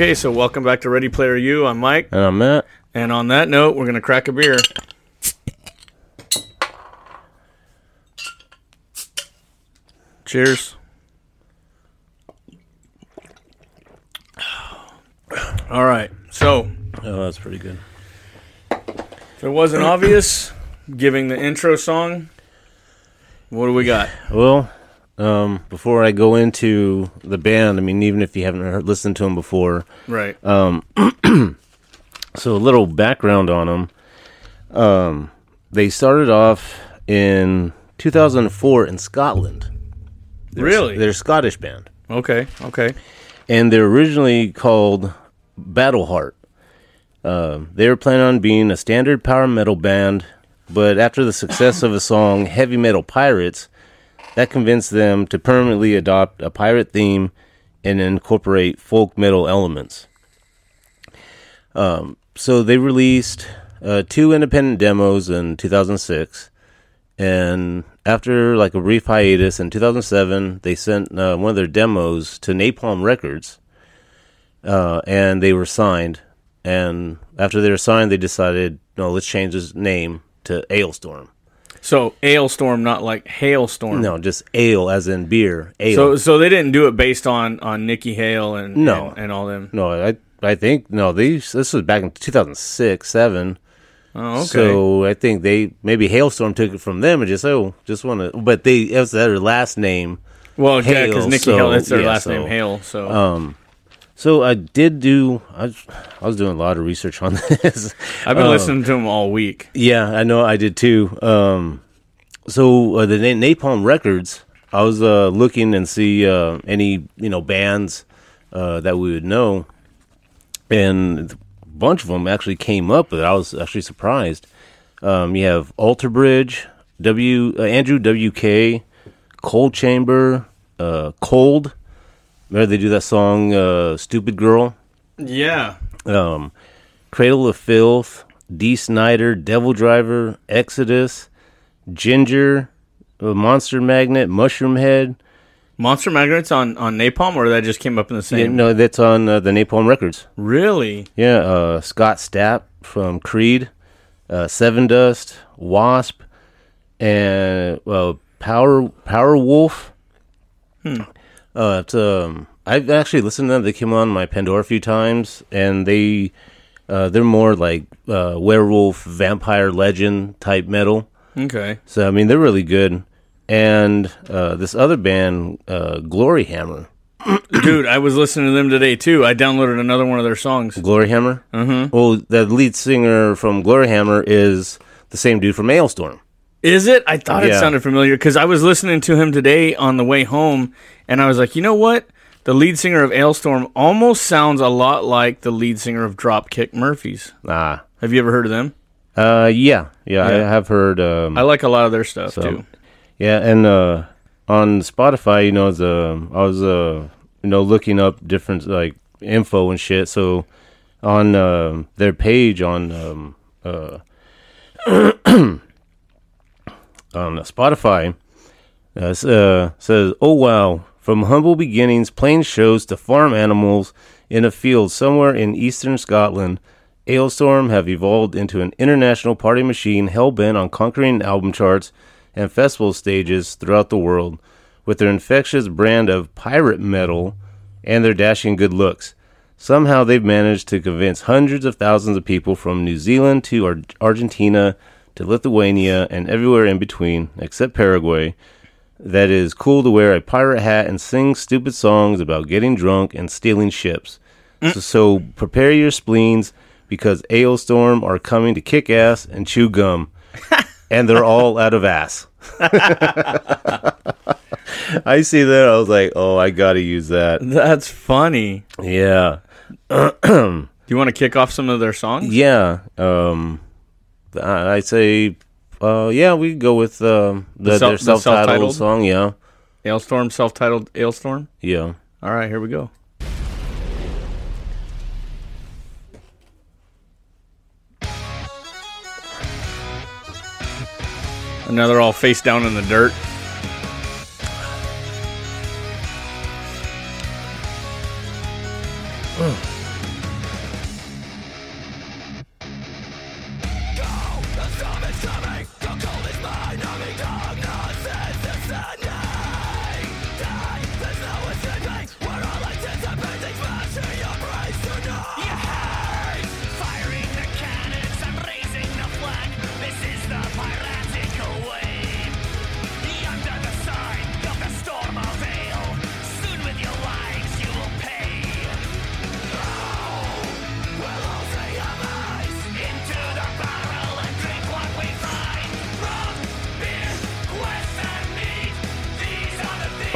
Okay, so welcome back to Ready Player U. I'm Mike, And I'm Matt. and on that note, we're gonna crack a beer. Cheers. All right, so Oh, that's pretty good. if it wasn't obvious, giving the intro song, what do we got? Well, um, before I go into the band, I mean, even if you haven't heard, listened to them before, Right. so a little background on them. Um, they started off in 2004 in Scotland. They're, Really? They're a Scottish band. Okay. Okay. and they're originally called Battleheart. Uh, they were planning on being a standard power metal band, but after the success of a song, Heavy Metal Pirates, that convinced them to permanently adopt a pirate theme and incorporate folk metal elements. Um, so they released uh, two independent demos in 2006, and after like a brief hiatus in 2007, they sent uh, one of their demos to Napalm Records, uh, and they were signed. And after they were signed, they decided, no, let's change his name to Alestorm. So Alestorm, not like hailstorm. No, just ale as in beer. Ale. So so they didn't do it based on on Nikki Hale and No. and, and all them. no, I I think no. These this was back in 2006, seven. Oh, okay. So I think they maybe Hailstorm took it from them and just oh just want to, but they it was their last name. well, yeah, because Nikki so- Hale, that's their yeah, last so, name, Hale. So Um, so I did do. I was, I was doing a lot of research on this. I've been um, listening to them all week. Yeah, I know I did too. Um, so uh, the Na- Napalm Records, I was uh, looking and see uh, any you know bands uh, that we would know, and a bunch of them actually came up. But I was actually surprised. Um, you have Alter Bridge, W uh, Andrew WK, Coal Chamber, uh, Cold. Remember they do that song uh, "Stupid Girl." Yeah. um, Cradle of Filth, Dee Snider, Devil Driver, Exodus, Ginger, uh, Monster Magnet, Mushroom Head. Monster Magnets on on Napalm, or that just came up in the Yeah, same. no, that's on uh, the Napalm Records. Really? Yeah, uh, Scott Stapp from Creed, uh, Seven Dust, Wasp, and well, Power Power Wolf. Uh, um, I've actually listened to them. They came on my Pandora a few times, and they uh, they're more like uh, werewolf, vampire legend type metal. Okay. So I mean, they're really good. And uh, this other band, uh, Glory Hammer, Dude, I was listening to them today too. I downloaded another one of their songs. Glory Hammer. Mm-hmm. Well, the lead singer from Glory Hammer is the same dude from Maelstrom. Is it? I thought it sounded familiar because I was listening to him today on the way home, and I was like, you know what? The lead singer of Alestorm almost sounds a lot like the lead singer of Dropkick Murphys. Ah, Have you ever heard of them? uh, yeah, yeah, I have heard. Um, I like a lot of their stuff So- too. Yeah, and uh, on Spotify, you know, uh, I was uh, you know looking up different like info and shit. So on uh, their page on um, uh, on Spotify, uh, uh, says, "Oh wow, from humble beginnings, plain shows to farm animals in a field somewhere in eastern Scotland." Alestorm have evolved into an international party machine hell bent on conquering album charts and festival stages throughout the world with their infectious brand of pirate metal and their dashing good looks. Somehow they've managed to convince hundreds of thousands of people from New Zealand to Ar- Argentina to Lithuania and everywhere in between, except Paraguay, that is cool to wear a pirate hat and sing stupid songs about getting drunk and stealing ships. So, so prepare your spleens because Alestorm are coming to kick ass and chew gum. and they're all out of ass. I see that. I was like, oh, I got to use that. That's funny. Yeah. Do you want to kick off some of their songs? Yeah. Um, I, I say, uh, yeah, we go with um, the, The self- their the self titled self-titled? song. Yeah. Alestorm, self-titled Alestorm. Yeah. All right, here we go. And now they're all face down in the dirt.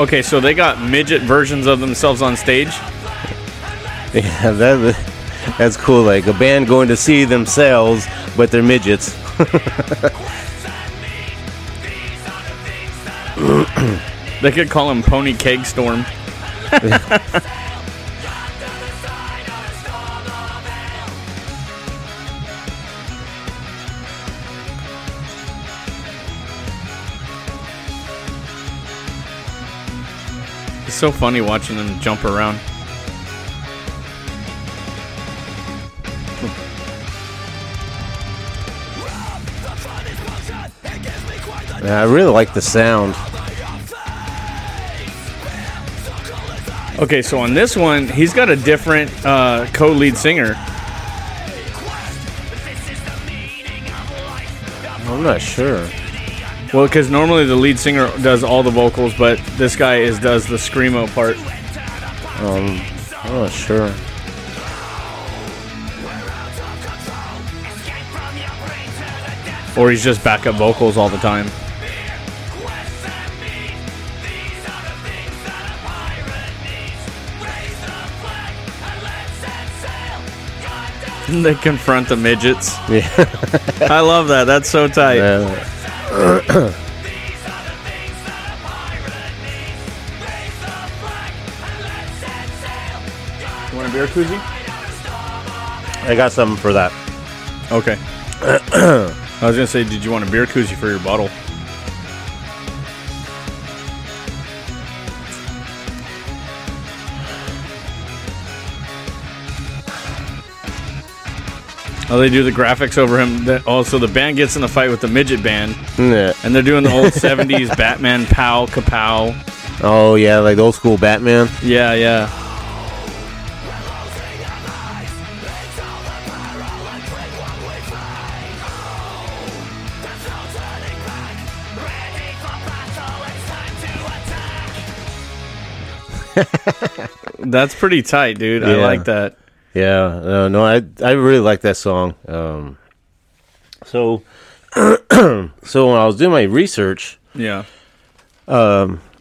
Okay, so they got midget versions of themselves on stage. Yeah, that that's cool. Like a band going to see themselves, but they're midgets. They could call him Pony Keg Storm. It's so funny watching them jump around. Yeah, I really like the sound. Okay, so on this one, he's got a different uh, co-lead singer. I'm not sure. Well, because normally the lead singer does all the vocals, but this guy is does the screamo part. Um, I'm sure. Or he's just backup vocals all the time. they confront the midgets. Yeah. I love that. That's so tight. Yeah. You want a beer koozie? I got something for that. Okay. I was gonna say, did you want a beer koozie for your bottle? Oh, they do the graphics over him. That also, the band gets in a fight with the midget band, Yeah. and they're doing the old '70s Batman pow kapow. Oh yeah, like the old school Batman. Yeah, yeah. That's pretty tight, dude. I Yeah. like that. Yeah, uh, no, I I really like that song. Um, so, so when I was doing my research, Yeah.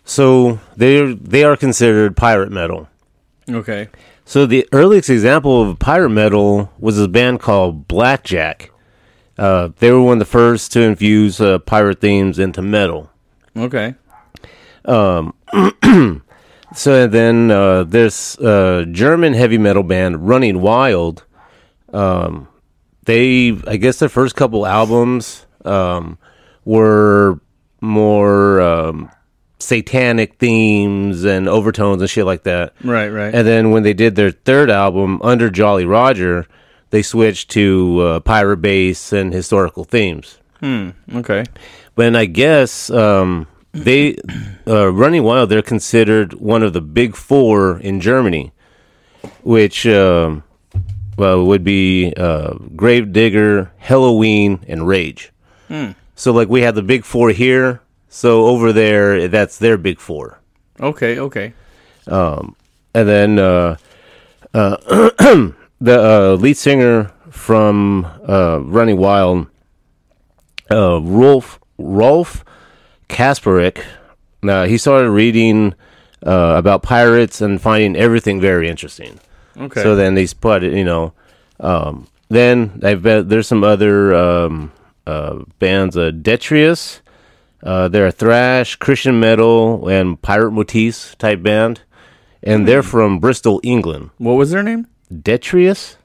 so they they are considered pirate metal. Okay. So the earliest example of pirate metal was a band called Blackjack. Uh, they were one of the first to infuse uh, pirate themes into metal. Okay. So then uh, this uh, German heavy metal band, Running Wild, um, they I guess their first couple albums um, were more um, satanic themes and overtones and shit like that. Right, right. And then when they did their third album, Under Jolly Roger, they switched to uh, pirate bass and historical themes. okay. But I guess um, they uh, Running Wild they're considered one of the big four in Germany, which um, well would be uh, Gravedigger, Helloween, and Rage. So like we have the big four here. So over there, that's their big four. Okay, okay. and then uh, uh, the uh, lead singer from uh, Running Wild, uh, Rolf Rolf Kasparek. Uh, he started reading uh, about pirates and finding everything very interesting. Okay. So then they put it, you know. Um, then I've bet there's some other um, uh, bands, uh, Detritus. Uh, they're a thrash, Christian metal, and pirate motifs type band, and they're from Bristol, England. what was their name? Detritus,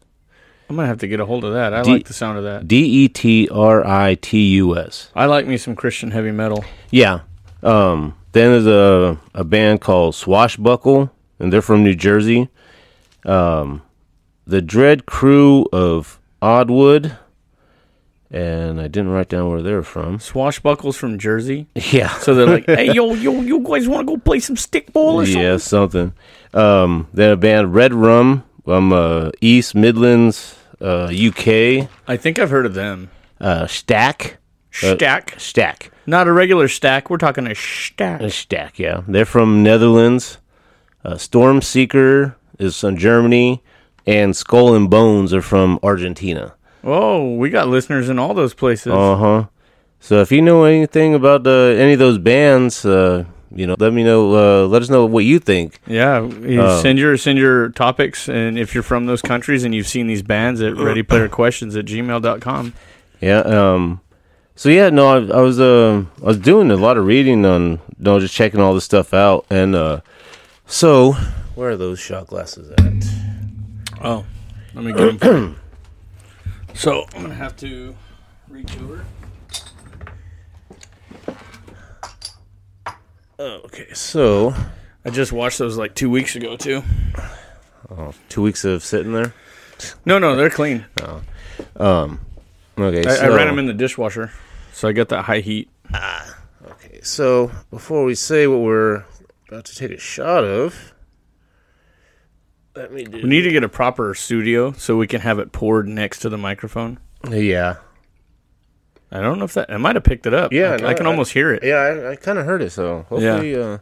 I'm gonna have to get a hold of that. I D- like the sound of that. D E T R I T U S. I like me some Christian heavy metal. Yeah. Um, then there's a a band called Swashbuckle, and they're from New Jersey. Um, the Dread Crew of Oddwood, and I didn't write down where they're from. Swashbuckles from Jersey. Yeah. So they're like, hey, yo, yo, you guys want to go play some stickball or something? Yeah, something. Um, then a band Red Rum from uh, East Midlands, uh, UK. I think I've heard of them. Uh, Stack. Uh, Stack. Stack. Not a regular stack. We're talking a stack. A Stack, yeah. They're from Netherlands. Uh, Storm Seeker is from Germany. And Skull and Bones are from Argentina. Oh, we got listeners in all those places. Uh huh. So if you know anything about uh, any of those bands, uh, you know, let me know. Uh, let us know what you think. Yeah, you Uh, send your send your topics, and if you're from those countries and you've seen these bands at readyplayerquestions at gmail.com. Yeah. Um. So yeah, no, I, I was uh, I was doing a lot of reading on, you know, just checking all this stuff out, and uh, so where are those shot glasses at? Oh, let me get them. so I'm gonna have to reach over. Okay, so I just watched those like two weeks ago too. two weeks of sitting there. No, no, they're clean. Okay, I, so, I ran them in the dishwasher, so I got that high heat. Ah, okay, so before we say what we're about to take a shot of, let me do. We need to get a proper studio so we can have it poured next to the microphone. Yeah, I don't know if that I might have picked it up. Yeah, I, no, I can I- almost hear it. yeah, I, I kind of heard it. So hopefully, uh,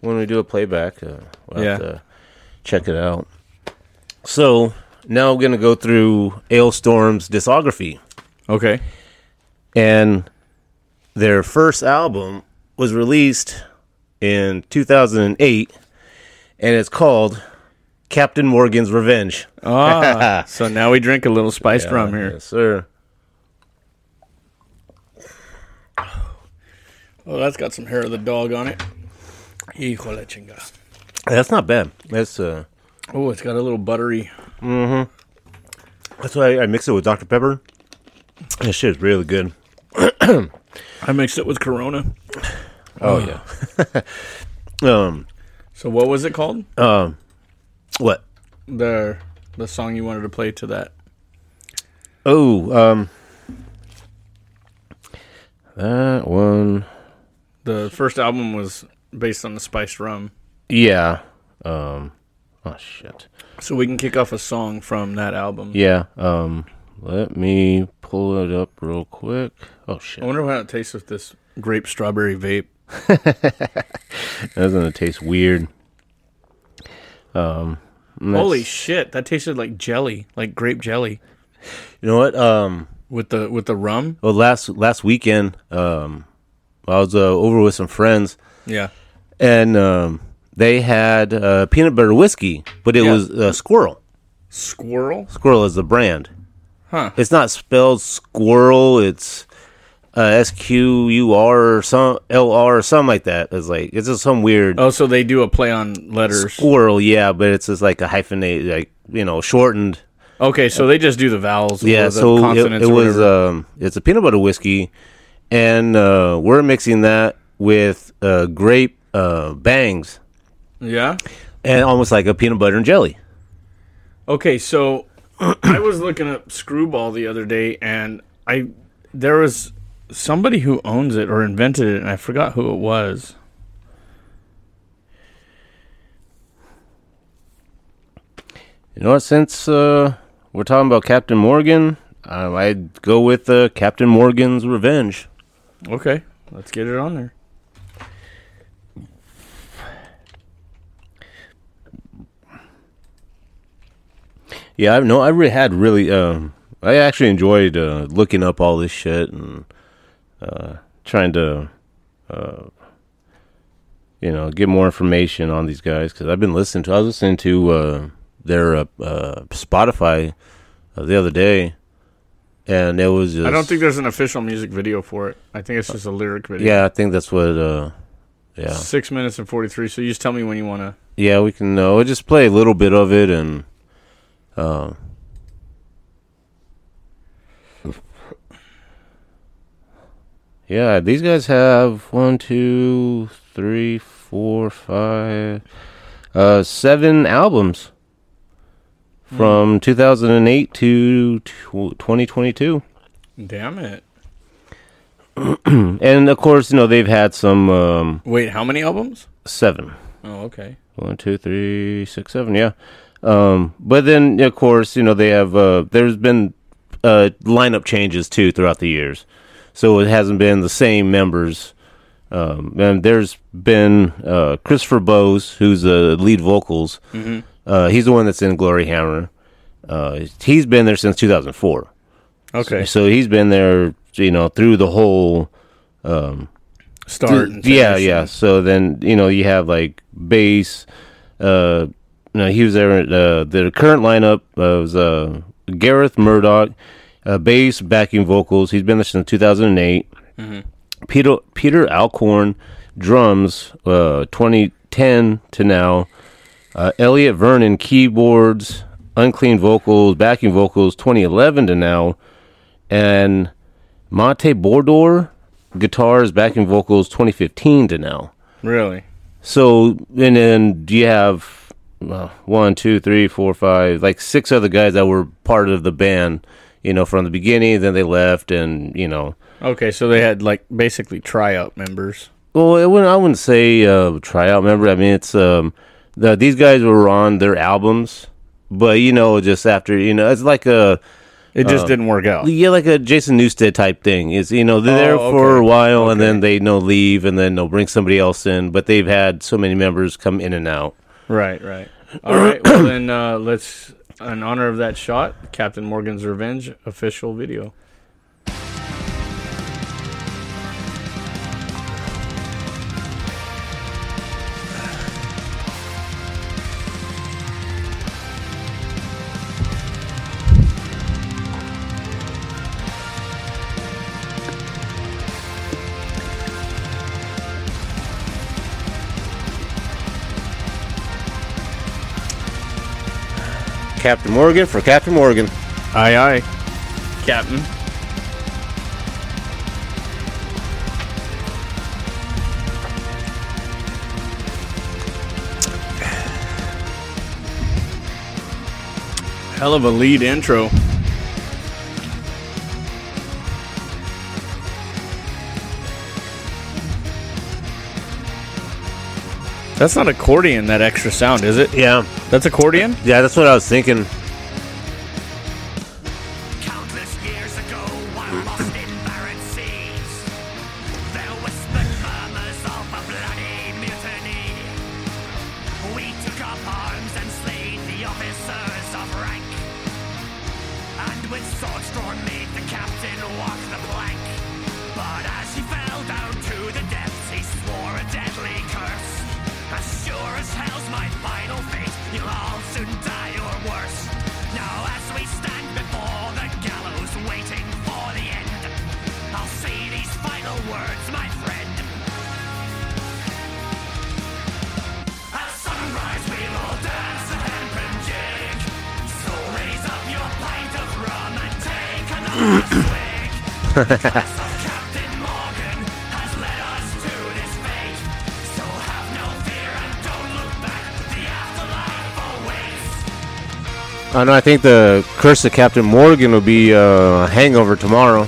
when we do a playback, uh, we'll have Yeah. to check it out. So now we're gonna go through Alestorm's discography, Okay. and their first album was released in 2008, and it's called Captain Morgan's Revenge. Ah, so now we drink a little spiced rum here. Yes, sir. Oh, that's got some hair of the dog on it. Hijo chinga. That's not bad. That's uh, Oh, it's got a little buttery. Mm-hmm. that's why I mix it with Dr Pepper. This shit is really good. I mixed it with Corona. Oh yeah. um, So what was it called? um, what? The the song you wanted to play to that. Oh, um, that one. The first album was based on the spiced rum. Yeah. Um. Oh shit. So we can kick off a song from that album. Yeah. Um. Let me pull it up real quick. Oh shit. I wonder how it tastes with this grape strawberry vape. That's gonna taste weird. Um. Holy shit, that tasted like jelly, like grape jelly You know what? Um. with the with the rum. Well, last last weekend, um, I was uh, over with some friends, Yeah. and um, they had uh, peanut butter whiskey, but it Yeah. was uh, Squirrel. Squirrel? Squirrel is the brand. Huh. It's not spelled Squirrel. It's uh, S Q U R or some L R or something like that. It's like it's just some weird Oh, so they do a play on letters. squirrel. Yeah, but it's just like a hyphenated, like you know, shortened. Okay, so they just do the vowels. Yeah, or the so it, consonants it or was whatever. um, it's a peanut butter whiskey, and uh, we're mixing that with uh, grape uh, bangs yeah. and almost like a peanut butter and jelly. Okay, so I was looking up Skrewball the other day, and I there was somebody who owns it or invented it, and I forgot who it was. You know what? Since uh, we're talking about Captain Morgan, um, I'd go with uh, Captain Morgan's Revenge. Okay, let's get it on there. Yeah, I no, I really had really. Um, I actually enjoyed uh, looking up all this shit and uh, trying to, uh, you know, get more information on these guys because I've been listening to. I was listening to uh, their uh, uh, Spotify the other day, and it was. Just, I don't think there's an official music video for it. I think it's just a lyric video. Yeah, I think that's what. Uh, yeah, Six minutes and forty three. So you just tell me when you want to. yeah, we can. Uh, we'll just play a little bit of it and. Uh, yeah, these guys have one, two, three, four, five, uh, seven albums from 2008 to 2022. Damn it! And of course, you know, they've had some um, Wait, how many albums? seven. Oh, okay. One, two, three, six, seven. Yeah. Um, but then, of course, you know they have. Uh, there's been uh, lineup changes too throughout the years, so it hasn't been the same members. Um, and there's been uh, Christopher Bowes, who's the lead vocals. Uh, he's the one that's in Glory Hammer. Uh, he's been there since 2004. Okay. So he's been there, you know, through the whole um, start. And yeah, yeah. So then you know you have like bass. Uh, no, he was there. Uh, the current lineup was uh, Gareth Murdoch, uh, bass, backing vocals. He's been there since 2008. Peter Peter Alcorn, drums, uh, 2010 to now. Uh, Elliot Vernon, keyboards, unclean vocals, backing vocals, 2011 to now, and Monte Bordor, guitars, backing vocals, 2015 to now. Really? So, and then do you have uh, one, two, three, four, five, like six other guys that were part of the band, you know, from the beginning. Then they left, and you know, Okay, so they had like basically tryout members. well, I wouldn't, I wouldn't say uh, tryout member. I mean, it's um, the, these guys were on their albums, but you know, just after you know, it's like a It Uh, just didn't work out. yeah, like a Jason Newsted type thing. Is you know they're there Oh, for okay. a while and then they you know leave and then they'll bring somebody else in. But they've had so many members come in and out. Right, right. All right. Well, then uh, let's, in honor of that shot, Captain Morgan's Revenge official video. Captain Morgan for Captain Morgan. Aye, aye. Captain. Hell of a lead intro. That's not accordion, that extra sound, is it? Yeah, That's accordion? yeah, that's what I was thinking. Countless years ago, while lost in barren seas, there whispered murmurs of a bloody mutiny. We took up arms and slayed the officers of rank, and with swords drawn made the captain walk the plank. But as he fell down to the depths, he swore a deadly curse. As sure as hell's my final fate, you'll all soon die or worse. Now as we stand before the gallows, waiting for the end, I'll say these final words, my friend. At sunrise we'll all dance. So raise up your pint of rum and take another. awaits. I know. I think the curse of Captain Morgan will be uh, hangover tomorrow.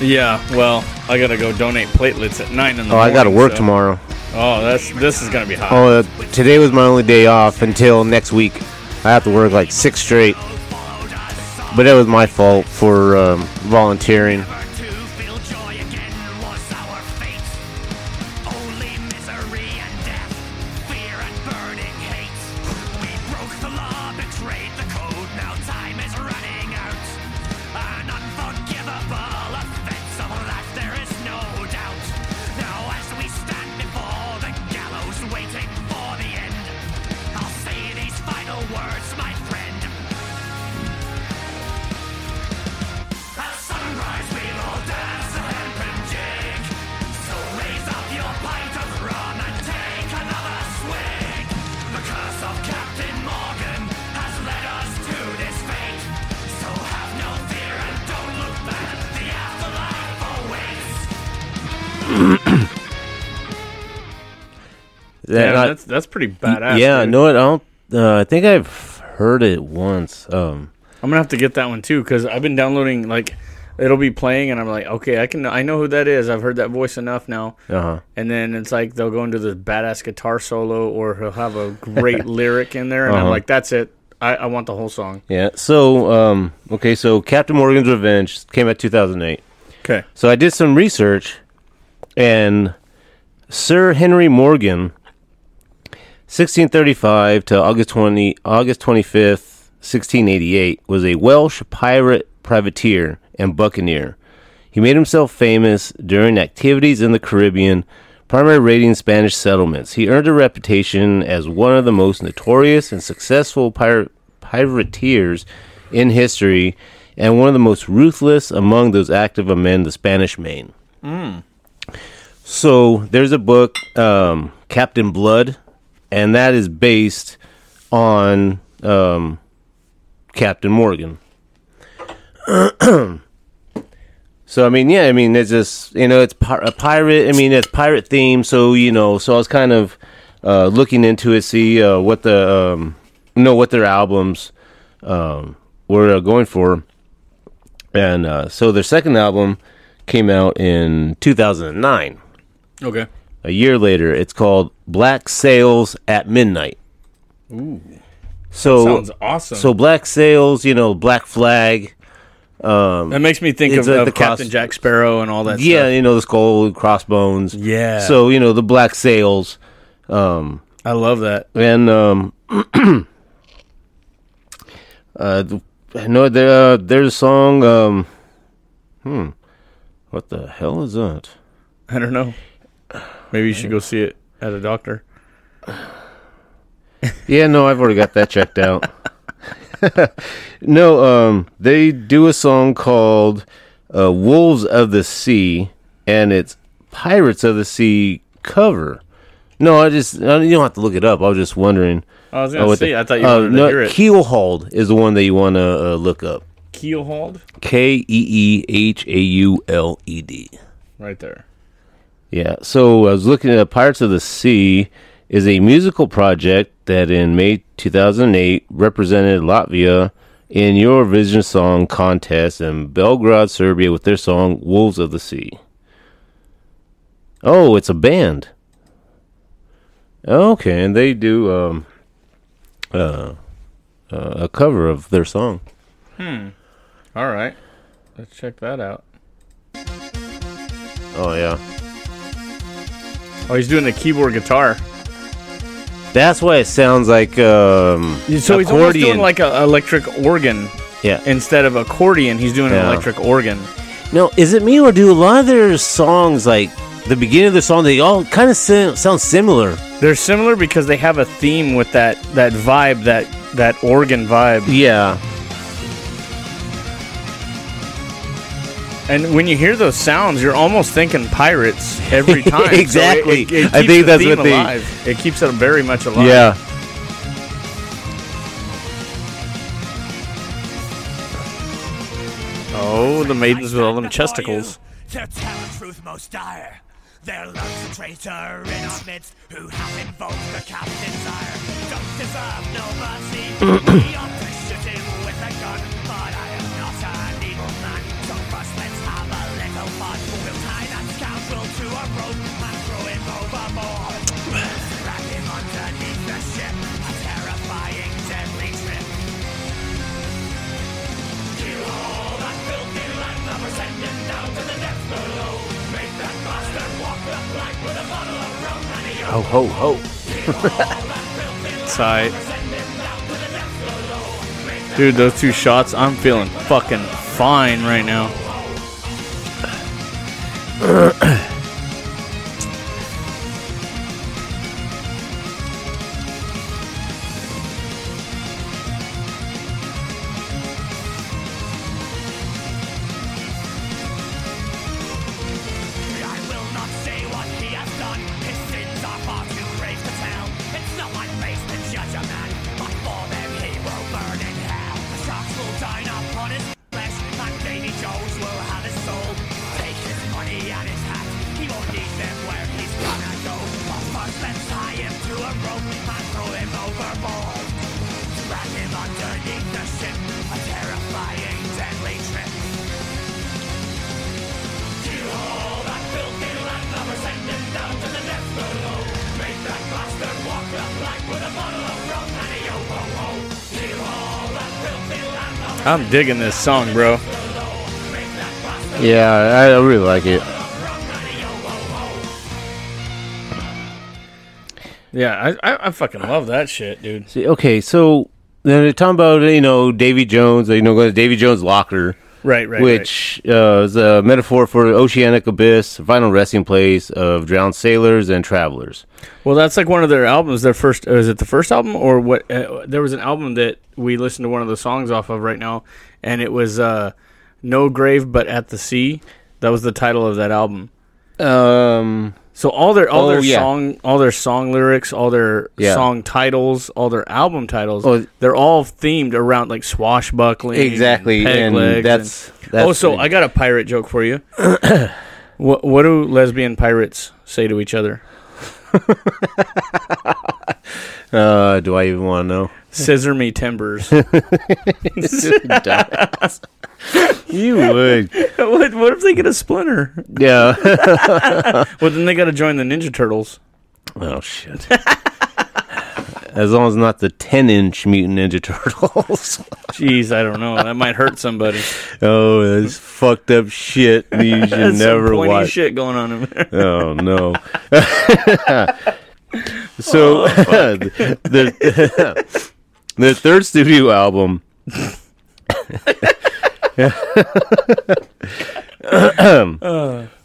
Yeah, well, I gotta go donate platelets at nine in the morning. Oh, I got to work so- tomorrow. Oh, that's this is gonna be hot. Oh, uh, today was my only day off until next week. I have to work like six straight. But it was my fault for um, volunteering. Pretty badass. yeah, dude. no, I don't. Uh, I think I've heard it once. Um, I'm gonna have to get that one too because I've been downloading like it'll be playing and I'm like, okay, I can I know who that is. I've heard that voice enough now. uh huh. And then it's like they'll go into this badass guitar solo or he'll have a great lyric in there, and I'm Uh-huh. like, that's it. I, I want the whole song. Yeah. So, um, okay. So, Captain Morgan's Revenge came out 2008. Okay. So I did some research, and Sir Henry Morgan, 1635 to August 20, August 25th, 1688, was a Welsh pirate privateer and buccaneer. He made himself famous during activities in the Caribbean, primarily raiding Spanish settlements. He earned a reputation as one of the most notorious and successful pir- pirateers in history and one of the most ruthless among those active among the Spanish Main. So there's a book, um, Captain Blood, and that is based on um, Captain Morgan. so I mean, yeah, I mean, it's just you know, it's pi- a pirate. I mean, it's pirate theme. So you know, so I was kind of uh, looking into it, see uh, what the um, you know what their albums um, were uh, going for, and uh, so their second album came out in 2009 Okay. A year later. It's called Black Sails at Midnight. Ooh. So Sounds awesome. so Black Sails, you know, Black Flag. that makes me think of, like of the cross- Captain Jack Sparrow and all that yeah, stuff. you know, the skull and crossbones. Yeah. So, you know, the Black Sails. Um I love that. and um uh know there uh, there's a song um hmm what the hell is that? I don't know. Maybe you should go see it at a doctor. Yeah, no, I've already got that checked out. no, um, they do a song called uh, "Wolves of the Sea," and it's Pirates of the Sea cover. No, I just I, you don't have to look it up. I was just wondering. I was uh, gonna what see. the- I thought you uh, wanted no, to hear it. Keelhauled is the one that you want to uh, look up. Keelhauled, K E E H A U L E D. right there. Yeah. So I was looking at Pirates of the Sea is a musical project that in May 2008 represented Latvia in Eurovision Song Contest in Belgrade, Serbia with their song Wolves of the Sea. Oh, it's a band. Okay, and they do um uh, uh a cover of their song. Hmm. All right, let's check that out. Oh yeah. Oh, he's doing the keyboard guitar. That's why it sounds like um So he's almost doing like an electric organ yeah. instead of accordion. He's doing an electric organ. No, is it me or do a lot of their songs like the beginning of the song they all kind of sim- sound similar? They're similar because they have a theme with that that vibe, that that organ vibe. Yeah. And when you hear those sounds, you're almost thinking pirates every time. So it- Exactly. it- it I think the that's what they- alive. It keeps it very much alive. Yeah. Oh, the maidens with all them chesticles. To tell the truth most dire. There lurks a traitor in our midst who hath invoked the captain's ire. Don't deserve no mercy. Ho ho ho. Tight. Dude, those two shots, I'm feeling fucking fine right now. I'm digging this song, bro. Yeah, I, really like it. Yeah, I, I, I fucking love that shit, dude. See, okay, so then they're talking about you know Davy Jones. You know, go to Davy Jones' locker. Right, right. which uh, is a metaphor for the oceanic abyss, final resting place of drowned sailors and travelers. Well, that's like one of their albums. Their first uh, is it the first album or what? Uh, there was an album that we listened to one of the songs off of right now, and it was uh, "No Grave But at the Sea." That was the title of that album. Um, So all their all Oh, their yeah. song all their song lyrics, all their Yeah. song titles, all their album titles, Oh. they're all themed around like swashbuckling. exactly, and, and that's, and- that's oh, so I got a pirate joke for you. what what do lesbian pirates say to each other? Uh, do I even want to know? Scissor me timbers. You would, what, what if they get a splinter? yeah. Well, then they got to join the Ninja Turtles. oh shit. As long as not the ten-inch mutant ninja turtles. Jeez, I don't know. That might hurt somebody. oh, that's fucked up shit. You should never some watch. shit going on in there. Oh no. so the the third studio album.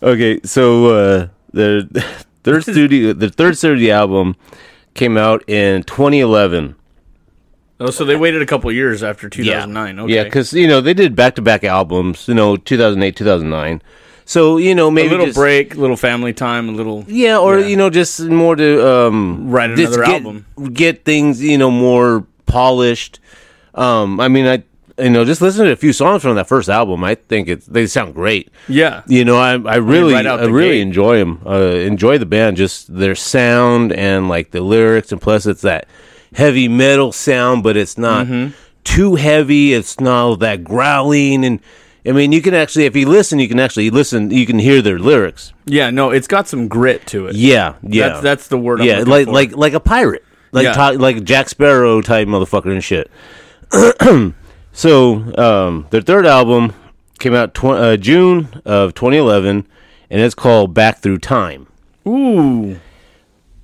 okay, so uh, the third studio the third studio album came out in 2011. Oh, so they waited a couple years after 2009. Okay. Yeah, because you know they did back to back albums. You know, 2008, 2009. So you know maybe a little just, break, a little family time, a little. Yeah, or Yeah. you know, just more to um, Write another get, album. get things you know more polished. Um, I mean, I you know just listen to a few songs from that first album. I think it's they sound great. Yeah. You know, I I really right I really gate. enjoy them. Uh, enjoy the band, just their sound and like the lyrics, and plus it's that heavy metal sound, but it's not Mm-hmm. too heavy. It's not that growling and. I mean, you can actually, if you listen, you can actually listen. You can hear their lyrics. Yeah, no, it's got some grit to it. Yeah, yeah. That's, that's the word I'm yeah, like for. like like a pirate, like Yeah. ti- like Jack Sparrow type motherfucker and shit. so um, their third album came out tw- uh, June of 2011, and it's called Back Through Time. Ooh.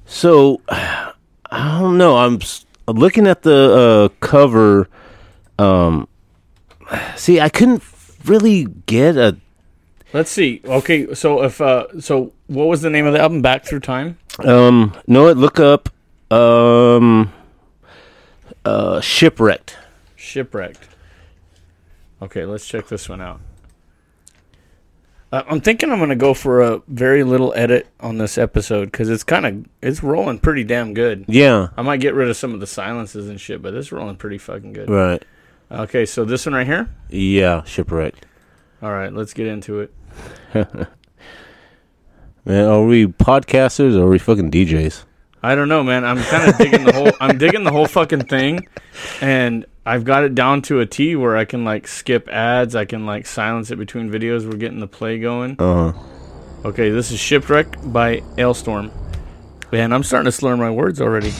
So I don't know. I'm looking at the uh, cover. Um, see, I couldn't really get a Let's see. Okay, so if uh so what was the name of the album? Back Through Time? um. No, it look up um uh shipwrecked. Shipwrecked. Okay, let's check this one out. Uh, I'm thinking I'm gonna go for a very little edit on this episode because it's kind of it's rolling pretty damn good. Yeah. I might get rid of some of the silences and shit, but it's rolling pretty fucking good. Right. Okay, so this one right here. Yeah, shipwreck. All right, let's get into it. Man, are we podcasters or are we fucking DJs? I don't know, man. I'm kind of digging the whole. I'm digging the whole fucking thing, and I've got it down to a T where I can like skip ads. I can like silence it between videos. We're getting the play going. Uh huh. Okay, this is Shipwreck by Alestorm. Man, I'm starting to slur my words already.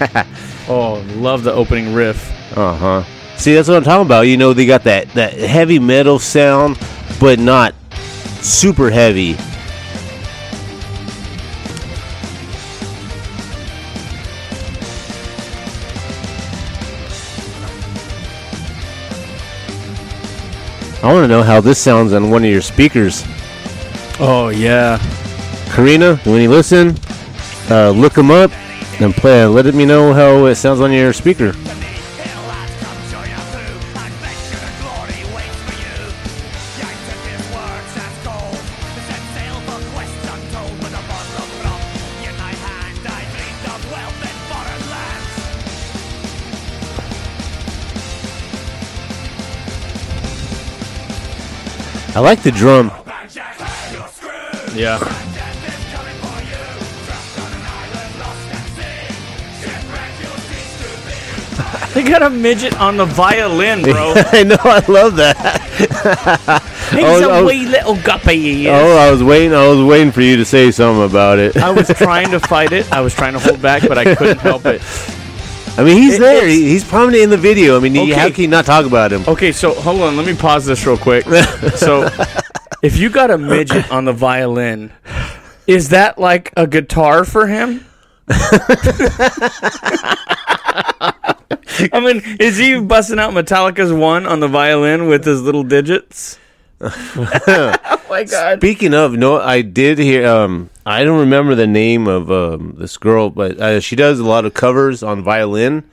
oh, love the opening riff. Uh huh. See, that's what I'm talking about. You know, they got that that heavy metal sound, but not super heavy. I want to know how this sounds on one of your speakers. Oh yeah. Karina, when you listen, uh, look them up and play. Let me know how it sounds on your speaker. You'll cease to be. They got a midget on the violin, bro. I know, I love that. He's Oh, a oh. wee little guppy. He is. Oh, I was waiting. I was waiting for you to say something about it. I was trying to fight it. I was trying to hold back, but I couldn't help it. I mean, he's It- there. He- He's prominent in the video. I mean, Okay. how can you not talk about him? Okay, so hold on. Let me pause this real quick. So, if you got a midget on the violin, is that like a guitar for him? I mean, is he busting out Metallica's one on the violin with his little digits? oh my god! Speaking of, no, I did hear. Um, I don't remember the name of um, this girl, but uh, she does a lot of covers on violin,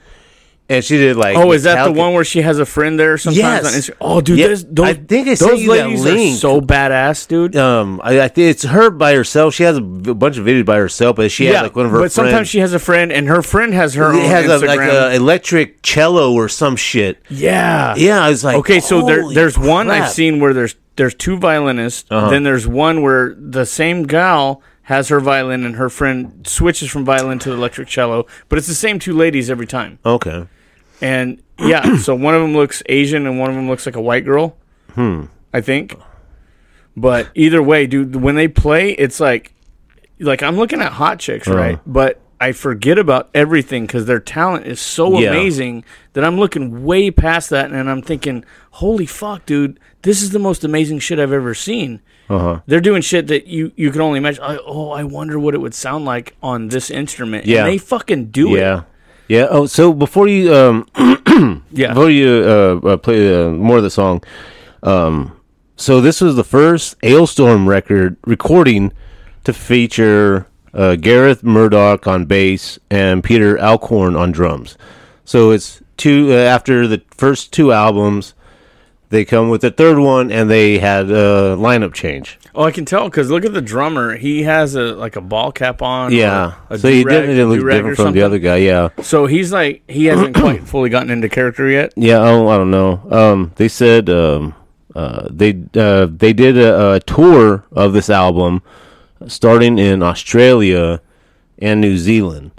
and she did like. Oh, is that the one where she has a friend there sometimes? Yes. On Instagram? Oh, dude, Yeah, those, I think I those ladies are so badass, dude. Um, I, I think it's her by herself. She has a bunch of videos by herself, but she has like one of her. but sometimes she has a friend, and her friend has her it own has a, like a electric cello or some shit. yeah, Yeah, I was like, Okay, so there, there's one I've seen where there's there's two violinists. Uh-huh. Then there's one where the same gal has her violin and her friend switches from violin to electric cello, but it's the same two ladies every time. Okay. And yeah, so one of them looks Asian and one of them looks like a white girl. Hmm. I think. But either way, dude, when they play, it's like like I'm looking at hot chicks, Uh-huh. right? But I forget about everything because their talent is so Yeah. amazing that I'm looking way past that and I'm thinking, holy fuck, dude, this is the most amazing shit I've ever seen. Uh huh. They're doing shit that you, you can only imagine. I, oh, I wonder what it would sound like on this instrument. Yeah. And they fucking do it. Yeah. it. Yeah. Oh, so before you um Yeah. before you uh, uh, play uh, more of the song, um, so this was the first Alestorm record recording to feature uh, Gareth Murdock on bass and Peter Alcorn on drums. So it's two uh, after the first two albums. They come with the third one, and they had a lineup change. Oh, I can tell because look at the drummer. He has a like a ball cap on. Yeah, so he definitely looks different from the other guy. Yeah, So he's like he hasn't quite fully gotten into character yet. Yeah, oh, I don't know. Um, they said um, uh, they uh, they did a, a tour of this album, starting in Australia and New Zealand.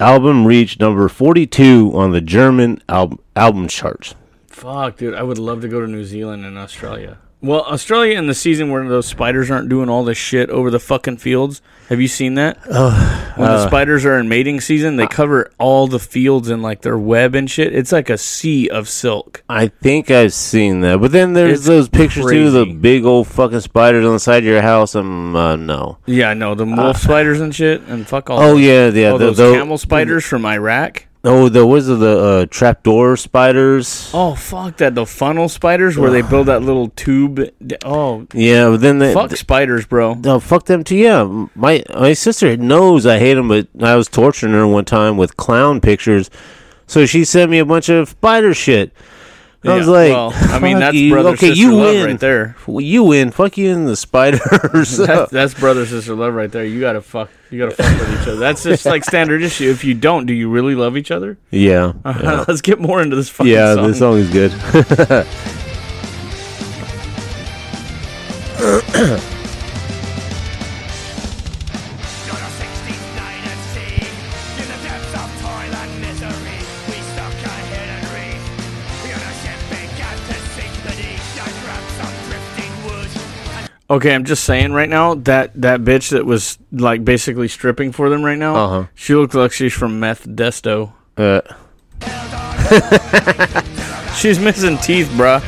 Album reached number forty-two on the German al- album charts. Fuck, dude, I would love to go to New Zealand and Australia. Well, Australia in the season where those spiders aren't doing all this shit over the fucking fields. Have you seen that? when uh, the spiders are in mating season, they cover all the fields in like their web and shit. It's like a sea of silk. I think I've seen that, but then there's It's those pictures too, of the crazy. big old fucking spiders on the side of your house. Um, uh, no. Yeah, I know the wolf spiders and shit, and fuck all. Oh those- yeah, yeah. all the, those the- camel spiders from Iraq. Oh, the what is it? The uh, trapdoor spiders. Oh fuck that! The funnel spiders where they build that little tube. Oh Yeah, but then they, fuck the, spiders, bro. No, fuck them too. Yeah, my my sister knows I hate them, but I was torturing her one time with clown pictures, so she sent me a bunch of spider shit. I was Yeah, like, well, I mean, that's you. brother okay, sister you love win right there. You win. Fuck you and the spiders. That's, that's brother sister love right there. You gotta fuck. You gotta fuck with each other. That's just like standard issue. If you don't, do you really love each other? yeah, Uh, Let's get more into this fucking yeah. song. This song is good. Okay, I'm just saying right now that that bitch that was like basically stripping for them right now. Uh-huh. She looked like she's from Meth Desto. uh, She's missing teeth, bruh.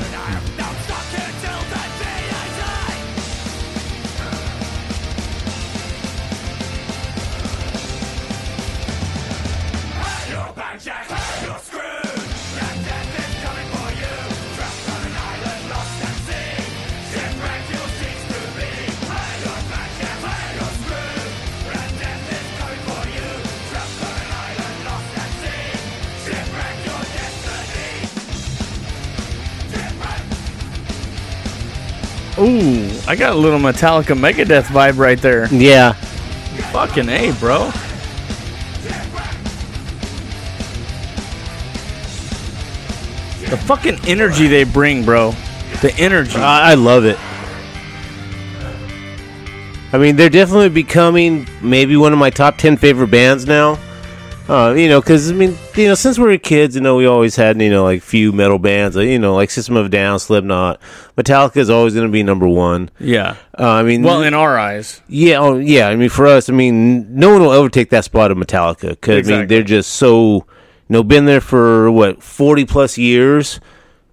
I got a little Metallica Megadeth vibe right there. yeah, Fucking a, bro. The fucking energy they bring, bro. The energy. I, I love it. I mean, they're definitely becoming maybe one of my top ten favorite bands now. Uh, you know, because I mean, you know, since we were kids, you know, we always had you know like few metal bands, you know, like System of Down, Slipknot, Metallica is always going to be number one. yeah. Uh, I mean, Well, in our eyes. yeah, oh, yeah. I mean, for us, I mean, no one will ever take that spot of Metallica because I mean, they're just so, you know, been there for what forty plus years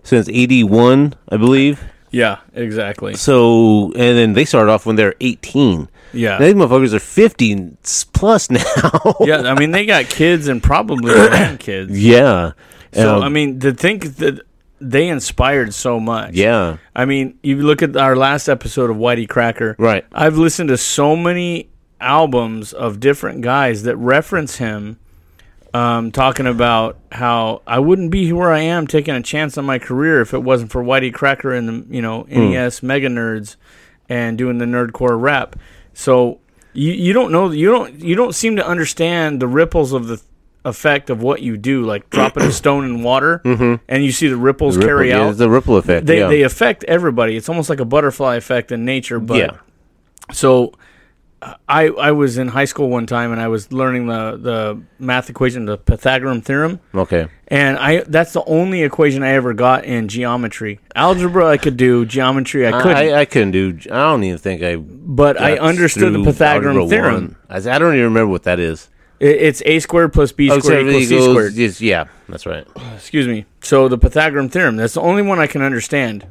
since eighty one, I believe. Yeah, exactly. So, and then they started off when they're 18. Yeah. these motherfuckers are fifty plus now. yeah, I mean they got kids and probably grandkids. yeah. So Um, I mean, to think that they inspired so much. yeah, I mean, you look at our last episode of Whitey Cracker. Right. I've listened to so many albums of different guys that reference him, um, talking about how I wouldn't be where I am taking a chance on my career if it wasn't for Whitey Cracker and the you know NES Mega Nerds and doing the nerdcore rap. So you you don't know you don't you don't seem to understand the ripples of the effect of what you do, like dropping a stone in water, mm-hmm. and you see the ripples Ripple- carry yeah, out the ripple effect. they yeah. they affect everybody. It's almost like a butterfly effect in nature. But Yeah. so I I was in high school one time and I was learning the the math equation, the Pythagorean theorem, okay. and I that's the only equation I ever got in geometry. Algebra I could do, geometry I couldn't. I, I couldn't do. I don't even think I. but I understood the Pythagorean theorem. I, I don't even remember what that is. It, it's a squared plus b Oh, squared equals it c squared. yes, yeah, that's right. excuse me. So the Pythagorean theorem, that's the only one I can understand.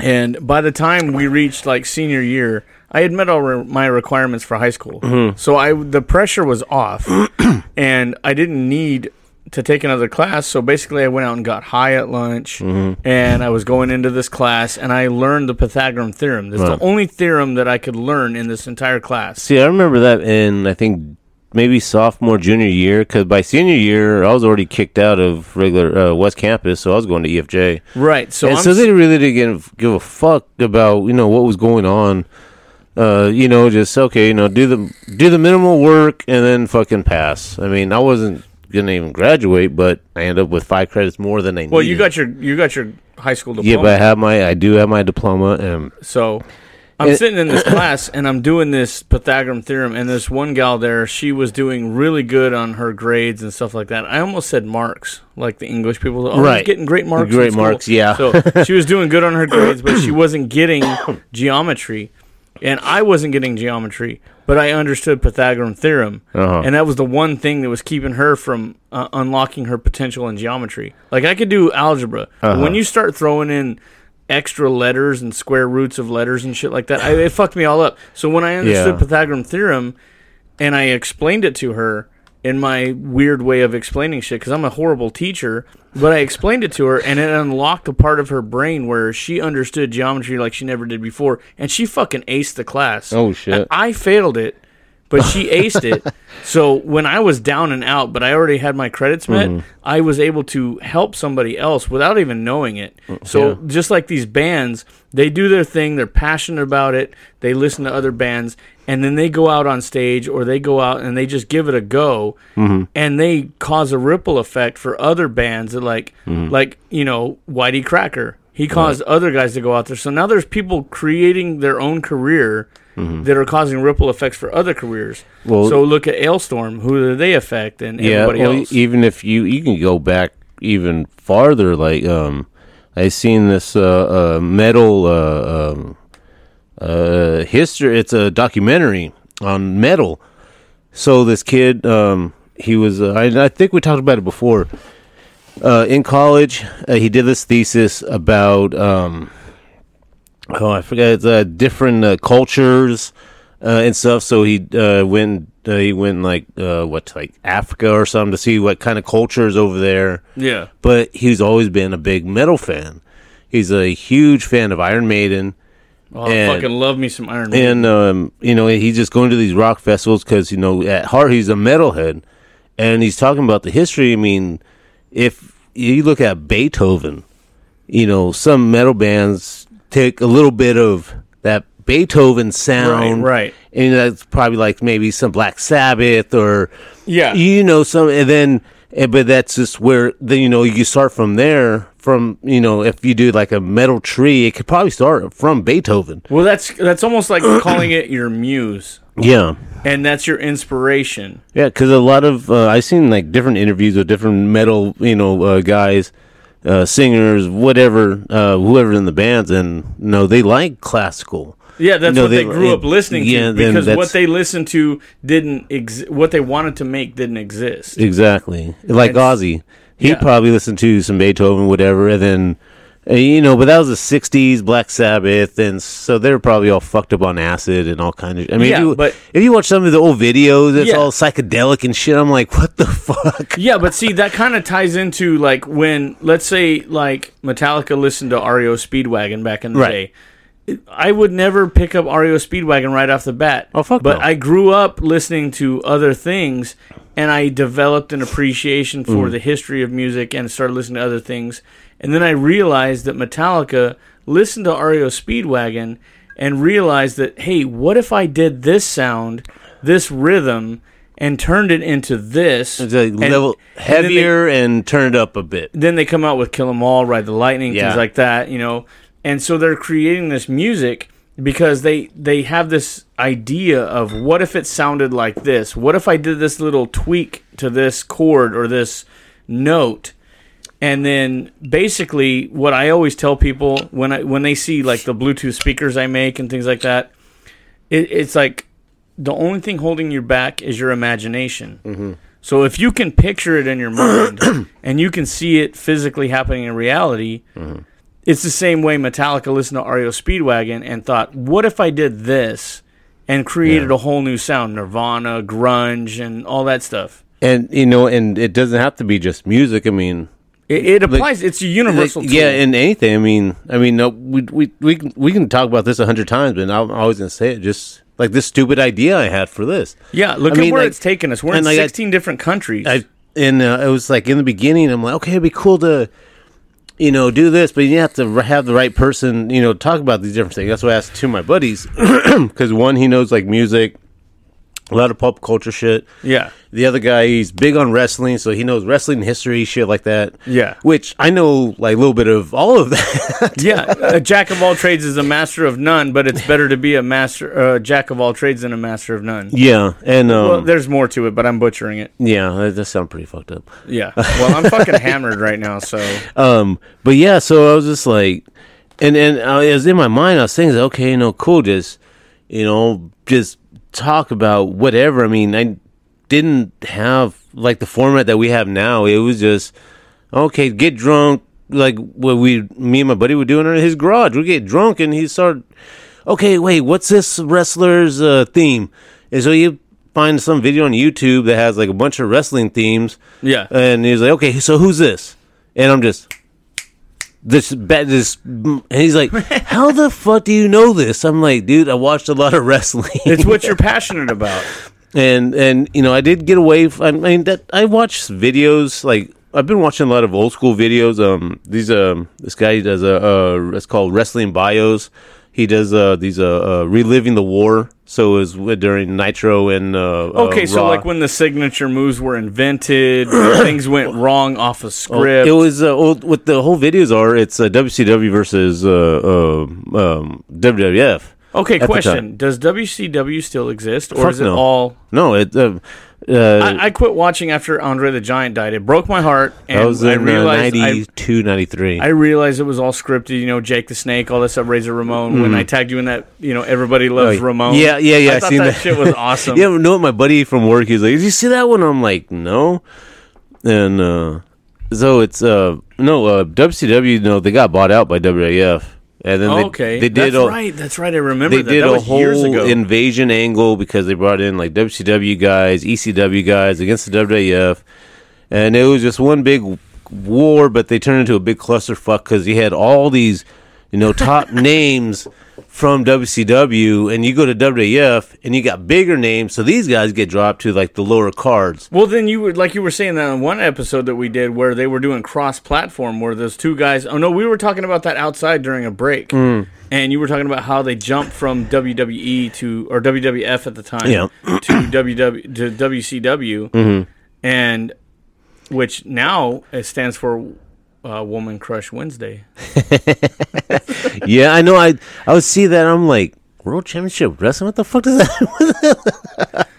And by the time we reached like senior year, I had met all re- my requirements for high school. So I the pressure was off and I didn't need to take another class. So basically I went out and got high at lunch and I was going into this class and I learned the Pythagorean theorem. That's the only theorem that I could learn in this entire class. See, I remember that in I think maybe sophomore junior year because by senior year I was already kicked out of regular uh, West Campus, so I was going to EFJ. Right. So and I'm so they really didn't give, give a fuck about you know what was going on. Uh, you know, just okay, you know, do the do the minimal work and then fucking pass. I mean, I wasn't gonna even graduate, but I ended up with five credits more than I well, needed. you got your you got your high school diploma. yeah, but I have my I do have my diploma and So I'm It- sitting in this class and I'm doing this Pythagorean theorem, and this one gal there, she was doing really good on her grades and stuff like that. I almost said marks, like the English people. Oh, Right. right. getting great marks. Great marks, yeah. So she was doing good on her grades, but she wasn't getting geometry, and I wasn't getting geometry. But I understood Pythagorean theorem, Uh-huh. and that was the one thing that was keeping her from uh, unlocking her potential in geometry. Like I could do algebra, Uh-huh. when you start throwing in extra letters and square roots of letters and shit like that. I, it fucked me all up. So when I understood Yeah. Pythagorean theorem and I explained it to her in my weird way of explaining shit because I'm a horrible teacher, but I explained it to her and it unlocked a part of her brain where she understood geometry like she never did before, and she fucking aced the class. Oh, shit. And I failed it. But she aced it. So when I was down and out, but I already had my credits met, Mm-hmm. I was able to help somebody else without even knowing it. So Mm, yeah. just like these bands, they do their thing, they're passionate about it, they listen to other bands, and then they go out on stage or they go out and they just give it a go Mm-hmm. and they cause a ripple effect for other bands that like Mm-hmm. like, you know, Whitey Cracker. He caused other guys to go out there. So now there's people creating their own career that are causing ripple effects for other careers. Mm-hmm. Well- so look at Alestorm, who do they affect and yeah, everybody well, else. even if you you can go back even farther, like um, I seen this uh, uh metal uh um uh history. It's a documentary on metal. So this kid, um, he was. Uh, I, I think we talked about it before. Uh, in college, uh, he did this thesis about um, oh, I forget it's, uh, different uh, cultures uh, and stuff. So he uh, went. Uh, he went like uh, what, like Africa or something, to see what kind of cultures over there. yeah. But he's always been a big metal fan. He's a huge fan of Iron Maiden. Oh, I fucking love me some Iron Maiden. And um, you know, he's just going to these rock festivals because you know, at heart, he's a metalhead, and he's talking about the history. I mean, if you look at Beethoven, you know, some metal bands take a little bit of that Beethoven sound, right. And that's probably like maybe some Black Sabbath or Yeah. you know, some, and then. eh, But that's just where then you know you start from there. From you know, if you do like a metal tree, it could probably start from Beethoven. Well, that's that's almost like calling it your muse, Yeah, and that's your inspiration. yeah, because a lot of uh, I've seen like different interviews with different metal, you know, uh, guys, uh, singers, whatever, uh, whoever in the bands, and you know they like classical. Yeah, that's No, what they, they- grew up listening yeah, to because what they listened to didn't exist. what they wanted to make didn't exist. Exactly, like It's- Ozzy, he yeah. probably listened to some Beethoven, whatever, and then you know, but that was the '60s, Black Sabbath, and so they're probably all fucked up on acid and all kind of. I mean, Yeah, if you, but- if you watch some of the old videos, it's Yeah. all psychedelic and shit. I'm like, what the fuck? Yeah, but see, that kind of ties into like when, let's say, like Metallica listened to REO Speedwagon back in the Right. day. I would never pick up REO Speedwagon right off the bat. Oh, fuck But no. I grew up listening to other things, and I developed an appreciation for Mm. the history of music and started listening to other things. And then I realized that Metallica listened to REO Speedwagon and realized that, hey, what if I did this sound, this rhythm, and turned it into this? It's like And- level and they- heavier and turned it up a bit. then they come out with Kill 'Em All, Ride the Lightning, Yeah. things like that, you know. And so they're creating this music because they they have this idea of what if it sounded like this? What if I did this little tweak to this chord or this note? And then basically what I always tell people when I when they see like the Bluetooth speakers I make and things like that, it, it's like the only thing holding you back is your imagination. Mm-hmm. So if you can picture it in your mind and you can see it physically happening in reality, mm-hmm. It's the same way Metallica listened to REO Speedwagon and thought, "What if I did this?" and created Yeah. a whole new sound, Nirvana, grunge, and all that stuff. And you know, and it doesn't have to be just music. I mean, It, it applies. it's a universal. Like, yeah, in anything. I mean, I mean, no, we we we can, we can talk about this a hundred times, but I'm always gonna say it. Just like this stupid idea I had for this. yeah. Look I at mean, where like- it's taken us. We're in like, I- 16 different countries. I and uh, it was like in the beginning, I'm like, okay, it'd be cool to, you know, do this, but you have to have the right person, you know, talk about these different things. That's why I asked two of my buddies because one he knows like music, a lot of pop culture shit. yeah. The other guy, he's big on wrestling, so he knows wrestling history, shit like that. Yeah. Which I know, like, a little bit of all of that. Yeah, a jack of all trades is a master of none, but it's better to be a master, uh, jack of all trades than a master of none. yeah. And, um, Well, there's more to it, but I'm butchering it. yeah, that does sound pretty fucked up. Yeah. Well, I'm fucking hammered right now, so Um, but yeah, so I was just like, and and uh, it was in my mind. I was thinking, okay, you know, cool, just you know, just talk about whatever. I mean, I didn't have like the format that we have now. It was just okay, get drunk, like what we, me and my buddy were doing in his garage. We get drunk, and he started, okay, wait, what's this wrestler's uh, theme? And so you find some video on YouTube that has like a bunch of wrestling themes. Yeah. And he's like, okay, so who's this? And I'm just this bad this and he's like how the fuck do you know this? I'm like dude i watched a lot of wrestling. It's what you're passionate about. and and you know i did get away from, i mean that i watched videos like i've been watching a lot of old school videos um these um this guy does a uh it's called wrestling bios he does uh these uh, uh reliving the war so it was during nitro and uh Okay, uh, so Raw. like when the signature moves were invented, things went wrong off of script. It was uh, well, what the whole videos are. It's uh, WCW versus uh, uh, um, WWF. okay, question. Does WCW still exist, or Fuck is it no. all? No, it. Uh, I, I quit watching after Andre the Giant died. It broke my heart, and that was I in uh, realized I, 92, 93. I realized it was all scripted. You know, Jake the Snake, all this stuff. Razor Ramon. When I tagged you in that, you know, everybody loves Mm-hmm. Oh, Ramon. Yeah, yeah, yeah. I I thought seen that, that. shit was awesome. yeah, no, my buddy from work, he's like, "Did you see that one?" I'm like, "No," and uh, so it's uh, no uh, WCW. No, they got bought out by WAF, and then they, okay, they did That's a, right. That's right. I remember they that. did that a whole invasion angle because they brought in like WCW guys, ECW guys against the WWF, and it was just one big war. But they turned into a big clusterfuck because you had all these, you know, top names from WCW, and you go to WWF and you got bigger names, so these guys get dropped to like the lower cards. Well, then you would like you were saying that on one episode that we did where they were doing cross-platform, where those two guys. Oh no, we were talking about that outside during a break, Mm. and you were talking about how they jumped from WWE to or WWF at the time Yeah. to WW to WCW, Mm-hmm. and which now it stands for uh, Woman Crush Wednesday. yeah, I know. I I would see that. I'm like. World Championship Wrestling? What the fuck does that?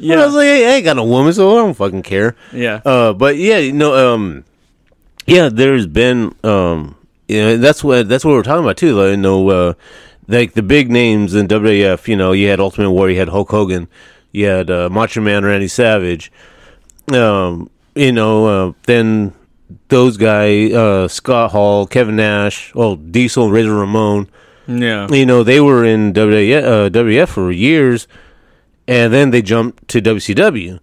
Yeah. I was like, hey, I ain't got no woman, so I don't fucking care. yeah. Uh, but yeah, you know, um, yeah, there's been, um, you know, that's what that's what we're talking about too. Like, you know, uh, like the big names in WWF. You know, you had Ultimate Warrior, you had Hulk Hogan, you had uh, Macho Man Randy Savage. Um, you know, uh, then those guys, uh, Scott Hall, Kevin Nash, well, Diesel, Razor Ramon. Yeah. You know, they were in WF, uh, WF for years, and then they jumped to WCW,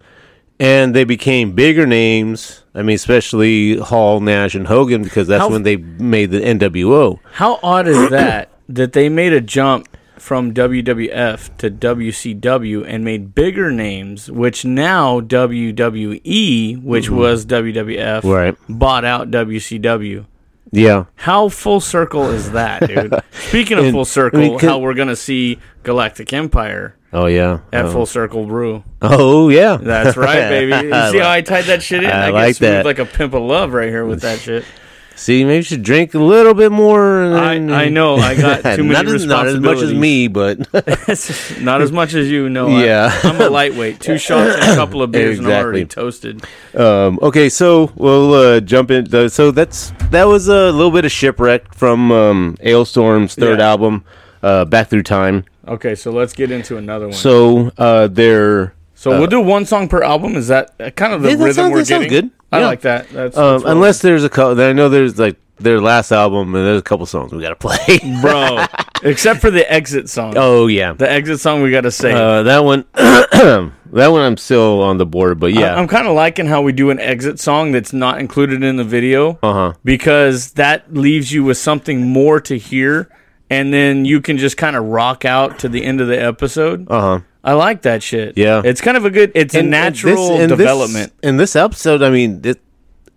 and they became bigger names. I mean, especially Hall, Nash, and Hogan, because that's How- when they made the NWO. How odd is that that they made a jump from WWF to WCW and made bigger names, which now WWE, which mm-hmm. was WWF, Right. bought out WCW. Yeah. How full circle is that, dude? Speaking of And- full I circle, mean, how we're gonna see Galactic Empire Oh yeah. at oh. Full Circle Brew. Oh yeah. That's right, baby. You see how I tied that shit in? I get like smooth that. like a pimp of love right here with that shit. See, maybe you should drink a little bit more. I, and- I know I got too many not, as, not as much as me, but Not as much as you know. Yeah. I, am a lightweight. Two shots and a couple of beers and I'm already toasted. um, okay. So we'll uh, jump in. uh, So that's that was a little bit of shipwreck from um, Alestorm's third Yeah. album, uh, Back Through Time. Okay, so let's get into another one. So, So uh, we'll do one song per album. Is that uh, kind of the Yeah, rhythm sounds- we're that sounds getting? good. I Yeah. like that. That's, um, that's what- unless there's a couple. I know there's like their last album, and there's a couple songs we gotta play. bro, except for the exit song. oh yeah, The exit song we got to say. uh, that one. that one I'm still on the board, but yeah. I- I'm kind of liking how we do an exit song that's not included in the video uh huh. because that leaves you with something more to hear, and then you can just kind of rock out to the end of the episode. Uh huh. I like that shit. Yeah. it's kind of a good. It's a uh, natural development. This, in this episode, I mean, it,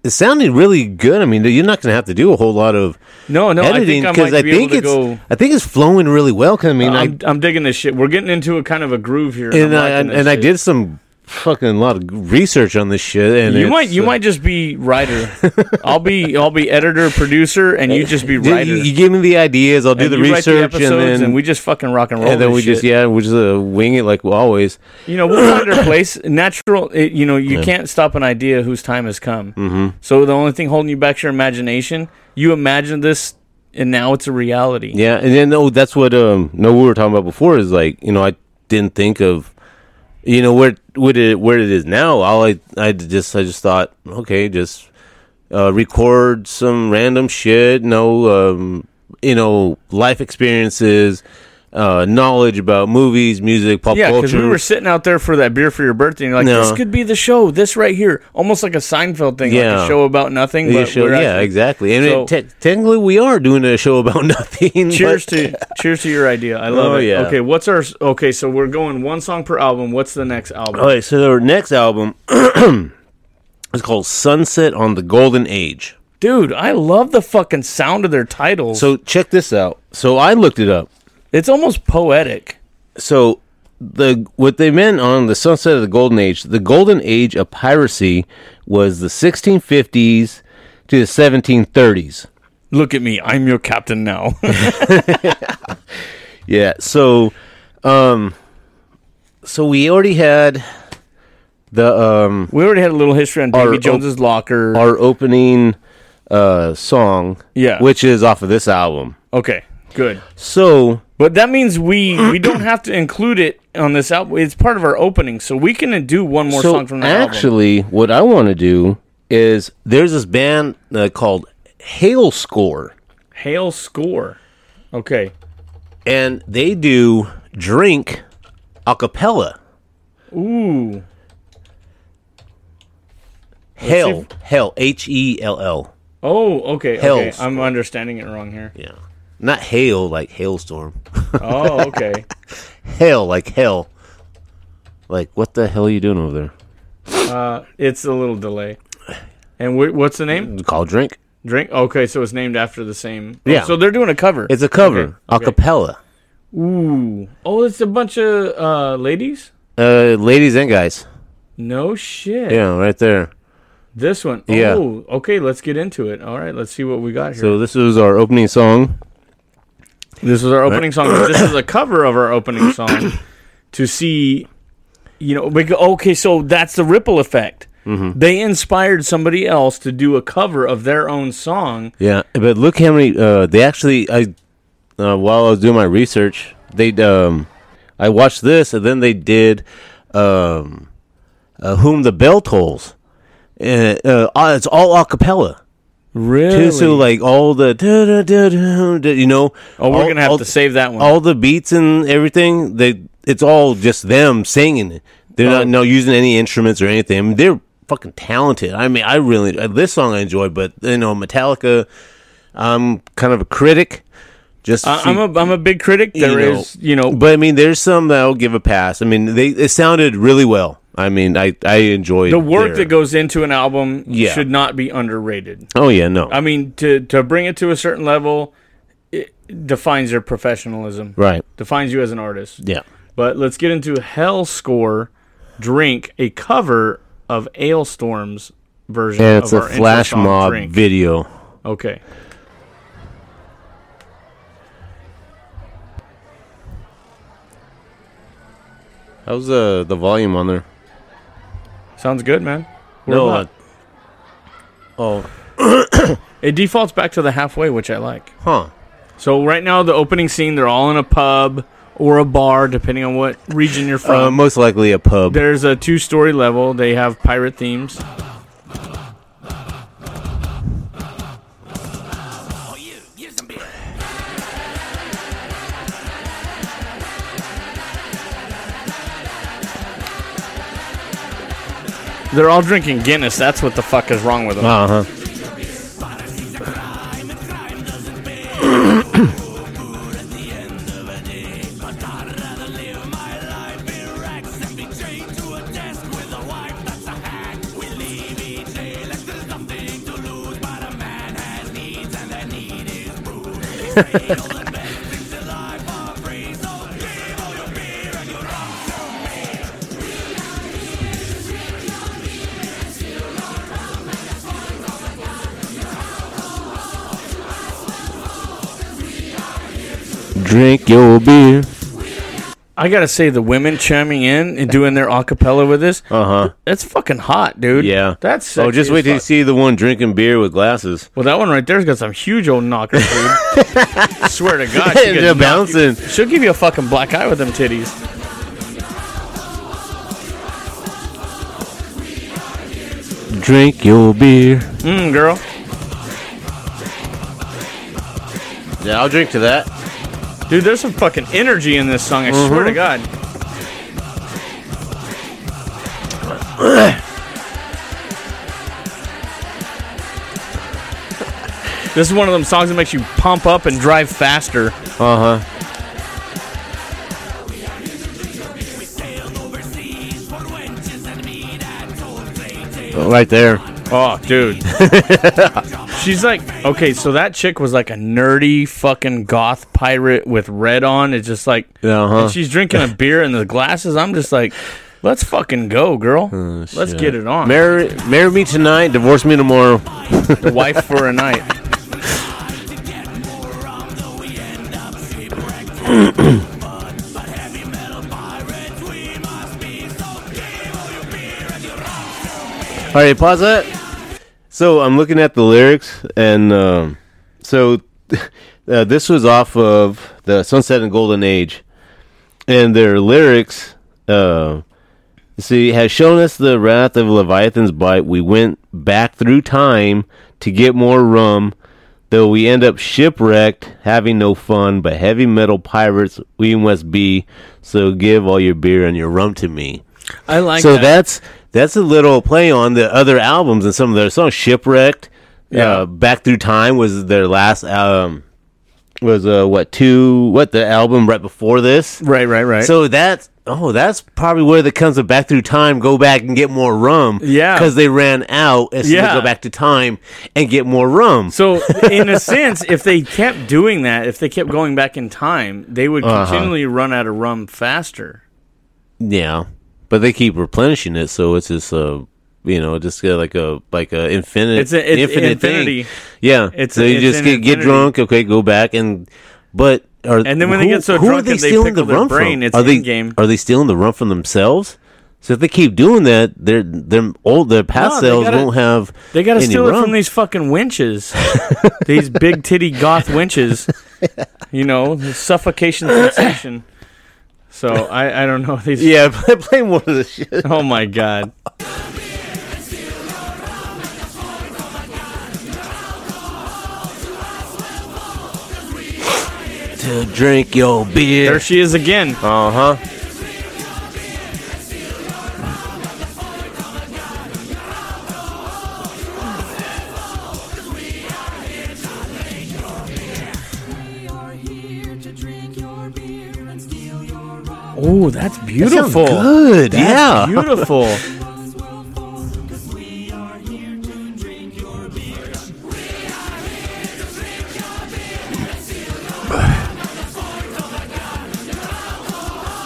it sounded really good. I mean, you're not going to have to do a whole lot of no, no, editing because I think I able it's go. I think it's flowing really well. 'cause, I mean, uh, I'm, I'm digging this shit. We're getting into a kind of a groove here, I and I'm I, and I did some fucking a lot of research on this shit. And You might, you uh, might just be writer. I'll be, I'll be editor, producer, and you just be writer. You, you give me the ideas. I'll do and the research, episodes, and then we just fucking rock and roll. and then we just yeah, we just uh, wing it like always. You know, we'll find our place. Natural, it, you know, you can't stop an idea whose time has come. Mm-hmm. So the only thing holding you back is your imagination. You imagine this, and now it's a reality. Yeah, and then oh, that's what um no we were talking about before is like you know I didn't think of you know where where it where it is now. All I I just I just thought okay, just uh, record some random shit. No, um, you know, life experiences, uh, knowledge about movies, music, pop Yeah, because culture. we were sitting out there for that beer for your birthday, and you're like, No. this could be the show. This right here, almost like a Seinfeld thing, like Yeah. a show about nothing. Yeah, But show- we're yeah, actually- exactly. And So- it, te- technically, we are doing a show about nothing. Cheers but- to cheers to your idea. I love Oh, it. yeah. Okay, what's our okay? So we're going one song per album. What's the next album? All right, so their next album is called Sunset on the Golden Age. Dude, I love the fucking sound of their titles. So check this out. So I looked it up. It's almost poetic. So the what they meant on the Sunset of the Golden Age, the Golden Age of piracy was the 1650s to the 1730s. Look at me, I'm your captain now. Yeah. So, um, so we already had the um we already had a little history on Davy op- Jones's locker. our opening uh song, Yeah. which is off of this album. okay, good. So But that means we we don't have to include it on this album. It's part of our opening, so we can do one more so song from that album. actually, what I want to do is there's this band uh, called Hail Score, Hail score. Okay. and they do drink a cappella. Ooh. Hell, hell, H E L L. Oh, okay. Okay. Hail I'm understanding it wrong here. Yeah, not hail like hailstorm. Oh, okay. hail like hell. Like what the hell are you doing over there? uh, it's a little delay. And wh- what's the name? It's called drink. Drink. Okay, so it's named after the same. oh, Yeah. so they're doing a cover. It's a cover, Okay, a okay. cappella. Ooh. Oh, it's a bunch of uh, ladies. Uh, ladies and guys. No shit. Yeah, right there. This one. Yeah. Oh, okay. Let's get into it. All right. Let's see what we got here. So this is our opening song. This is our opening song. this is a cover of our opening song to see, you know, bec- okay, so that's the ripple effect. Mm-hmm. They inspired somebody else to do a cover of their own song. Yeah, but look how many. Uh, they actually, I uh, while I was doing my research, they um, I watched this, and then they did um, uh, "Whom the Bell Tolls," uh, uh, it's all a cappella. Really? So like all the da, da, da, you know. oh, we're all- gonna have all- to save that one. all the beats and everything. They it's all just them singing. it. They're Oh. not no using any instruments or anything. I mean, they're fucking talented. I mean, I really uh, this song I enjoy, but you know, Metallica. I'm kind of a critic. Just I, I'm a I'm a big critic. you There is, know, you know, but I mean, there's some that I'll give a pass. I mean, they it sounded really well. I mean, I I enjoyed the work their- that goes into an album Yeah. should not be underrated. Oh yeah, no, I mean, to to bring it to a certain level, it defines your professionalism, right? defines you as an artist. Yeah. But let's get into Hellscore Drink, a cover of Alestorm's version And it's of a our flash mob Drink. video. Okay. How's uh, the volume on there? Sounds good, man. We're No, uh, oh, it defaults back to the halfway, which I like. huh? So right now, the opening scene, they're all in a pub or a bar, depending on what region you're from. Uh, most likely a pub. There's a two-story level. They have pirate themes. They're all drinking Guinness. That's what the fuck is wrong with them. Uh huh. Drink your beer. I gotta say, the women chiming in and doing their acapella with this, Uh huh. that's fucking hot, dude. Yeah. That's Oh, just wait till you see the one drinking beer with glasses. Well, that one right there's got some huge old knockers, dude. Swear to God, she they're knock you- bouncing. She'll give you a fucking black eye with them titties. Drink your beer. Mm, girl. Yeah, I'll drink to that. Dude, there's some fucking energy in this song. I swear Mm-hmm. to God. this is one of them songs that makes you pump up and drive faster. Uh huh. Right there. Oh, dude. She's like, okay, so that chick was like a nerdy fucking goth pirate with red on. It's just like, Uh huh. and she's drinking a beer in the glasses. I'm just like, let's fucking go, girl. let's get it on. Marry, marry me tonight, divorce me tomorrow. the wife for a night. All right, pause that. So I'm looking at the lyrics, and um, so uh, this was off of the Sunset and Golden Age, and their lyrics. Uh, see, has shown us the wrath of Leviathan's bite. We went back through time to get more rum, though we end up shipwrecked, having no fun. But heavy metal pirates we must be. So give all your beer and your rum to me I like so that. that's that's a little play on the other albums and some of their songs. Shipwrecked, Yeah. uh, Back Through Time was their last um was uh what two what the album right before this. right, right, right. So that's oh that's probably where the comes of Back Through Time. Go back and get more rum. Yeah. because they ran out. And so Yeah. they go back to time and get more rum. So, in a sense, if they kept doing that, if they kept going back in time, they would Uh-huh. continually run out of rum faster. Yeah, but they keep replenishing it, so it's just uh you know just like a like a infinite It's a- it's infinite infinity. thing. Yeah, It's so a- you it's just get, get drunk. Okay, go back and but are And then when they get so drunk are they they stealing the rum brain, from? it's are they in-game. are they stealing the rum from themselves? So if they keep doing that, their their old their past No, selves gotta- won't have. They got to steal it from these fucking winches, these big titty goth winches. You know, the suffocation sensation. So I, I don't know these. yeah, play, more of this shit. Oh my god. to drink your beer. There she is again. Uh huh. Oh, that's beautiful. Good. That's yeah. beautiful.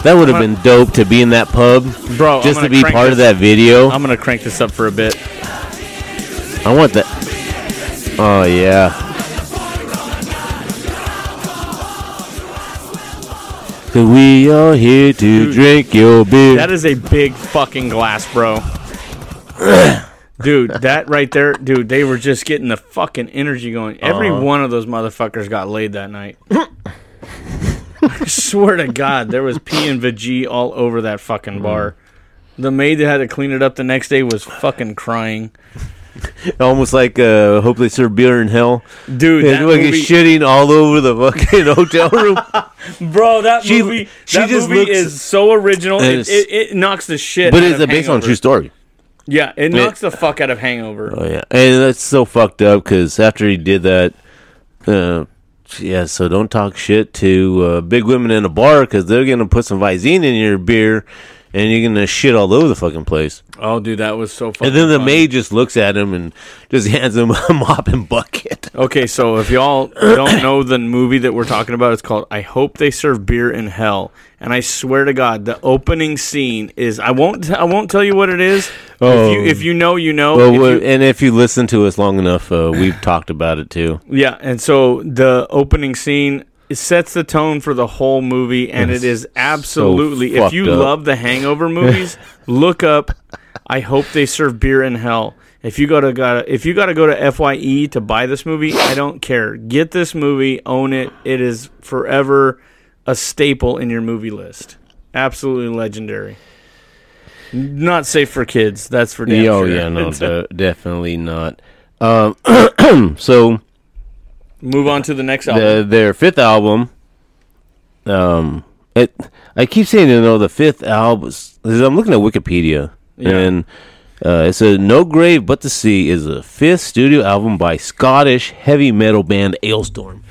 That would have been dope to be in that pub, Bro, just to be crank part of that video. I'm gonna crank this up for a bit. I want that. Oh yeah. So we are here to Dude, drink your beer. That is a big fucking glass, bro. dude, that right there, dude, they were just getting the fucking energy going. Every Uh-huh. one of those motherfuckers got laid that night. I swear to God, there was pee and vajay all over that fucking bar. The maid that had to clean it up the next day was fucking crying. Almost like uh, hope they serve beer in hell. Dude, It's that like movie, shitting all over the fucking hotel room. bro, that She- movie, she that just movie looks- is so original. It, it, it knocks the shit. but out it's of based on a true story. Yeah, it knocks the fuck out of Hangover. Oh yeah, and that's so fucked up because after he did that, uh, yeah. So don't talk shit to uh, big women in a bar because they're gonna put some Visine in your beer, and you're gonna shit all over the fucking place. Oh, dude, that was so fucking. And then the funny. maid just looks at him and just hands him a mop and bucket. Okay, so if y'all don't know the movie that we're talking about, it's called "I Hope They Serve Beer in Hell." And I swear to God, the opening scene is I won't I won't tell you what it is. Oh. If you if you know, you know. Well, If you- and if you listen to us long enough, uh, we've talked about it too. yeah, and so the opening scene it sets the tone for the whole movie, and it is absolutely. if you up. love the Hangover movies, look up. I hope they serve beer in hell. If you gotta gotta if you gotta go to Fye to buy this movie, I don't care. Get this movie, own it. It is forever a staple in your movie list. Absolutely legendary. Not safe for kids. That's for damn oh sure. yeah, no, de- definitely not. Um, so Move on to the next album. the, their fifth album. Um, it. I keep saying you know the fifth album. I'm looking at Wikipedia, Yeah. and uh, it says "No Grave But the Sea" is the fifth studio album by Scottish heavy metal band Alestorm.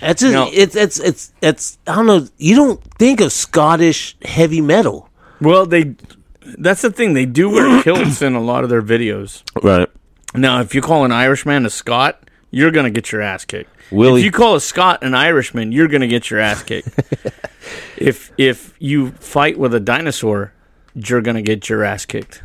That's just, Now- it's it's it's it's I don't know. You don't think of Scottish heavy metal, well, they. That's the thing. They do wear kilts in a lot of their videos. right? Now, if you call an Irishman a Scot, you're gonna get your ass kicked. Willie- If you call a Scot an Irishman, you're gonna get your ass kicked. if if you fight with a dinosaur, you're gonna get your ass kicked.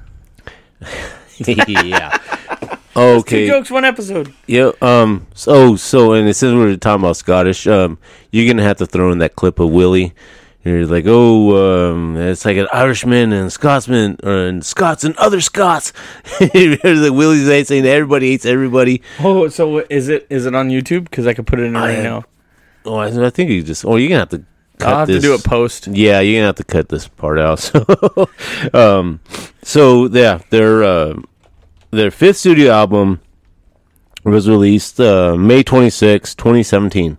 yeah. okay. Two jokes, one episode. Yeah. Um. So so, and it says we are talking about Scottish. Um. You're gonna have to throw in that clip of Willie. You're like, oh, um, it's like an Irishman and Scotsman, or and Scots and other Scots. There's like Willie's saying everybody hates everybody. Oh, so is it is it on YouTube? Because I could put it in right now. Oh, I, I think you just. Oh, you're gonna have to. Cut I'll have this. to do it post. Yeah, you're gonna have to cut this part out. So, um, so yeah, their uh, their fifth studio album was released uh, May 26, 2017.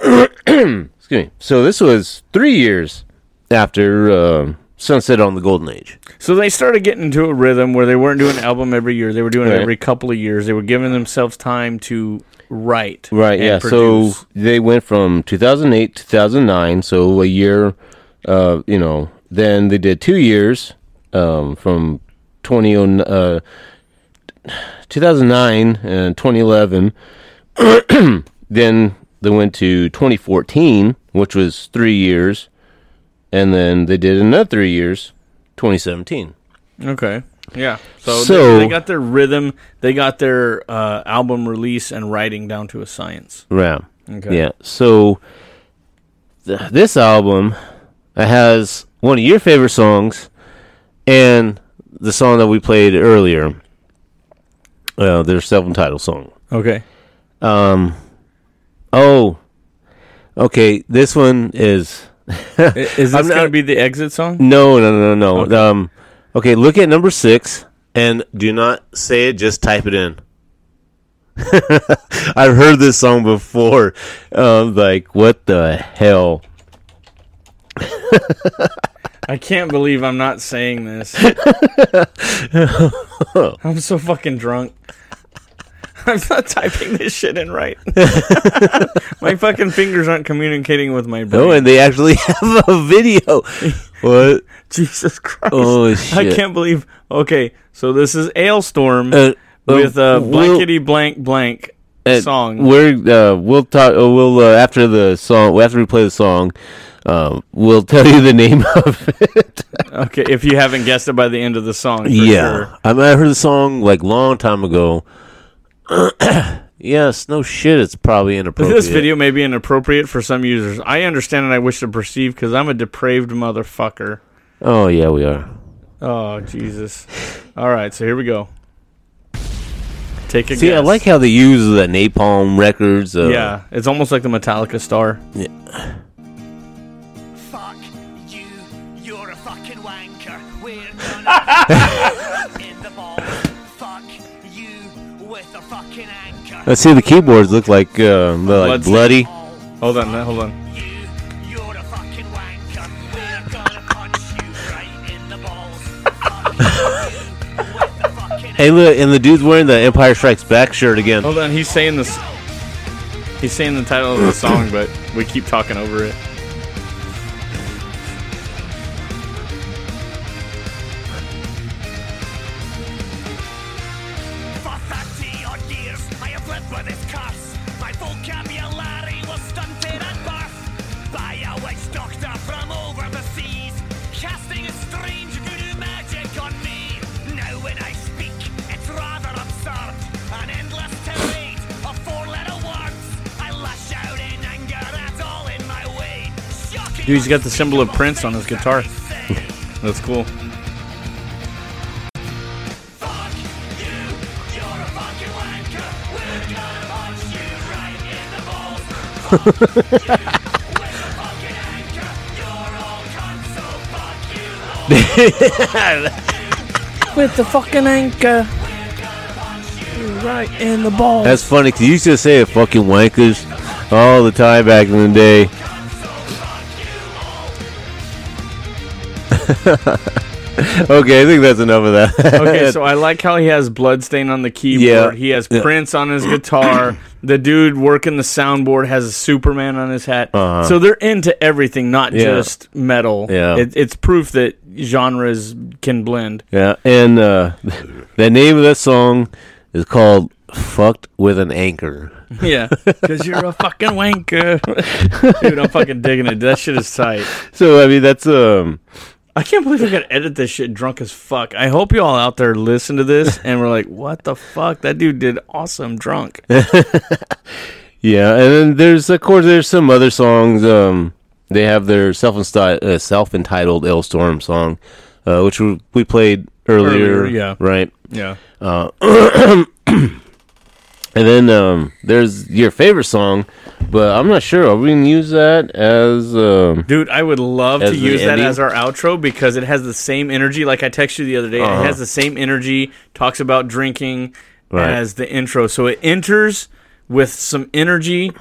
Excuse me. So this was three years after uh, Sunset on the Golden Age. So they started getting into a rhythm where they weren't doing an album every year; they were doing it Right. every couple of years. They were giving themselves time to write. Right. and Yeah. produce. So they went from 2008 to 2009. So a year. Uh, you know. Then they did two years. Um, from 20 uh, 2009 and 2011. then they went to 2014, which was three years, and then they did another three years, 2017. Okay. Yeah. So, So- they, they got their rhythm, they got their uh, album release and writing down to a science. Yeah. Okay. Yeah. So th- this album has one of your favorite songs and the song that we played earlier. Uh, their self-entitled song. Okay. Um. Oh. Okay. This one is. is this going to be the exit song? no, no, no, no. Okay. Um. Okay. Look at number six and do not say it. Just type it in. I've heard this song before. Um, like, what the hell? I can't believe I'm not saying this. I'm so fucking drunk. I'm not typing this shit in right. my fucking fingers aren't communicating with my brain. Oh, and they actually have a video. what? Jesus Christ. Oh, shit! I can't believe. Okay, so this is Alestorm Uh, with uh, a we'll- blankety blank blank uh, song. We're uh, we'll talk. Uh, we'll uh, after the song. After we play the song, uh, we'll tell you the name of it. Okay, if you haven't guessed it by the end of the song, yeah, sure. I, mean, I heard the song like long time ago. yes, no shit. It's probably inappropriate. This video may be inappropriate for some users. I understand and I wish to perceive because I'm a depraved motherfucker. Oh yeah, we are. Oh Jesus! All right, so here we go. Take a See, guess. I like how they use the Napalm records. Uh, yeah, it's almost like the Metallica star. Yeah. Fuck you, you're a fucking wanker. We're I see the keyboards look like uh, like bloody. Hold on, hold on. You, you're a fucking wanker. We're gonna punch you right in the balls. Fuck you with a fucking Hey, look, and the dude's wearing the Empire Strikes Back shirt again. Hold on, he's saying this. He's saying the title of the song, but we keep talking over it. Dude, he's got the symbol of Prince on his guitar. That's cool. Fuck you, you're a fucking wanker. We're gonna punch you right in the balls. Fuck you with a fucking anchor. You're all cunts, so fuck you. With the fucking anchor. Right in the ball. That's funny because you used to say it fucking wankers all the time back in the day. okay, I think that's enough of that. okay, so I like how he has bloodstain on the keyboard. Yeah. He has. Prince on his guitar. the dude working the soundboard has a Superman on his hat. Uh-huh. So they're into everything, not Yeah. just metal. Yeah. It, it's proof that genres can blend. yeah, and uh, the name of that song is called "Fucked with an Anchor." Yeah, because you're a fucking wanker, dude. I'm fucking digging it. That shit is tight. So I mean, that's um, I can't believe we gotta edit this shit drunk as fuck. I hope you all out there listen to this and we're like, what the fuck? That dude did awesome drunk. yeah, and then there's of course there's some other songs. Um, they have their self uh, self entitled "Alestorm" song, uh, which we, we played earlier. Earlier, yeah. right. Yeah. And then um, there's your favorite song, but I'm not sure. Are we gonna use that as um, Dude, I would love As to the use that ending? as our outro because it has the same energy. Like I texted you the other day, Uh-huh. it has the same energy. Talks about drinking Right. as the intro, so it enters with some energy,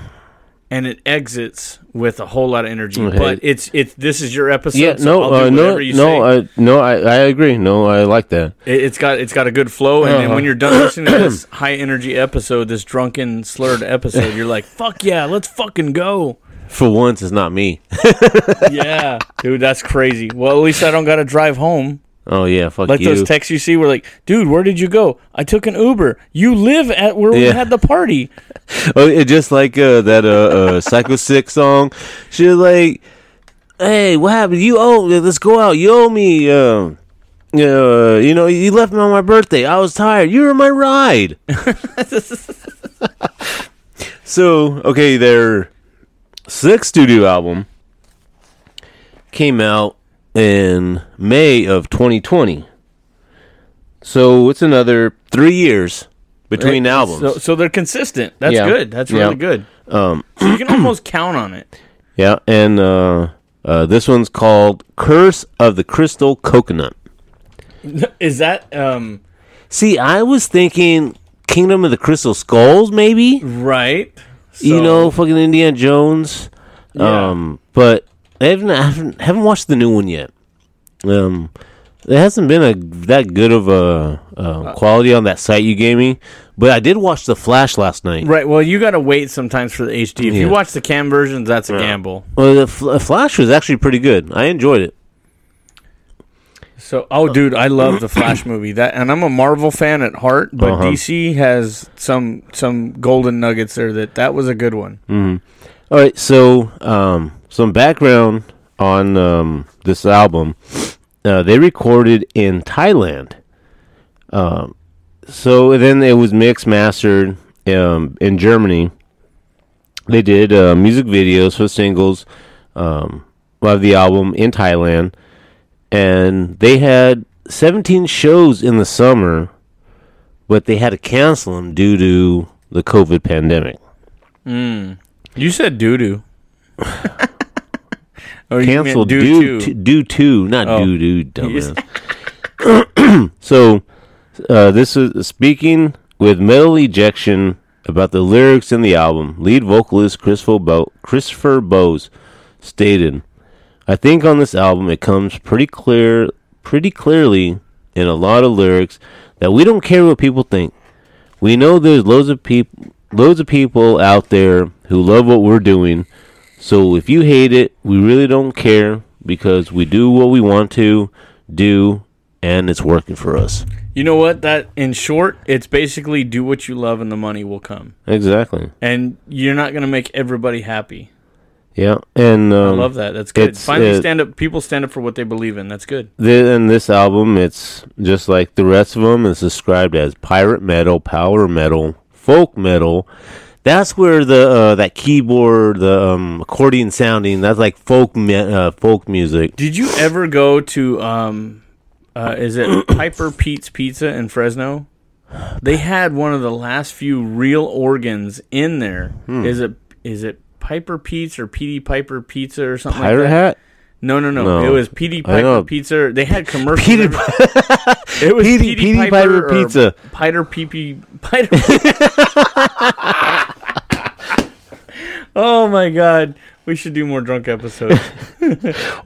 and it exits with a whole lot of energy. Okay. But it's it's this is your episode. yeah? so No, I'll do uh, no, no. I, no. I, I agree. No, I like that. It, it's got it's got a good flow, and, and Uh-huh. when you're done listening to this high energy episode, this drunken slurred episode, you're like, "Fuck yeah, let's fucking go!" For once, it's not me. Yeah, dude, that's crazy. Well, at least I don't got to drive home. Oh yeah, fuck Like you. those texts you see, were like, "Dude, where did you go? I took an Uber. You live at where we had the party." oh, it just like uh, that uh, uh, Psycho Six song. She was like, "Hey, what happened? You owe? Let's go out. You owe me." Um, uh, you know, you left me on my birthday. I was tired. You were my ride. so, okay, their sixth studio album came out in May of 2020. So it's another three years between albums. So, so they're consistent. That's Yeah. good. That's Yeah. really good. um, So you can almost count on it. Yeah, and uh, uh, this one's called "Curse of the Crystal Coconut." Is that um? See, I was thinking Kingdom of the Crystal Skulls, maybe. Right. you know, fucking Indiana Jones. Yeah. Um, but I haven't, I haven't haven't watched the new one yet. Um, there hasn't been a that good of a uh, quality on that site you gave me. But I did watch the Flash last night. Right. Well, you got to wait sometimes for the HD. If Yeah. you watch the cam versions, that's a gamble. Well, the Fl- Flash was actually pretty good. I enjoyed it. So, oh, dude, I love the Flash movie. That, and I'm a Marvel fan at heart, but Uh-huh. DC has some some golden nuggets there. That that was a good one. All right, so um, some background on um, this album. Uh, they recorded in Thailand. Um, so then it was mixed, mastered um, in Germany. They did uh, music videos for singles um, of the album in Thailand, and they had 17 shows in the summer, but they had to cancel them due to the COVID pandemic. You said doo doo. or meant canceled due too. to, due to not Oh. due to dumbass. so uh, this is speaking with Metal Injection about the lyrics in the album. Lead vocalist Christopher, Bo- Christopher Bowes stated, "I think on this album it comes pretty clear, pretty clearly in a lot of lyrics that we don't care what people think. We know there's loads of people, loads of people out there who love what we're doing." So if you hate it, we really don't care because we do what we want to do and it's working for us. You know what? That in short, it's basically do what you love and the money will come. Exactly. And you're not going to make everybody happy. Yeah. And um, I love that. That's good. Finally, uh, stand up. People stand up for what they believe in. That's good. th- in this album, it's just like the rest of them. It's described as pirate metal, power metal, folk metal. That's where the uh, that keyboard, the um, accordion sounding. That's like folk me- uh, folk music. Did you ever go to um, uh, is it Piper Pete's Pizza in Fresno? They had one of the last few real organs in there. Is Hmm. it is it Piper Pete's or Petey Piper Pizza or something Pirate like that? hat. No, no, no, No. It was Petey I. Piper Pizza. They had commercials. Petey it was Petey Piper, Piper Pizza. Piter Peepee Piter. oh my god, we should do more drunk episodes.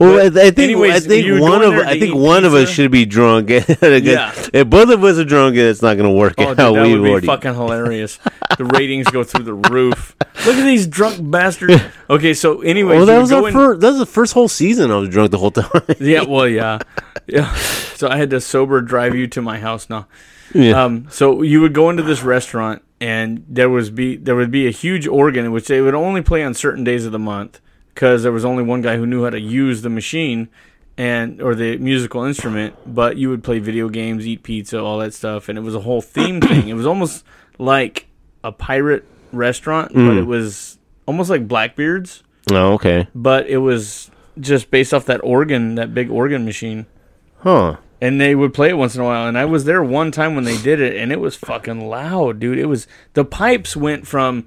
Well, I, I think anyways, I think one of I think one of us should be drunk. Yeah. If both of us are drunk, it's not going to work Oh, out. dude, that We've would be already- fucking hilarious. the ratings go through the roof. Look at these drunk bastards. Okay, so anyway, Well, that was our first. That was the first whole season. I was drunk the whole time. Yeah, well, yeah, yeah. So I had to sober drive you to my house now. yeah. Um, so you would go into this restaurant, and there was be there would be a huge organ, which they would only play on certain days of the month because there was only one guy who knew how to use the machine and or the musical instrument. But you would play video games, eat pizza, all that stuff, and it was a whole theme thing. It was almost like a pirate restaurant, but mm. it was almost like Blackbeard's, oh, okay. but it was just based off that organ, that big organ machine Huh. And they would play it once in a while. And I was there one time when they did it, and it was fucking loud, dude. It was the pipes went from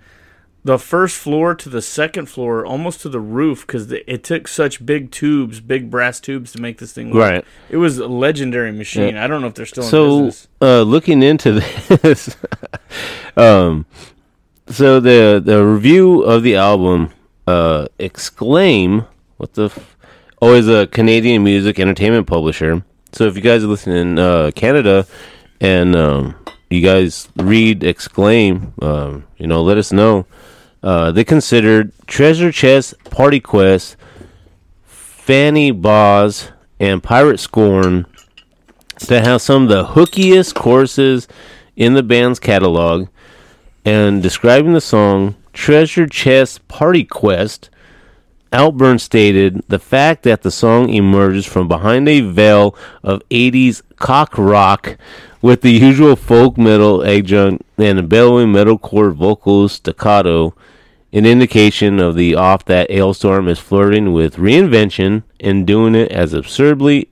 the first floor to the second floor, almost to the roof, because it took such big tubes, big brass tubes, to make this thing work. Right. It was a legendary machine. I don't know if they're still in So, business. uh, looking into this, um, so the the review of the album, uh, exclaim what the, f- oh, is a Canadian music entertainment publisher. So if you guys are listening in uh, Canada, and um, you guys read exclaim, um, you know, let us know. Uh, they considered Treasure Chest, Party Quest, Fannybaws, and Pirate Scorn to have some of the hookiest choruses in the band's catalog. And describing the song Treasure Chest Party Quest, Outburn stated the fact that the song emerges from behind a veil of 80s cock rock with the usual folk metal adjunct and a bellowing metalcore vocal staccato, an indication of the off that Alestorm is flirting with reinvention and doing it as absurdly,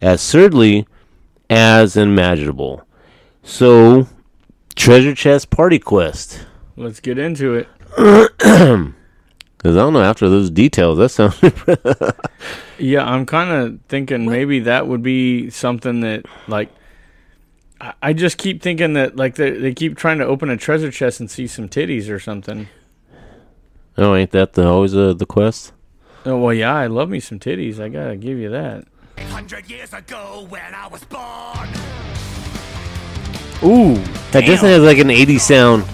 absurdly as imaginable. So, Treasure Chest Party Quest. Let's get into it. Because I don't know, after those details, that sounds. Yeah, I'm kind of thinking maybe that would be something that like I- I just keep thinking that like they they keep trying to open a treasure chest and see some titties or something. Oh, ain't that the, always uh, the quest? Oh well, yeah, I love me some titties. I gotta give you that. Hundred years ago when I was born, Ooh, That doesn't have like an 80s sound.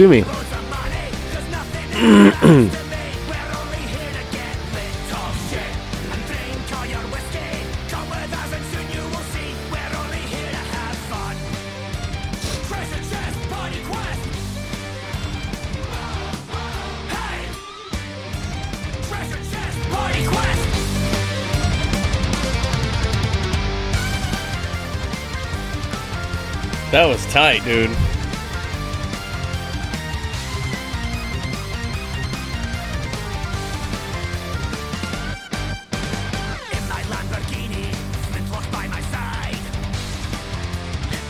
Sue me.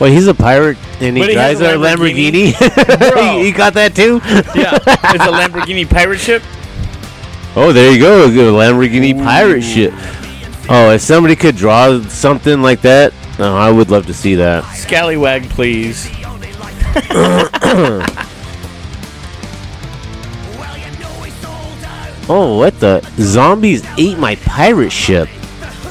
Well, he's a pirate and he he drives a Lamborghini. Lamborghini. You got that too? Yeah, it's a Lamborghini pirate ship. Oh, there you go. A good Lamborghini pirate ship. Oh, if somebody could draw something like that, oh, I would love to see that. Scallywag, please. The only life. well, you know we sold out. Oh, what the? Zombies ate my pirate ship.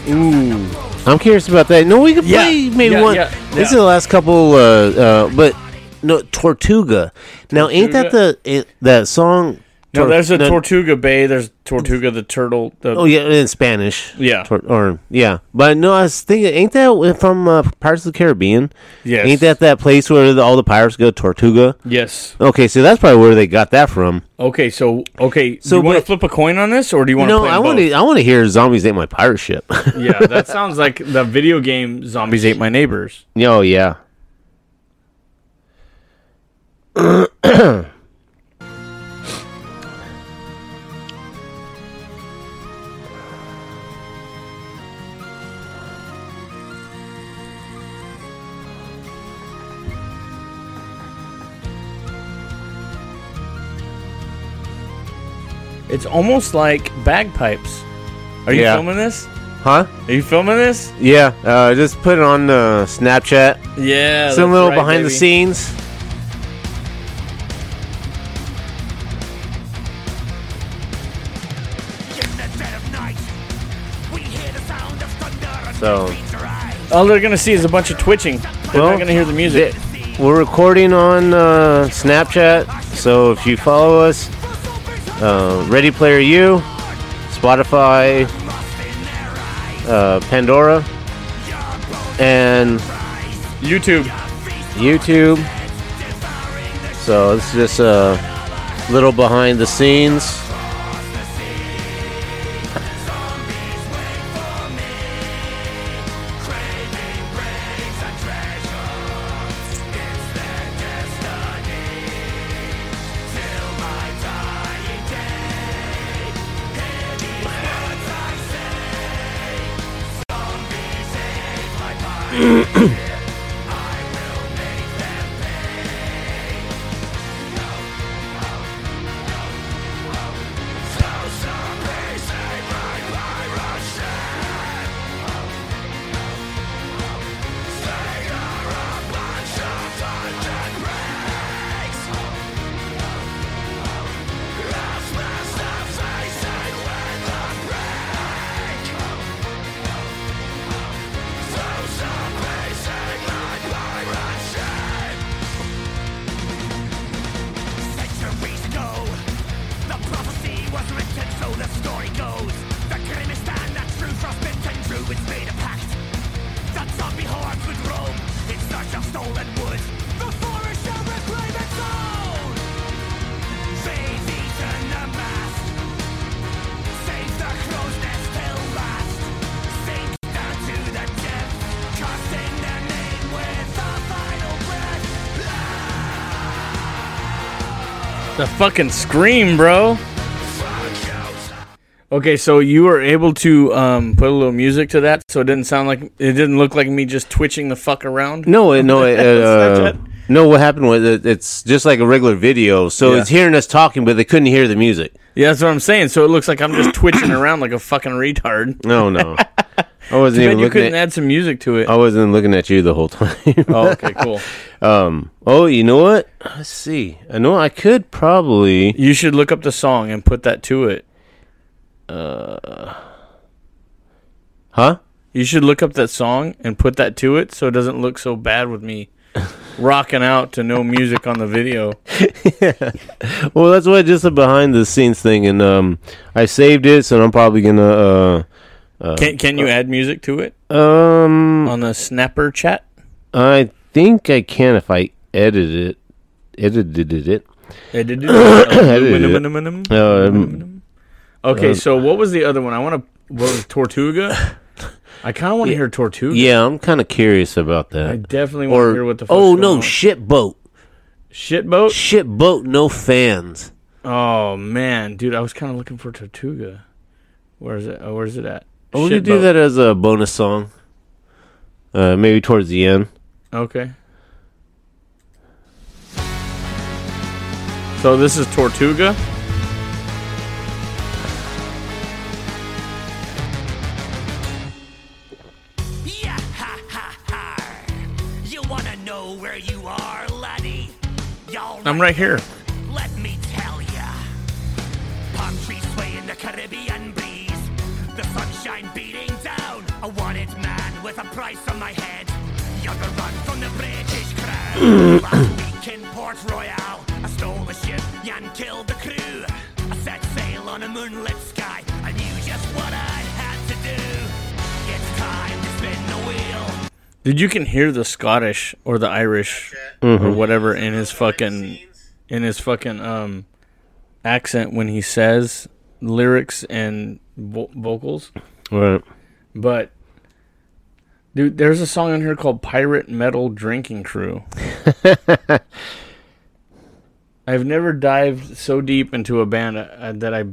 Ooh, I'm curious about that. No, we could Yeah, play maybe yeah, one. yeah, This yeah. is the last couple, uh, uh, but no, Tortuga. Now, ain't that the it, that song? No, there's a no- Tortuga Bay. There's Tortuga the turtle. The, Oh yeah, in Spanish. Yeah. Tor- or yeah, but no, I was thinking, ain't that from uh, Pirates of the Caribbean? Yes. Ain't that that place where the, all the pirates go, Tortuga? Yes. Okay, so that's probably where they got that from. Okay, so okay, So do you want to flip a coin on this, or do you want to No, play I want to. I want to hear zombies ate my pirate ship. yeah, that sounds like the video game Zombies Ate My Neighbors. oh yeah. It's almost like bagpipes. Are you Yeah. filming this? Huh? Are you filming this? Yeah. Uh, just put it on uh, Snapchat. Yeah. Some that's little right, behind the baby. scenes. The dead of night, we hear the sound of thunder and So- All they're gonna see is a bunch of twitching. They're Well, not gonna hear the music. We're recording on uh, Snapchat, so if you follow us, uh, Ready Player U, Spotify, uh, Pandora, and YouTube. YouTube. So it's just a little behind the scenes. The fucking scream, bro. Okay, so you were able to um, put a little music to that, so it didn't sound like it didn't look like me just twitching the fuck around. No, it- no, it, uh? No. What happened was it, it's just like a regular video, so Yeah. it's hearing us talking, but they couldn't hear the music. Yeah, that's what I'm saying. So it looks like I'm just twitching around like a fucking retard. No, no, I wasn't even you looking couldn't at. add some music to it. I wasn't looking at you the whole time. Oh, okay, cool. um. Oh, you know what? Let's see. I know I could probably. You should look up the song and put that to it. Huh? You should look up that song and put that to it so it doesn't look so bad with me rocking out to no music on the video. Well, that's what just a behind the scenes thing, and um, I saved it, so I'm probably gonna uh, Can can you add music to it um, on the Snapper chat? I think I can if I edit it, edited it. Edit it. Okay, so what was the other one? I want to. What was Tortuga? I kind of want to hear Tortuga. Yeah, I'm kind of curious about that. I definitely want to hear what the. Fuck's oh going no, on. shit boat, shit boat. shit boat, no fans. Oh man, dude, I was kind of looking for Tortuga. Where is it? Oh, where's it at? Oh, we could do that as a bonus song. Uh, maybe towards the end. Okay. So this is Tortuga. I'm right here. Let me tell ya. Palm trees sway in the Caribbean breeze. The sunshine beating down. A wanted man with a price on my head. Younger run from the British crown. Last week in Port Royal, I stole a ship and killed the crew. I set sail on a moonlit Dude, you can hear the Scottish or the Irish or whatever in his fucking in his fucking um accent when he says lyrics and vo- vocals. Right. But dude, there's a song on here called Pirate Metal Drinking Crew. I've never dived so deep into a band uh, that I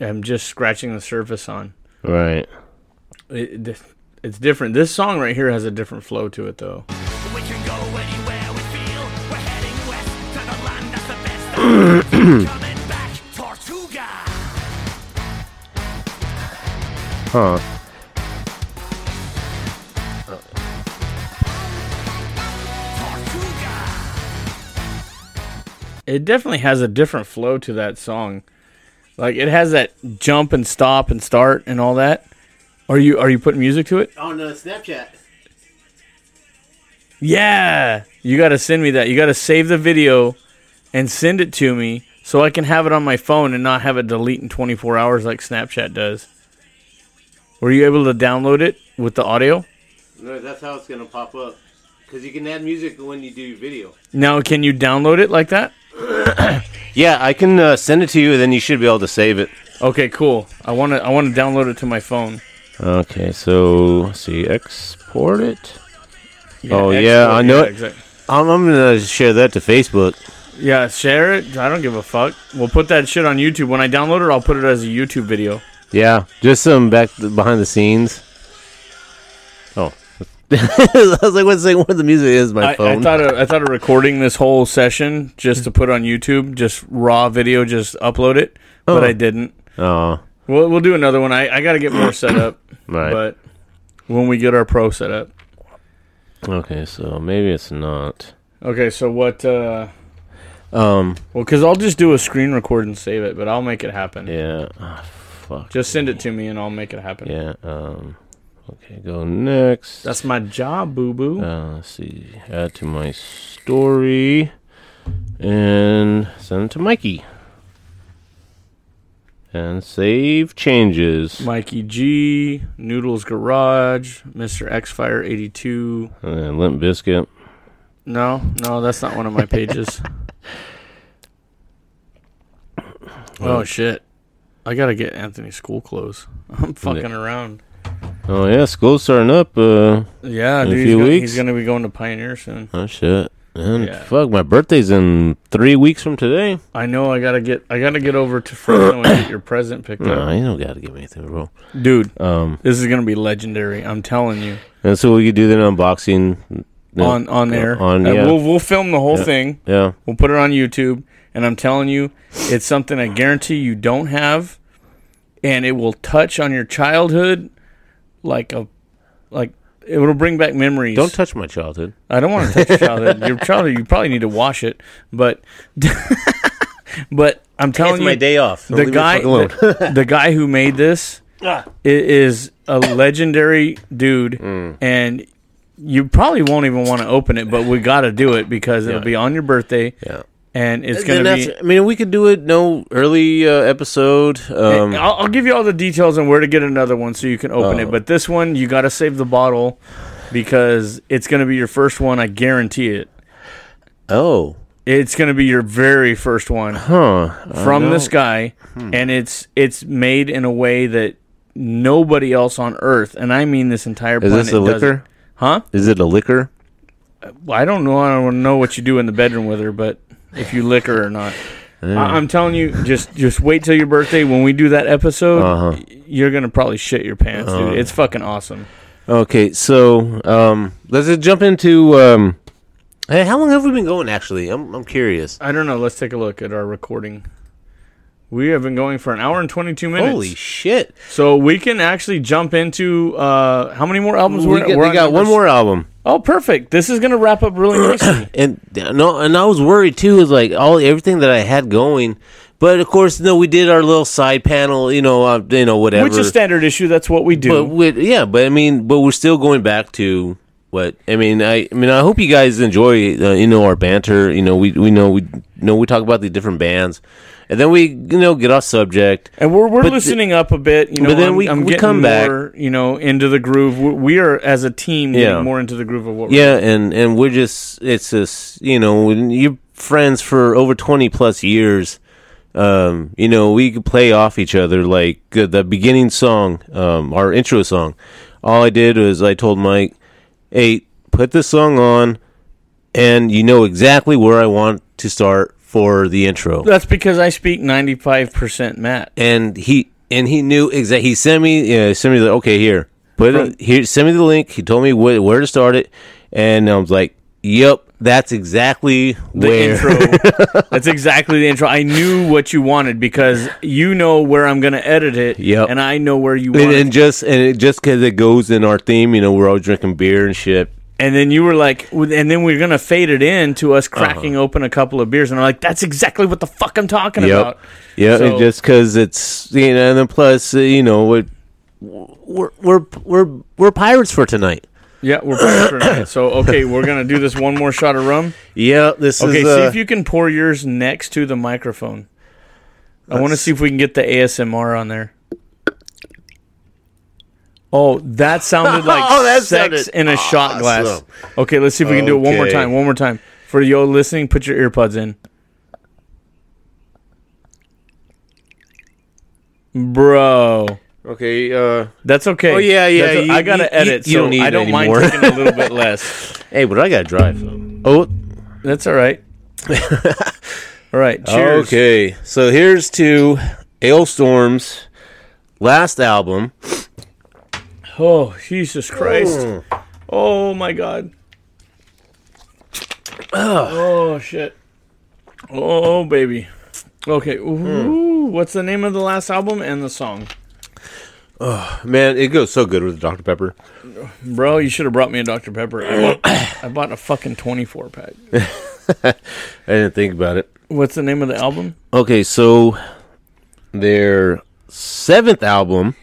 am just scratching the surface on. Right. It, it- it's different. This song right here has a different flow to it, though. We can go anywhere we feel. We're heading west to the land that's the best. Coming back, Tortuga. Huh. It definitely has a different flow to that song. Like it has that jump and stop and start and all that. Are you are you putting music to it? On uh, Snapchat. Yeah. You got to send me that. You got to save the video and send it to me so I can have it on my phone and not have it delete in 24 hours like Snapchat does. Were you able to download it with the audio? No, that's how it's gonna pop up. Cause you can add music when you do your video. Now, can you download it like that? Yeah, I can uh, send it to you, and then you should be able to save it. Okay, cool. I want to I want to download it to my phone. Okay, so let's see, export it. Yeah, Oh, export- yeah, I know it. exact- I'm, I'm gonna share that to Facebook. Yeah, share it. I don't give a fuck. We'll put that shit on YouTube. When I download it, I'll put it as a YouTube video. Yeah, just some back behind the scenes. Oh, I was like, what's what the music is? My I, I thought of, I thought of recording this whole session just to put on YouTube, just raw video, just upload it, but Oh. I didn't. oh, We'll we'll do another one. I, I got to get more set up, right. but when we get our pro set up. okay, so maybe it's not. Okay, so what? uh Um, Well, because I'll just do a screen record and save it, but I'll make it happen. yeah. Ah, fuck. Just send it to me and I'll make it happen. Yeah. Um. Okay, go next. That's my job, boo boo. Uh, let's see. Add to my story and send it to Mikey. And save changes. Mikey G, Noodles Garage, Mr. X Fire 82. And Limp Biscuit. No, no, that's not one of my pages. oh shit! I gotta get Anthony school clothes. I'm fucking around. Oh yeah, school's starting up. Uh, Yeah, In a few he's, gonna, weeks? he's gonna be going to Pioneer soon. oh shit. And Yeah. fuck, my birthday's in three weeks from today. I know I gotta get I gotta get over to Fresno and get your present picked No, up, you don't gotta give me anything, bro. dude. Um, This is gonna be legendary. I'm telling you. and so we could do the unboxing yeah, on on air. On yeah, we'll we'll film the whole Yeah. thing. yeah. We'll put it on YouTube, and I'm telling you, it's something I guarantee you don't have, and it will touch on your childhood like a like it will bring back memories. Don't touch my childhood. I don't want to touch your childhood. Your childhood, you probably need to wash it, but but I'm telling you, my day off. the guy the, the guy who made this is a legendary dude Mm. and you probably won't even want to open it but we got to do it because it'll Yeah. be on your birthday yeah. And it's going to be I mean, we could do it. No early uh, episode. Um, I'll, I'll give you all the details on where to get another one so you can open Oh. it but this one you got to save the bottle because it's going to be your first one i guarantee it oh, it's going to be your very first one huh. from this guy, and it's it's made in a way that nobody else on Earth, and I mean this entire Is planet, this a it. liquor? Huh? Is it a liquor? Well, I don't know. I don't know what you do in the bedroom with her, but if you lick her or not. I- I'm telling you, just just wait till your birthday. When we do that episode, Uh-huh. you're gonna probably shit your pants, dude. It's fucking awesome. Okay, so um, let's just jump into. Um, hey, how long have we been going? Actually, I'm I'm curious. I don't know. Let's take a look at our recording. We have been going for an hour and 22 minutes. Holy shit! So we can actually jump into uh, how many more albums We we're, got, we're we got one more album, Oh, perfect. This is gonna wrap up really nicely. and no, and I was worried too. Is like all everything that I had going, but of course, no, we did our little side panel. You know, uh, you know, whatever. Which is standard issue. That's what we do. But with, yeah, but I mean, but we're still going back to what I mean. I, I mean, I hope you guys enjoy, uh, you know, our banter. You know, we we know we know we talk about the different bands, and then we you know get off subject. and we're we're but loosening up a bit. You know, but then I'm, we- I'm we getting come back. you know, into the groove. We, we are as a team getting Yeah. more into the groove of what. we're Yeah, and and we're just it's just you know you're friends for over twenty plus years. Um, you know, we could play off each other like uh, the beginning song, um, our intro song. All I did was I told Mike, "Hey, put this song on, and you know exactly where I want to start for the intro." That's because I speak ninety five percent Matt. and he and he knew exactly. He sent me, yeah, sent me the okay here, put it here. Send me the link. He told me wh- where to start it, and I was like, "Yep, that's exactly The where." intro. That's exactly the intro. I knew what you wanted because you know where I'm going to edit it. Yep. And I know where you want and, it. and just and it, just because it goes in our theme, you know, we're all drinking beer and shit. And then you were like, and then we're gonna fade it in to Uh-huh. us cracking open a couple of beers, and I'm like, that's exactly what the fuck I'm talking Yep. about. Yeah, So- and just because it's you know, and then plus uh, you know, it, we're we're we're we're pirates for tonight. Yeah, we're playing for tonight. So okay, we're gonna do this one more shot of rum. Yeah, this Okay, is. Okay, see uh, if you can pour yours next to the microphone. I want to see if we can get the ASMR on there. Oh, that sounded like Oh, that sex in a shot glass. Okay, let's see if we can do it one more time. One more time. For yo listening, put your earbuds in. Bro. Okay. Uh, That's okay. Oh, yeah, yeah, you- I gotta you- edit, you- you so don't need I don't mind anymore. taking a little bit less. hey, but I gotta drive. So. Oh, That's all right. all right. Cheers. Okay, so here's to Alestorm's last album. Oh, Jesus Christ. Oh my God. Oh shit. Oh baby. Okay. Ooh, what's the name of the last album and the song? Oh, man, it goes so good with Dr. Pepper. Bro, you should have brought me a Dr. Pepper. I bought, I bought a fucking 24 pack. I didn't think about it. What's the name of the album? Okay, so their seventh album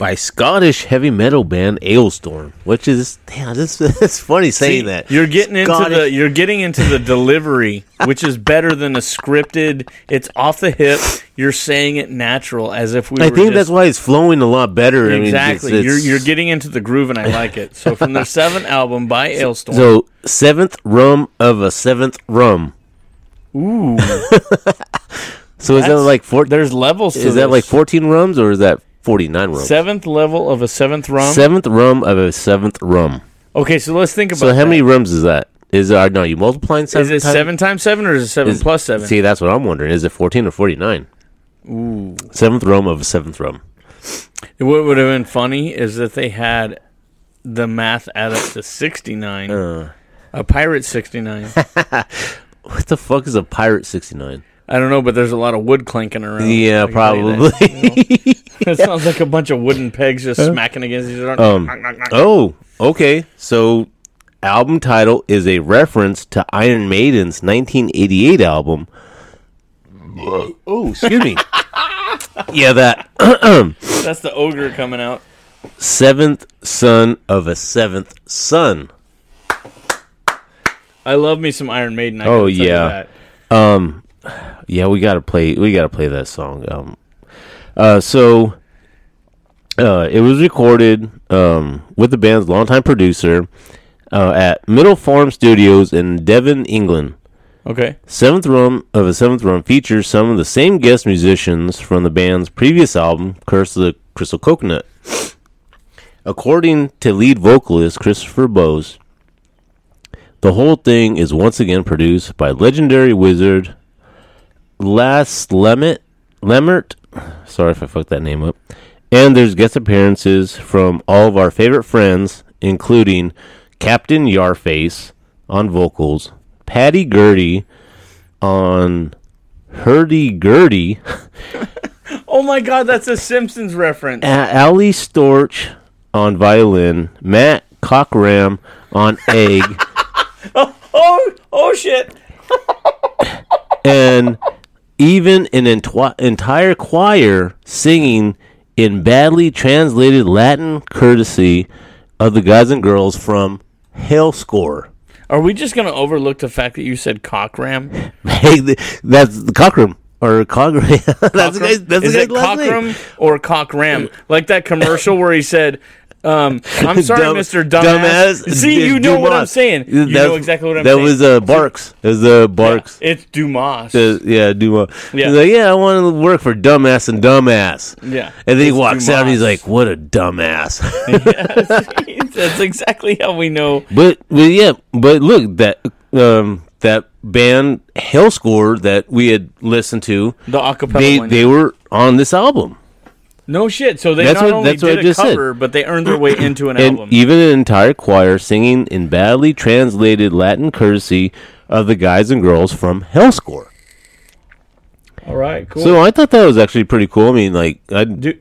by Scottish heavy metal band Alestorm, which is damn, this it's funny saying See, that. You're getting into the you're getting into the delivery, which is better than a scripted. It's off the hip. You're saying it natural, as if we. I were think just, that's why it's flowing a lot better. I mean, it's- Exactly. it's- you're you're getting into the groove, and I like it. So from their seventh album by Alestorm. so seventh rum of a seventh rum. Ooh, So is that like four? there's levels. To Is that like fourteen rums or is that forty nine rums? seventh level of a seventh rum? Seventh rum of a seventh rum. Okay, so let's think about. So how that. many rums is that? is are no you multiplying seven? Is it times- seven times seven or is it seven is- plus seven? See, that's what I'm wondering. Is it fourteen or forty nine? Ooh. Seventh rum of a seventh rum. What would have been funny is that they had the math add up to 69. Uh, a pirate 69. what the fuck is a pirate sixty nine? I don't know, but there's a lot of wood clinking around. Yeah, I can tell you probably. that, you know? it sounds like a bunch of wooden pegs just smacking against each other. Um, Knock, knock, knock. Oh, okay. So, album title is a reference to Iron Maiden's 1988 album. Oh, excuse me. yeah, that That's the ogre coming out. seventh son of a seventh son. I love me some Iron Maiden. I Oh, gotta tell you yeah. that. Um, yeah, we gotta play. We gotta play that song. Um, uh, so, uh, it was recorded um with the band's longtime producer uh, at Middle Farm Studios in Devon, England. Okay. Seventh Room of a Seventh Room features some of the same guest musicians from the band's previous album, Curse of the Crystal Coconut. According to lead vocalist Christopher Bowes, the whole thing is once again produced by legendary wizard Lasse Lammert, Lammert. Sorry if I fucked that name up. And there's guest appearances from all of our favorite friends, including Captain Yarface on vocals, Patty Gurdy on Hurdy Gurdy, Oh my god, that's a Simpsons reference. A- Ally Storch on violin, Matt Cockram on egg, oh, oh, oh shit. and even an entwi- entire choir singing in badly translated Latin courtesy of the guys and girls from Hellscore. Are we just gonna overlook the fact that you said cockram? Hey, th- that's the Cockram or Cockram. that's the guy's, that's Is it last name. cockram or cockram? Uh, like that commercial where he said, um, "I'm sorry, Dumb- Mr. Dumbass." dumbass. See, you know what I'm saying. You That's- know exactly what I'm that saying. was uh, Barks. It was uh, Barks. It's Dumas. Uh, yeah, Dumas. Yeah. He's like, yeah, I want to work for dumbass and dumbass. yeah, And then he walks out. and He's like, "What a dumbass!" "That's exactly how we know." but, but yeah, but look that um, that band Hellscore that we had listened to, The acapella they one. they were on this album, no shit. So they That's not what- only that's what did I a just said. cover, but they earned their way into an and album. even an entire choir singing in badly translated Latin courtesy of the guys and girls from Hellscore. All right, cool. So I thought that was actually pretty cool. I mean, like, I Do,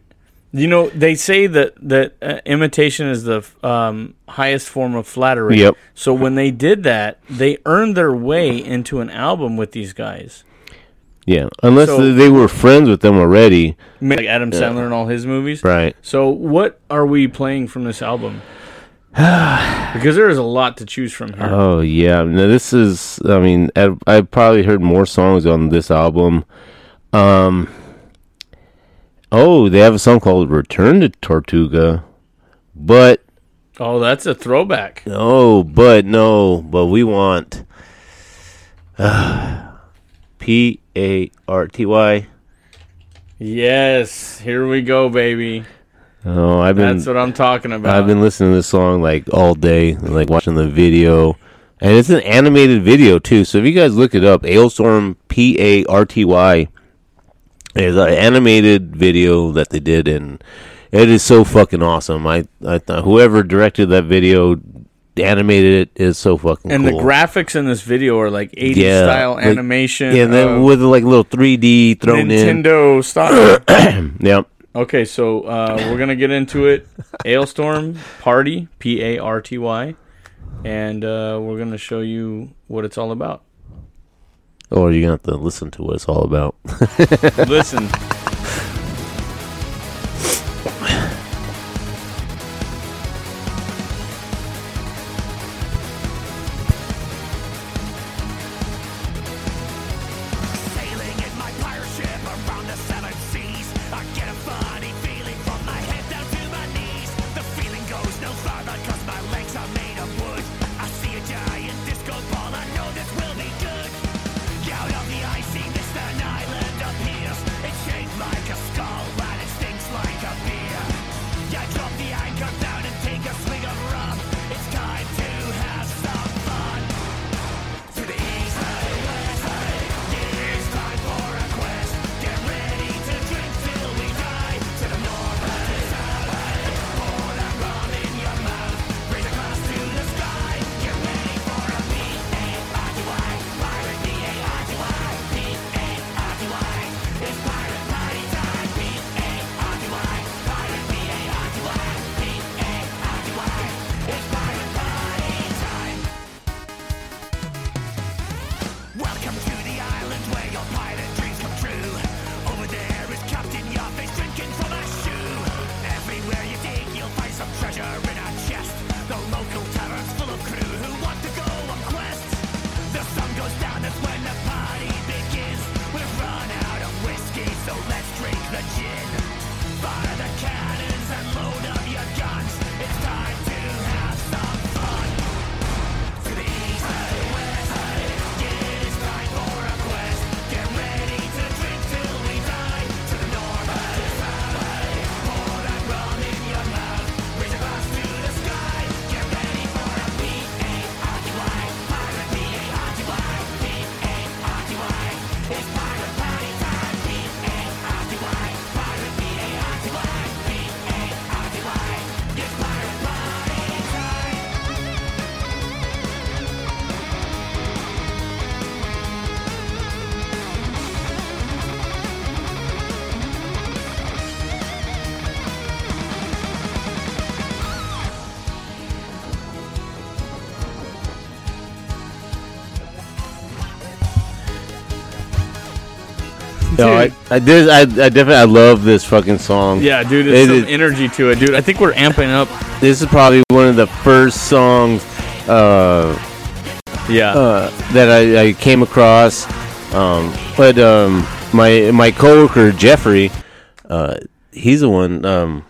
you know they say that that uh, imitation is the um, highest form of flattery. Yep. So when they did that, they earned their way into an album with these guys, yeah, unless So- they were friends with them already, like Adam Sandler and all his movies. right? So what are we playing from this album? because there is a lot to choose from here. Oh yeah, now this is. I mean, I I probably heard more songs on this album. Um. Oh, they have a song called "Return to Tortuga," but oh, that's a throwback. no, but no, but we want P A R T Y. Yes, here we go, baby. Oh, I've been That's what I'm talking about. I've been listening to this song like all day, like watching the video. And it's an animated video too. So if you guys look it up, Alestorm P A R T Y is an animated video that they did and it is so fucking awesome. I I thought whoever directed that video animated it is so fucking and cool. the graphics in this video are like 80s Yeah, style like- animation. yeah, and then with like little 3D thrown in. Nintendo style. Yep. Okay, so uh, we're gonna get into it. Alestorm Party, P A R T Y, and uh, we're gonna show you what it's all about. Or you're gonna have to listen to what it's all about. Listen, No, I, I, there's, I, I definitely, I love this fucking song. Yeah, dude, there's It some is- energy to it, dude. I think we're amping up. This is probably one of the first songs uh, Yeah. uh, that I, I came across. Um, but um, my my coworker Jeffrey, uh, he's the one. Um,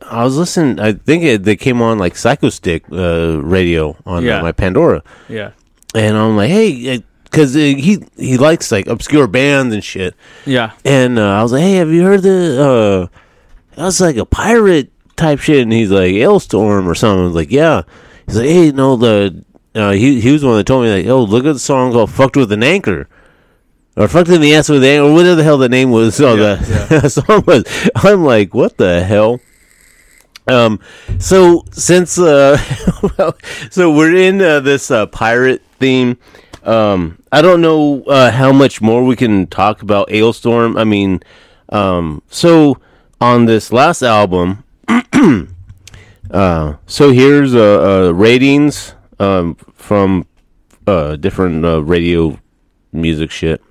I was listening. I think it, they came on like Psychostick uh, radio on uh, Yeah. my Pandora, yeah. and I'm like, hey, because he he likes like obscure bands and shit. Yeah. And uh, I was like, "Hey, have you heard the? Uh, that was like a pirate type shit." And he's like, "Alestorm" or something. I was like, "Yeah." He's like, "Hey, no, the uh, he he was the one that told me like, oh, look at the song called "Fucked with an Anchor." Or fucked in the ass with an anchor, or whatever the hell the name was. Oh, Yeah, the song was. I'm like, what the hell? Um, so since uh, so we're in uh, this uh, pirate theme. Um, I don't know uh, how much more we can talk about Alestorm. I mean, um, so on this last album, uh, so here's uh, uh, ratings um, from uh, different uh, radio music shit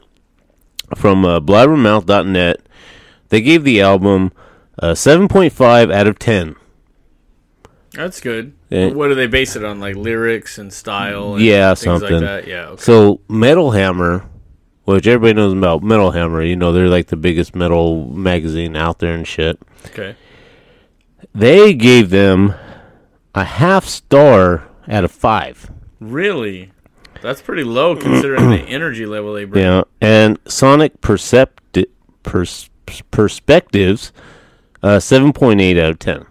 from uh, blabbermouth.net. They gave the album a 7.5 out of 10. That's good. Yeah. What do they base it on? Like lyrics and style? And Yeah, things something. like that. Yeah. Okay. So Metal Hammer, which everybody knows about Metal Hammer, you know they're like the biggest metal magazine out there and shit. okay. They gave them a half star out of five. Really? That's pretty low considering the energy level they bring. Yeah, and Sonic Percepti- pers- Perspectives, uh, seven point eight out of ten.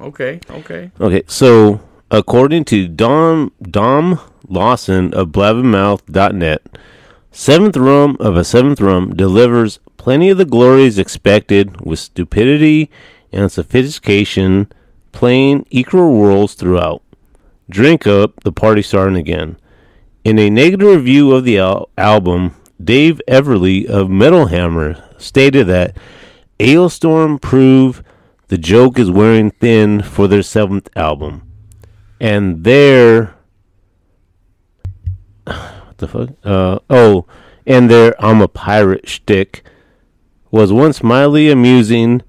Okay. Okay. Okay, so according to Dom Dom Lawson of blabbermouth.net, seventh rum of a seventh rum delivers plenty of the glories expected with stupidity and sophistication playing equal roles throughout. Drink up, the party starting again. In a negative review of the al- album, Dave Everley of Metal Hammer stated that Alestorm proved the joke is wearing thin for their seventh album. And their what the fuck? Uh oh, and their I'm a pirate shtick was once mildly amusing,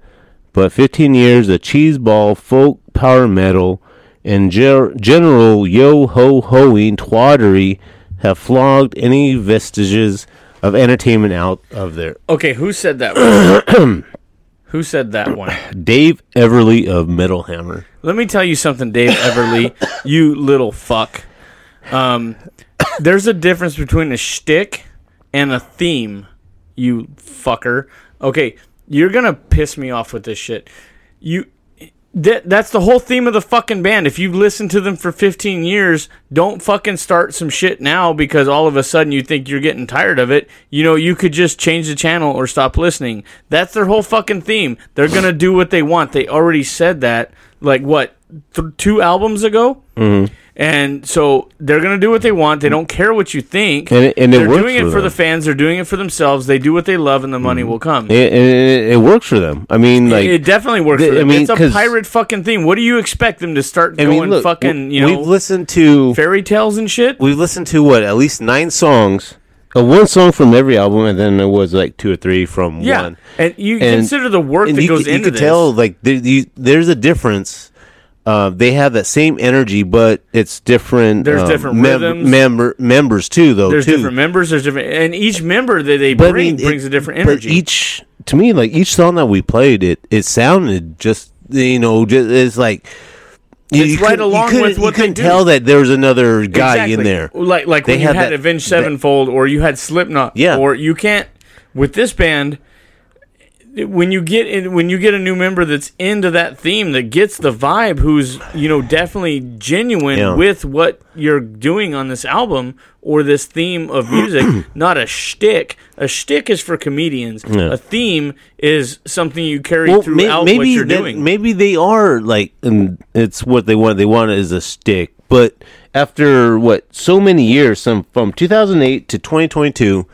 but 15 years of cheeseball folk power metal and ger- general yo ho hoing twaddlery have flogged any vestiges of entertainment out of there. Okay. Who said that? who said that one? Dave Everley of Metal Hammer. Let me tell you something, Dave Everley. you little fuck. Um, there's a difference between a shtick and a theme. You fucker. Okay, you're gonna piss me off with this shit. You. That, that's the whole theme of the fucking band. If you've listened to them for 15 years, don't fucking start some shit now because all of a sudden you think you're getting tired of it. You know, you could just change the channel or stop listening. That's their whole fucking theme. They're going to do what they want. They already said that, like, what, th- two albums ago? Mm-hmm. And so they're going to do what they want. They don't care what you think. And it- and it they're doing it for for the fans. They're doing it for themselves. They do what they love and the money will come. It, it, works for them. I mean, like it definitely works for them. I mean, it's a pirate fucking theme. What do you expect them to start I going look, fucking, you know, we've listened to fairy tales and shit? we've listened to what at least nine songs, uh, one song from every album, and then there was like two or three from yeah. one. And you And- consider the work that you, goes you into could this. tell like there, you, there's a difference. Uh, they have that same energy, but it's different. There's um, different mem- rhythms. member members too, though. there's too. different members, there's different and each member that they But I bring mean, it- brings a different but energy. each to me, like each song that we played, it it sounded just you know just it's like. you- It's you right along with what you couldn't do. tell that there was another guy Exactly. in there. Like like They when you have had that- Avenged that- Sevenfold or you had Slipknot. Yeah. Or you can't with this band when you get in when you get a new member that's into that theme that gets the vibe who's you know definitely genuine Yeah. with what you're doing on this album or this theme of music not a shtick a shtick is for comedians Yeah. a theme is something you carry Well, throughout may- what you're that- doing maybe they are like, and it's what they want. They want it as a stick, but after what so many years, some from 2008 to 2022,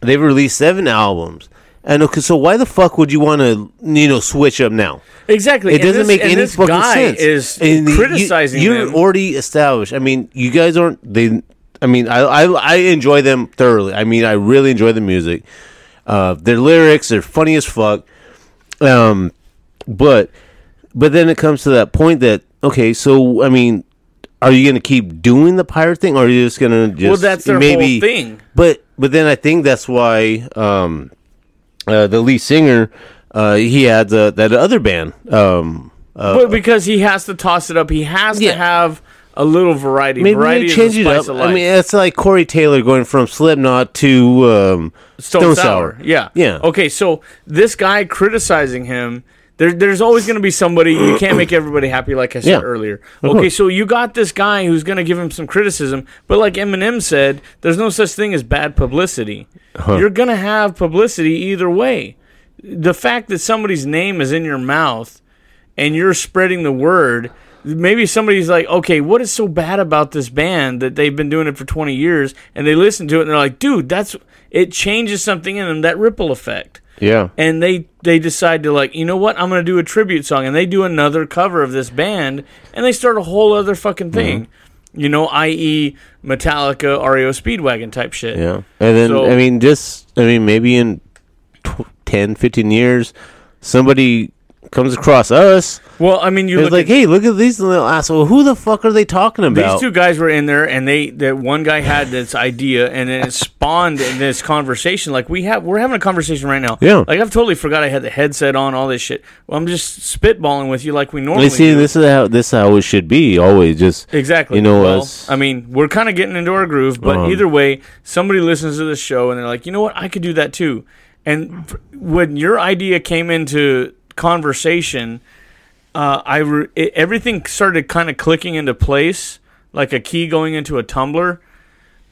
they've released seven albums. And okay, so why the fuck would you want to, you know, switch up now? exactly It And doesn't this- make any this fucking guy sense. is And you- criticizing You're them. already established. I mean, you guys aren't. They. I mean, I, I I enjoy them thoroughly. I mean, I really enjoy the music. Uh, their lyrics are funny as fuck. Um, but but then it comes to that point that okay, so I mean, are you going to keep doing the pirate thing, or are you just going to just well, that's their maybe, whole thing. But but then I think that's why um, uh, the lead singer uh, he had the, that other band. Um, uh, But because he has to toss it up, he has Yeah. to have a little variety. maybe variety they is the change it up. I mean, it's like Corey Taylor going from Slipknot to um, Stone, Sour. Yeah. Yeah. Okay, so this guy criticizing him, there, there's always going to be somebody. You can't make everybody happy, like I said Yeah. earlier. Okay, course. so you got this guy who's going to give him some criticism, but like Eminem said, there's no such thing as bad publicity. You're going to have publicity either way. The fact that somebody's name is in your mouth and you're spreading the word. Maybe somebody's like, okay, what is so bad about this band that they've been doing it for 20 years? And they listen to it and they're like, dude, that's it changes something in them, that ripple effect. Yeah. And they they decide to like, you know what, I'm gonna do a tribute song, and they do another cover of this band, and they start a whole other fucking thing. Mm-hmm. You know, i.e., Metallica, REO Speedwagon type shit. Yeah. And then, So- I mean, just, I mean, maybe in tw- 10, 15 years, somebody comes across us. Well, I mean, you look like, at hey, look at these little assholes. Who the fuck are they talking about? These two guys were in there, and they that one guy had this idea, and then it spawned in this conversation. Like we have, we're having a conversation right now. Yeah. Like I've totally forgot I had the headset on, all this shit. Well, I'm just spitballing with you like we normally You see, do. this is how this is how it should be. Always just Exactly. You know, well, us- I mean, we're kind of getting into our groove, but Um, either way, somebody listens to this show and they're like, you know what, I could do that too. And when your idea came into conversation, uh, I re- it, everything started kind of clicking into place, like a key going into a tumbler.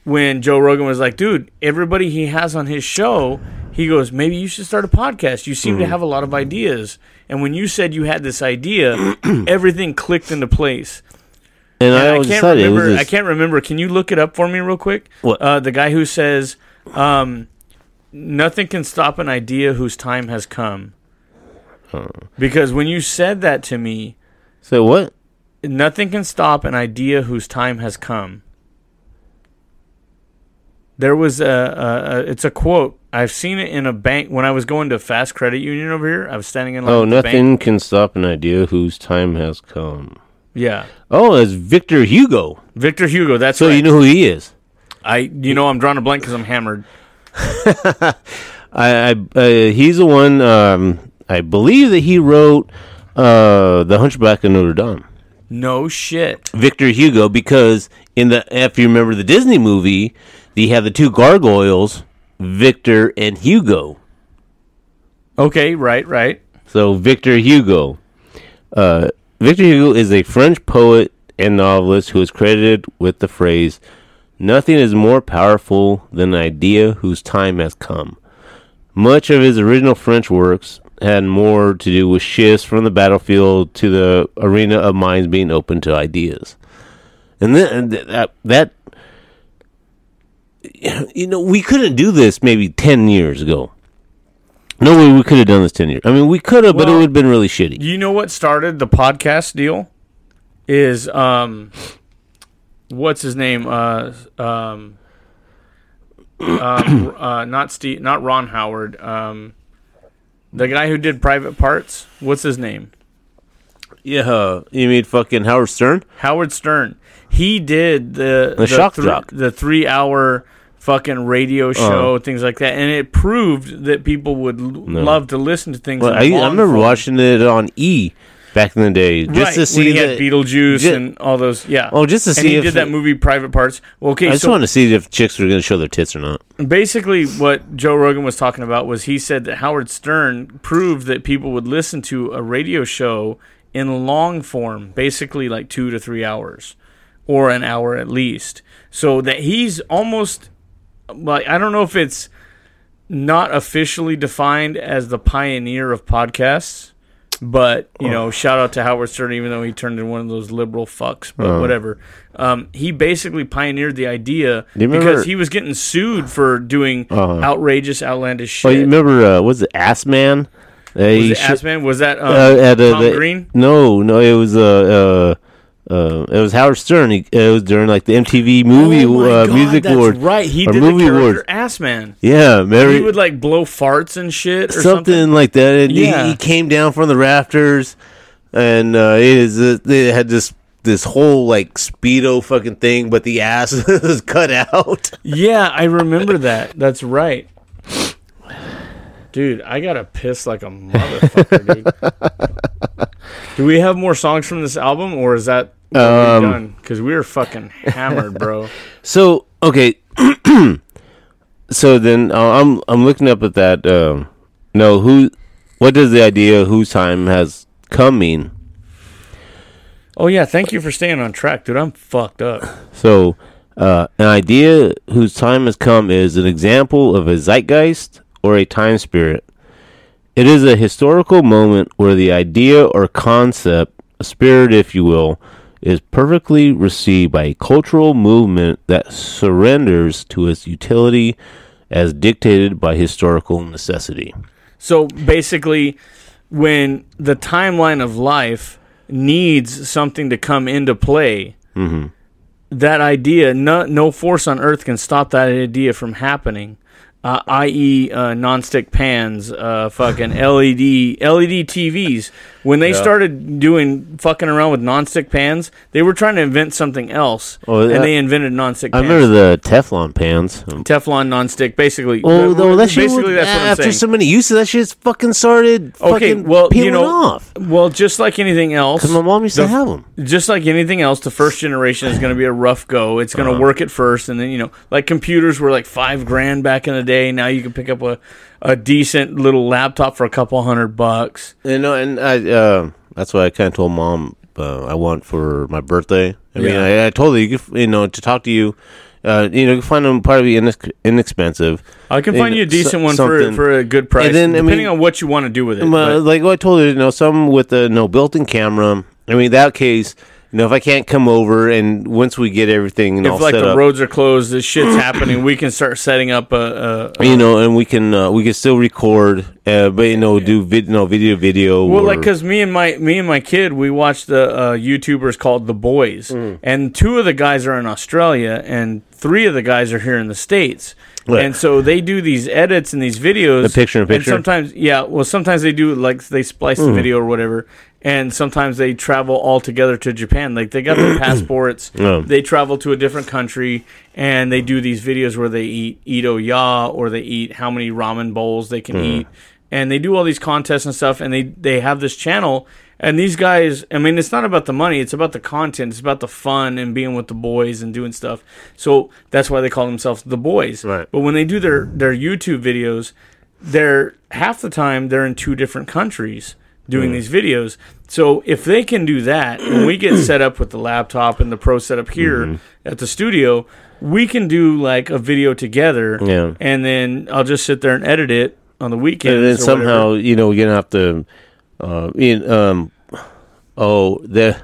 When Joe Rogan was like, dude, everybody he has on his show, he goes, maybe you should start a podcast. You seem Hmm. to have a lot of ideas. And when you said you had this idea, everything clicked into place. and, And I I can't remember. was I can't remember. Can you look it up for me real quick? What? Uh, the guy who says, um, "Nothing can stop an idea whose time has come." Because when you said that to me, So what? nothing can stop an idea whose time has come. There was a, a, a it's a quote. I've seen it in a bank when I was going to Fast Credit Union over here. I was standing in line. Oh, at the bank. nothing can stop an idea whose time has come. Yeah, Oh, it's Victor Hugo. Victor Hugo. That's So right. you know who he is. I you know I'm drawing a blank because I'm hammered. I, I uh, he's the one. Um, I believe that he wrote uh, the Hunchback of Notre Dame. No shit. Victor Hugo, because in the if you remember the Disney movie, they have the two gargoyles, Victor and Hugo. Okay, right, right. So Victor Hugo, uh, Victor Hugo is a French poet and novelist who is credited with the phrase, "Nothing is more powerful than an idea whose time has come." Much of his original French works had more to do with shifts from the battlefield to the arena of minds being open to ideas, and then that that you know we couldn't do this maybe ten years ago. No way we could have done this ten years. I mean, we could have, but it would have been really shitty. You know what started the podcast deal? Is um, what's his name? Uh, um, um, uh, not Steve, not Ron Howard. Um, the guy who did Private Parts. What's his name? Yeah, uh, you mean fucking Howard Stern? Howard Stern. He did the The shock jock. the three hour fucking radio show, things like that, and it proved that people would l- love to listen to things. Well, I, I remember form. watching it on E back in the day, just right, to see when he that. had Beetlejuice ju- and all those. Yeah. Oh, just to and see he if did that it- movie Private Parts. Well, okay, I just so want to see if chicks were going to show their tits or not. basically what Joe Rogan was talking about was he said that Howard Stern proved that people would listen to a radio show in long form, basically like two to three hours, or an hour at least. So that he's almost like I don't know if it's not officially defined as the pioneer of podcasts. But you know, shout out to Howard Stern, even though he turned into one of those liberal fucks. But whatever, um, he basically pioneered the idea because he was getting sued for doing Uh-huh. outrageous, outlandish Oh, shit. you remember? Uh, was it Ass Man? Uh, was it sh- Assman? Was that um, uh, at, uh, Tom the- Green? No, no, it was uh, uh, uh, it was Howard Stern. He, it was during like the MTV movie Oh uh, God, music that's award. Right, he did movie the character awards. Ass Man. Yeah, Mary, He would like blow farts and shit or something, something. like that. And he- Yeah. he, came down from the rafters, and uh, it is uh, they had this this whole like speedo fucking thing, but the ass was cut out. Yeah, I remember that. That's right. Dude, I gotta piss like a motherfucker, dude. Do we have more songs from this album, or is that Um, done? Because we were fucking hammered, bro. So okay, so then uh, I'm I'm looking up at that. Um, no, who? What does the idea whose time has come mean? Oh yeah, thank you for staying on track, dude. I'm fucked up. So, uh, an idea whose time has come is an example of a zeitgeist or a time spirit. It is a historical moment where the idea or concept, a spirit, if you will, is perfectly received by a cultural movement that surrenders to its utility as dictated by historical necessity. So basically, when the timeline of life needs something to come into play, mm-hmm. that idea, no, no force on earth can stop that idea from happening. Uh, i.e., uh, nonstick pans, uh, fucking LED LED TVs. When they started doing fucking around with nonstick pans, they were trying to invent something else, Oh, and that- they invented nonstick. Pans. I pans. remember the Teflon pans. Teflon nonstick. Basically, Oh, the- that shit basically would- that's what I'm after saying. so many uses, that shit's fucking started Okay, fucking well, peeling you know, off. well, just like anything else, Because my mom used to have them. just like anything else, the first generation is going to be a rough go. It's Uh-huh. going to work at first, and then you know, like computers were like five grand back in the day. Now you can pick up a, a decent little laptop for a couple hundred bucks. You know, and I uh, that's why I kind of told mom uh, I want for my birthday. I mean, Yeah. I, I told her you could, you know, to talk to you. Uh, you know, you can find them probably inex- inexpensive. I can find you a decent so- one for something- for a good price, And then, I depending mean- on what you want to do with it. Like what I told her, you know, some with the no built-in camera. I mean, that case, you know, if I can't come over, and once we get everything, if like the up, roads are closed, this shit's happening, we can start setting up a. a, a you know, and we can uh, we can still record, uh, but you know, do vid- no video, video. Well, or, like, cause me and my me and my kid, we watch the uh, YouTubers called The Boys, Mm. and two of the guys are in Australia, and three of the guys are here in the states. Right. And so they do these edits and these videos, The picture in and picture? sometimes, yeah, well, sometimes they do like they splice Mm. the video or whatever, and sometimes they travel all together to Japan. Like they got their passports, they travel to a different country, and they do these videos where they eat ito ya or they eat how many ramen bowls they Mm. can eat. And they do all these contests and stuff and they they have this channel. And these guys i mean it's not about the money it's about the content it's about the fun and being with the boys and doing stuff. So that's why they call themselves the boys. Right. but when they do their their youtube videos they're half the time they're in two different countries doing these videos so if they can do that when we get set up with the laptop and the pro setup here at the studio we can do like a video together Yeah. and then i'll just sit there and edit it on the weekend. and then somehow whatever. you know we're gonna have to uh in um oh the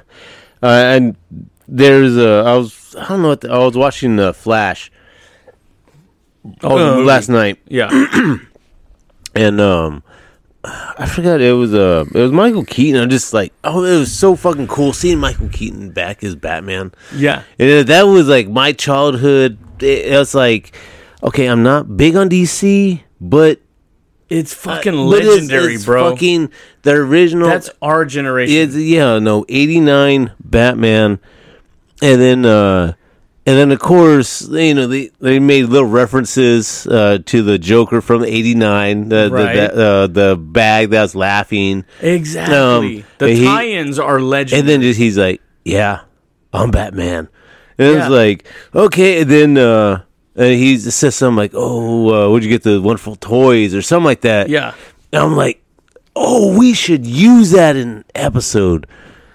uh, and there's a, I was i don't know what the, i was watching the flash Oh, uh, last night Yeah. and um i forgot it was uh it was michael keaton i'm just like oh it was so fucking cool seeing michael keaton back as batman Yeah. and that was like my childhood it, it was like okay i'm not big on dc but It's fucking it's- legendary, it's bro. fucking the original That's our generation. It's yeah, no, eighty nine Batman, and then uh and then of course you know they they made little references uh, to the Joker from eighty nine, the Right. the the, uh, the bag that's laughing, exactly. um, the he- tie-ins are legendary. and then just he's like, yeah, I'm Batman, and Yeah. it's like okay, and then. uh and he says something like, "Oh, uh, where'd you get the wonderful toys?" or something like that. yeah. And I'm like, oh, we should use that in an episode.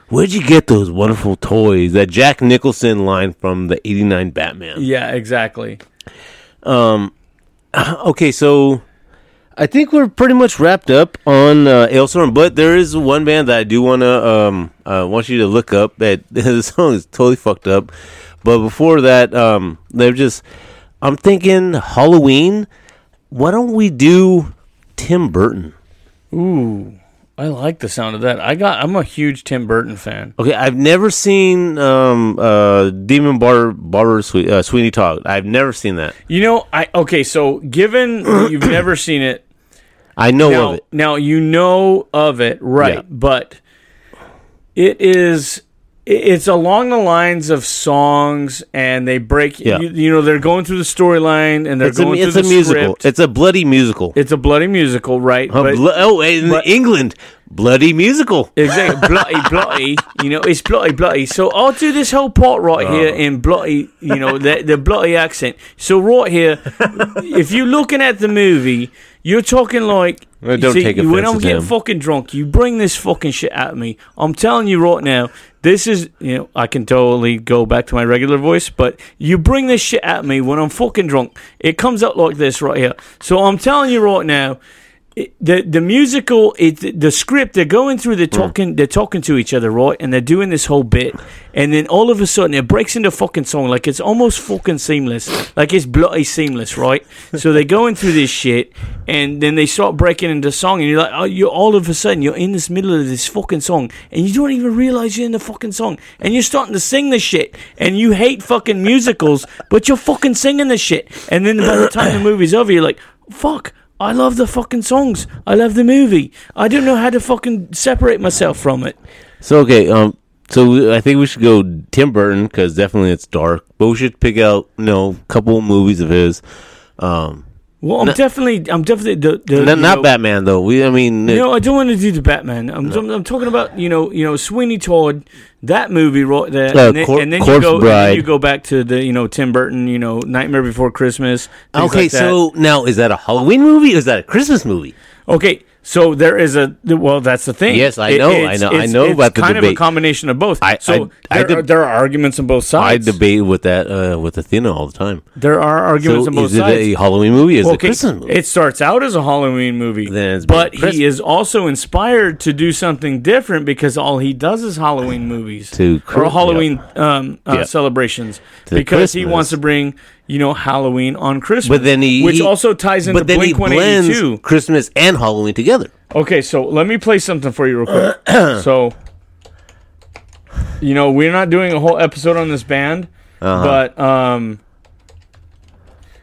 Where'd you get those wonderful toys? That Jack Nicholson line from the 89 Batman. Yeah, exactly. Okay, so I think we're pretty much wrapped up on uh, Alestorm, but there is one band that I do want to um, uh, want you to look up. That the song is totally fucked up. But before that, um, they're just. I'm thinking Halloween. Why don't we do Tim Burton? Ooh. I like the sound of that. I got. I'm a huge Tim Burton fan. Okay, I've never seen um uh Demon Bar Barber Swe- uh, Sweeney Todd. I've never seen that. You know, I okay. So, given you've never seen it, I know now, of it. now you know of it, right? Yeah. But it is. It- It's along the lines of songs, and they break. Yeah. You, you know, they're going through the storyline, and they're It's a, going it's through a the musical. script. It's a bloody musical. It's a bloody musical, right? Huh, But- blo- oh, in but- England, bloody musical. Exactly, bloody, bloody. You know, it's bloody, bloody. So I'll do this whole part right oh. here Oh. in bloody. You know, the the bloody accent. So right here, if you're looking at the movie, you're talking like. Well, don't see, take when I'm getting them. fucking drunk, you bring this fucking shit at me. I'm telling you right now, this is you know I can totally go back to my regular voice, but you bring this shit at me when I'm fucking drunk. It comes out like this right here. So I'm telling you right now, it, the the musical it the script they're going through they're hmm. talking they're talking to each other right? And they're doing this whole bit. And then all of a sudden it breaks into fucking song. Like it's almost fucking seamless. Like it's bloody seamless right? So they're going through this shit and then they start breaking into song and you're like oh you all of a sudden you're in this middle of this fucking song and you don't even realize you're in the fucking song and you're starting to sing the shit and you hate fucking musicals but you're fucking singing the shit. And then by the time the movie's over you're like fuck I love the fucking songs. I love the movie. I don't know how to fucking separate myself from it. So okay, um, so I think we should go Tim Burton because definitely it's dark. But we should pick out you know a couple movies of his. Um, Well, I'm definitely, I'm definitely the, the not, not know, Batman though. We, I mean, No, I don't want to do the Batman. I'm, I'm, I'm talking about you know, you know, Sweeney Todd, that movie right there, Uh, and then, Cor- and then you go, then you go back to the you know Tim Burton, you know, Nightmare Before Christmas. okay. like that. so now is that a Halloween movie or is that a Christmas movie? Okay, so there is a well. That's the thing. Yes, I know, I know, I know it's about the kind of a combination of both. I- so I- I there, are, deb- there are arguments on both sides. I debate with that uh, with Athena all the time. There are arguments So on both sides. is it a Halloween movie? Is it a Okay, Christmas movie? It starts out as a Halloween movie, but he is also inspired to do something different because all he does is Halloween movies To or Halloween um, uh, celebrations To because he wants to bring you know Halloween on Christmas. But then he, which he- also ties into but then he Blink One blends Christmas and Halloween together. Okay, so let me play something for you real quick. so, you know, we're not doing a whole episode on this band, Uh-huh. but um,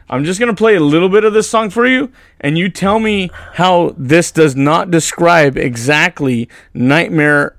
I'm just gonna play a little bit of this song for you, and you tell me how this does not describe exactly Nightmare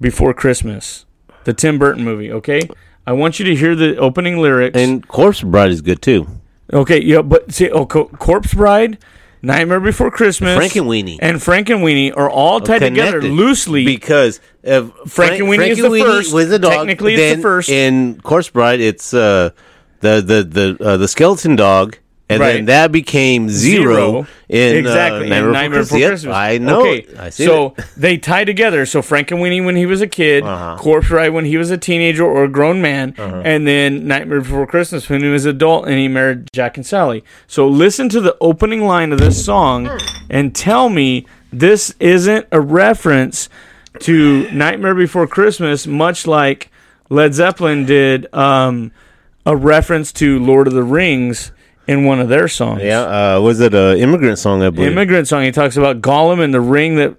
Before Christmas, the Tim Burton movie. Okay, I want you to hear the opening lyrics. And Corpse Bride is good too. Okay, yeah, but see, oh, Co- Corpse Bride, Nightmare Before Christmas, Frankenweenie, and Frankenweenie are all tied together loosely. because if Frankenweenie is the first. was the dog. Technically, it's the first. In Corpse Bride, it's uh, the the the uh, the skeleton dog, and then Right. that became zero, in exactly uh, Nightmare, Nightmare Before Christmas. Yep, I know. Okay. I see so it. they tie together. So Frankenweenie when he was a kid, Uh-huh. Corpse Bride when he was a teenager or a grown man, and then Nightmare Before Christmas when he was an adult and he married Jack and Sally. So listen to the opening line of this song and tell me this isn't a reference to Nightmare Before Christmas, much like Led Zeppelin did um, a reference to Lord of the Rings in one of their songs. Yeah, uh, was it a immigrant song? I believe. Immigrant song. He talks about Gollum and the ring that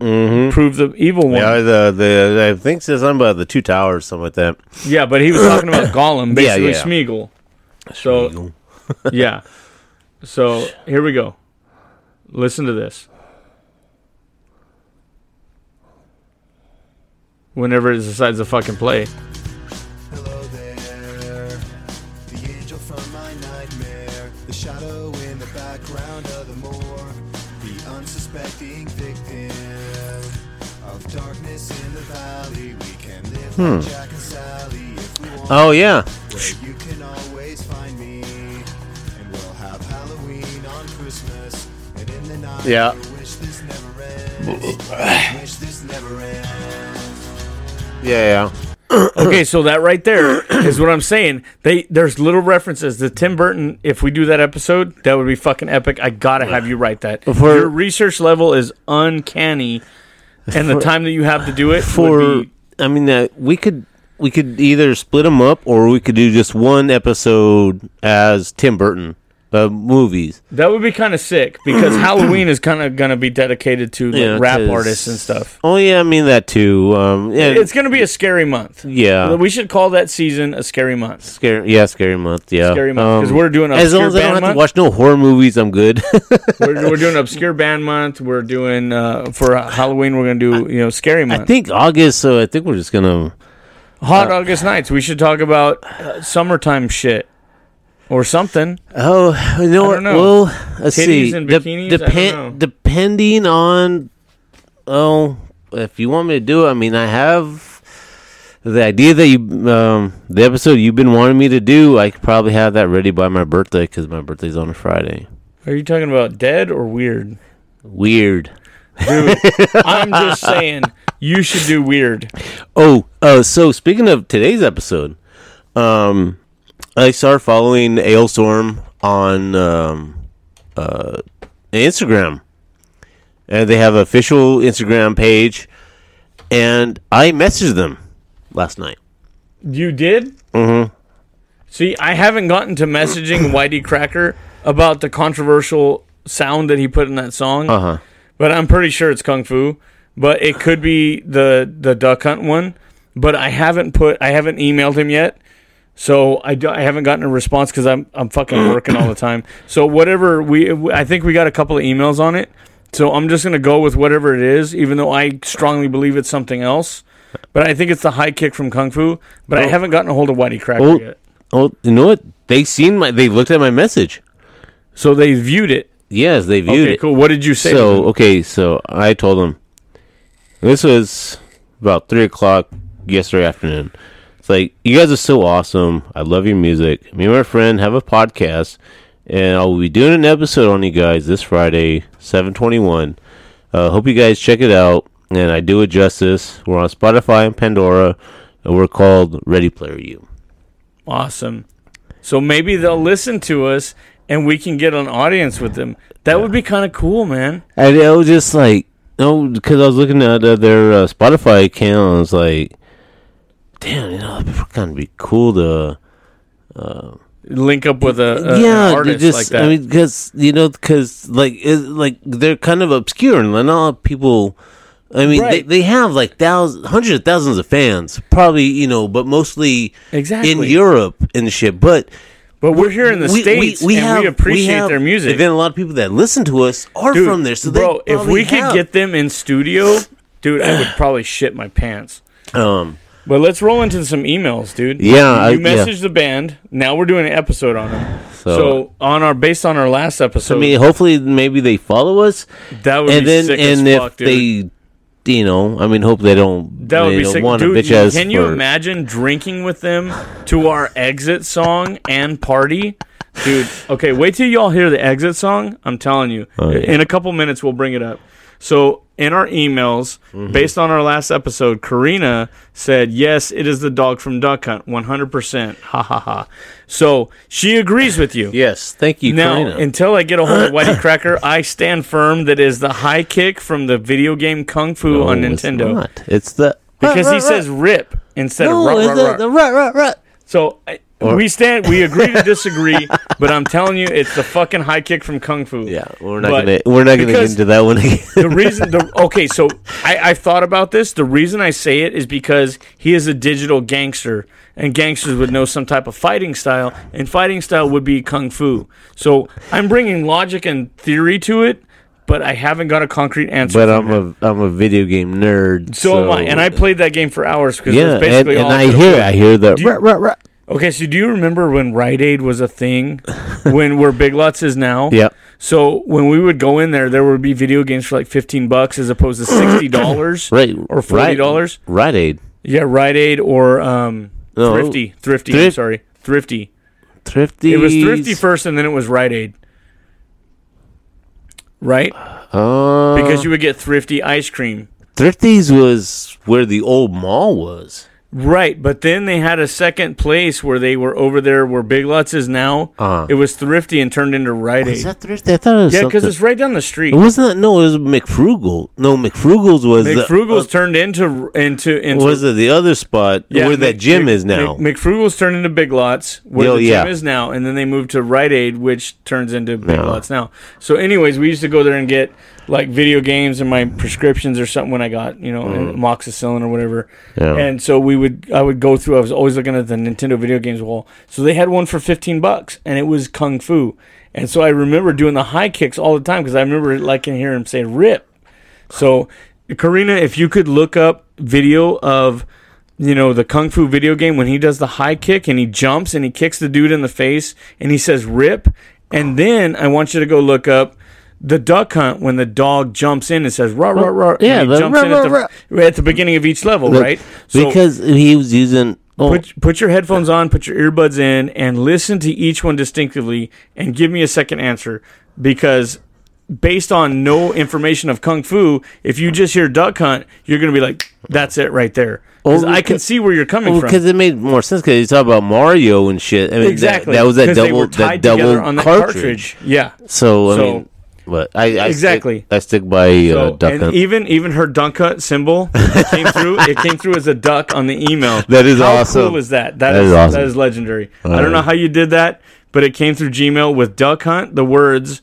proved the evil one. yeah, Yeah. the the I think says something about the two towers, something like that. Yeah, but he was talking about Gollum, Yeah, basically yeah. Smeagol. So yeah. So here we go. Listen to this. Whenever it decides to fucking play. Wish this never ends. yeah, yeah. okay, so that right there is what I'm saying. They there's little references to Tim Burton. If we do that episode, that would be fucking epic. I gotta have you write that. For- Your research level is uncanny, and the time that you have to do it For would be, I mean, uh, we could we could either split them up or we could do just one episode as Tim Burton. Uh, movies. That would be kind of sick because Halloween is kind of gonna be dedicated to like, Yeah, rap artists and stuff. Oh yeah, I mean that too. Um, yeah, It's gonna be a scary month. yeah, We should call that season a scary month. scary. Yeah, scary month. Yeah, Scary month because Um, we're doing as long as I don't have month. to watch no horror movies, I'm good. we're, we're doing obscure band month. We're doing uh, for Halloween. We're gonna do you know scary month. I think August, so I think we're just gonna. Hot August nights. We should talk about uh, summertime shit or something. Oh, you know what? Well, let's Titties see. and bikinis? I don't depen- know. depending on, oh, if you want me to do it, I mean, I have the idea that you, um, the episode you've been wanting me to do. I could probably have that ready by my birthday because my birthday's on a Friday. Are you talking about dead or weird? Weird. Dude, I'm just saying you should do weird. Oh, uh, so speaking of today's episode, um, I started following Alestorm on um, uh, Instagram, and they have an official Instagram page, and I messaged them last night. You did? Mm-hmm. See, I haven't gotten to messaging Whitey Cracker about the controversial sound that he put in that song, Uh huh. but I'm pretty sure it's Kung Fu. But it could be the the duck hunt one. But I haven't put I haven't emailed him yet, so I, do, I haven't gotten a response because I'm I'm fucking working all the time. So whatever we I think we got a couple of emails on it. So I'm just gonna go with whatever it is, even though I strongly believe it's something else. But I think it's the high kick from Kung Fu. But I Oh. haven't gotten a hold of Whitey Cracker Oh. yet. Oh, you know what? They seen my. They looked at my message. So they viewed it. Yes, they viewed Okay, it. cool. What did you say? So okay, so I told them this was about three o'clock yesterday afternoon. It's like you guys are so awesome. I love your music. Me and my friend have a podcast, and I will be doing an episode on you guys this Friday, seven twenty one. Uh, hope you guys check it out, and I do it justice. We're on Spotify and Pandora, and we're called Ready Player U. Awesome. So maybe they'll listen to us and we can get an audience with them. That would be kind of cool, man. And it was just like, no, because I was looking at uh, their uh, Spotify account, and I was like, damn, you know, it'd kind of be cool to, Link up with a, a yeah, an artist just, like that. I mean, because you know, because like, it, like they're kind of obscure, and not a lot of people. I mean, Right. they, they have like thousands, hundreds of thousands of fans, probably, you know, but mostly Exactly. in Europe and shit. But but we're here in the states, and we appreciate have- their music. And then a lot of people that listen to us are Dude, from there, so bro, if we could get them in studio, dude, I would probably shit my pants. um, But let's roll into some emails, dude. Yeah, you I- yeah. messaged the band. Now we're doing an episode on them. So- So, on our based on our last episode, I mean, hopefully, maybe they follow us, that would and be then sick and as if fuck, dude. they, you know, I mean, hope they don't. That would they be don't sick. want Dude, a bitch ass can you for- imagine drinking with them to our exit song and party? Dude, okay, wait till y'all hear the exit song. I'm telling you. Oh, yeah. In a couple minutes, we'll bring it up. So, in our emails, Mm-hmm. based on our last episode, Karina said, Yes, it is the dog from Duck Hunt, 100%. Ha ha ha. So, she agrees with you. Yes, thank you, Now, Karina. until I get a hold of Whitey Cracker, I stand firm that is the high kick from the video game Kung Fu on No, it's Nintendo. not. It's the Because he says rip instead no, of rut, it's rut, the, the rut, rut, rut. So I, Or- we stand, we agree to disagree, but I'm telling you, it's the fucking high kick from Kung Fu. Yeah, we're not But gonna we're not gonna get because into that one again. The reason, the, okay, so I, I thought about this. The reason I say it is because he is a digital gangster, and gangsters would know some type of fighting style, and fighting style would be Kung Fu. So I'm bringing logic and theory to it, but I haven't got a concrete answer. but from I'm him. a I'm a video game nerd. so, So, am I, and I played that game for hours because yeah, it's basically and, and all I hear. I hear the Do you- rut, rut, rut. Okay, so do you remember when Rite Aid was a thing? when where Big Lots is now? Yep. So when we would go in there, there would be video games for like fifteen bucks as opposed to sixty dollars. Right Or $40? Rite Aid, Yeah, Rite Aid or um, No. Thrifty. Thrifty. I'm sorry, Thrifty. Thrifty. It was Thrifty first, and then it was Rite Aid. Right? Uh, Because you would get Thrifty ice cream. Thrifty's was where the old mall was. Right, but then they had a second place where they were over there where Big Lots is now. Uh-huh. It was Thrifty and turned into Rite Aid. Is that Thursday? I thought it was Yeah, because it's right down the street. It wasn't that. No, it was MacFrugal. No, MacFrugal's was the- MacFrugal's turned into into into was it the other spot where that gym Mc- is now? Mc- MacFrugal's turned into Big Lots, where Oh, the yeah. gym is now, and then they moved to Rite Aid, which turns into Big Yeah. Lots now. So, anyways, we used to go there and get like video games and my prescriptions or something when I got you know amoxicillin or whatever. Mm. Yeah. And so we would, I would go through. I was always looking at the Nintendo video games wall. So they had one for fifteen bucks, and it was Kung Fu. And so I remember doing the high kicks all the time because I remember liking hearing him say "rip." So, Karina, if you could look up video of, you know, the kung fu video game when he does the high kick and he jumps and he kicks the dude in the face and he says "rip," and then I want you to go look up the duck hunt when the dog jumps in and says "rah rah rah." yeah, he the jumps rah, in at rah, the, at the beginning of each level, right? So because he was using. Oh, put put your headphones on, put your earbuds in, and listen to each one distinctively, and give me a second answer because based on no information of kung fu, if you just hear duck hunt, you're gonna be like, "That's it right there." Oh, 'Cause Well, I can see where you're coming well, from. because it made more sense because you talk about Mario and shit. I mean, exactly. That, was that 'Cause they double that double that cartridge. Yeah. So I So- mean, but I, I Exactly. Stick, I stick by uh, duck and hunt. even even her dunk hunt symbol that came through, it came through as a duck on the email. That is how awesome. cool is that? That that is, is awesome. that is legendary. I Uh, don't know how you did that, but it came through Gmail with duck hunt, the words,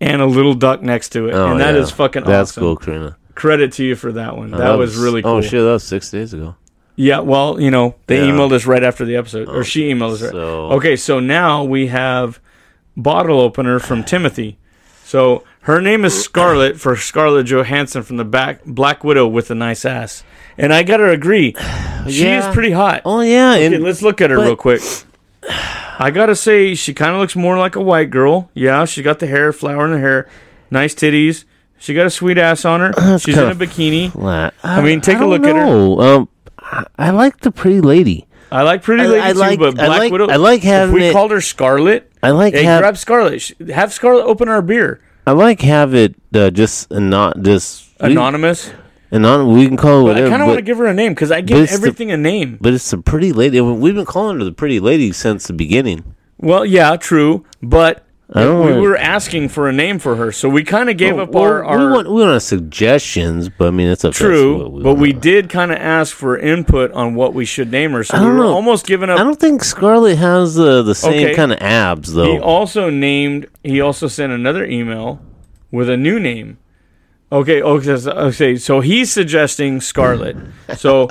and a little duck next to it, Oh, and that is yeah. fucking That's awesome. cool, Karina. Credit to you for that one. That, was, really cool. Oh shit, that was six days ago. Yeah, well, you know, they Yeah. emailed us right after the episode, or she emailed us. Right. so- Okay, so now we have bottle opener from Timothy. So her name is Scarlett for Scarlett Johansson from the back Black Widow with a nice ass, and I gotta agree, she is pretty hot. Oh yeah, and Okay, let's look at her but- real quick. I gotta say, she kind of looks more like a white girl. Yeah, she got the hair, flower in the hair, nice titties. She got a sweet ass on her. She's in a kinda bikini. flat. I mean, take a don't look at her. Um, I, I like the pretty lady. I like Pretty I- Lady I too, like- but I Black like- Widow. I like If having we it- called her Scarlet, I like hey, have grab Scarlet. Sh- Have Scarlet open our beer. I like have it uh, just and not just Anonymous. anon- We can call it But I kind of want to give her a name because I give it's the- everything a name. but it's a pretty lady. We've been calling her the pretty lady since the beginning. Well, yeah, true, but I don't we wanna- were asking for a name for her, so we kind of gave up our, Well, our we want we want suggestions, but I mean it's up true, what but we did kind of ask for input on what we should name her. So I we don't were know. almost giving up. I don't think Scarlett has uh, the same Okay. kind of abs though. He also named. He also sent another email with a new name. Okay, okay, okay. So he's suggesting Scarlet. So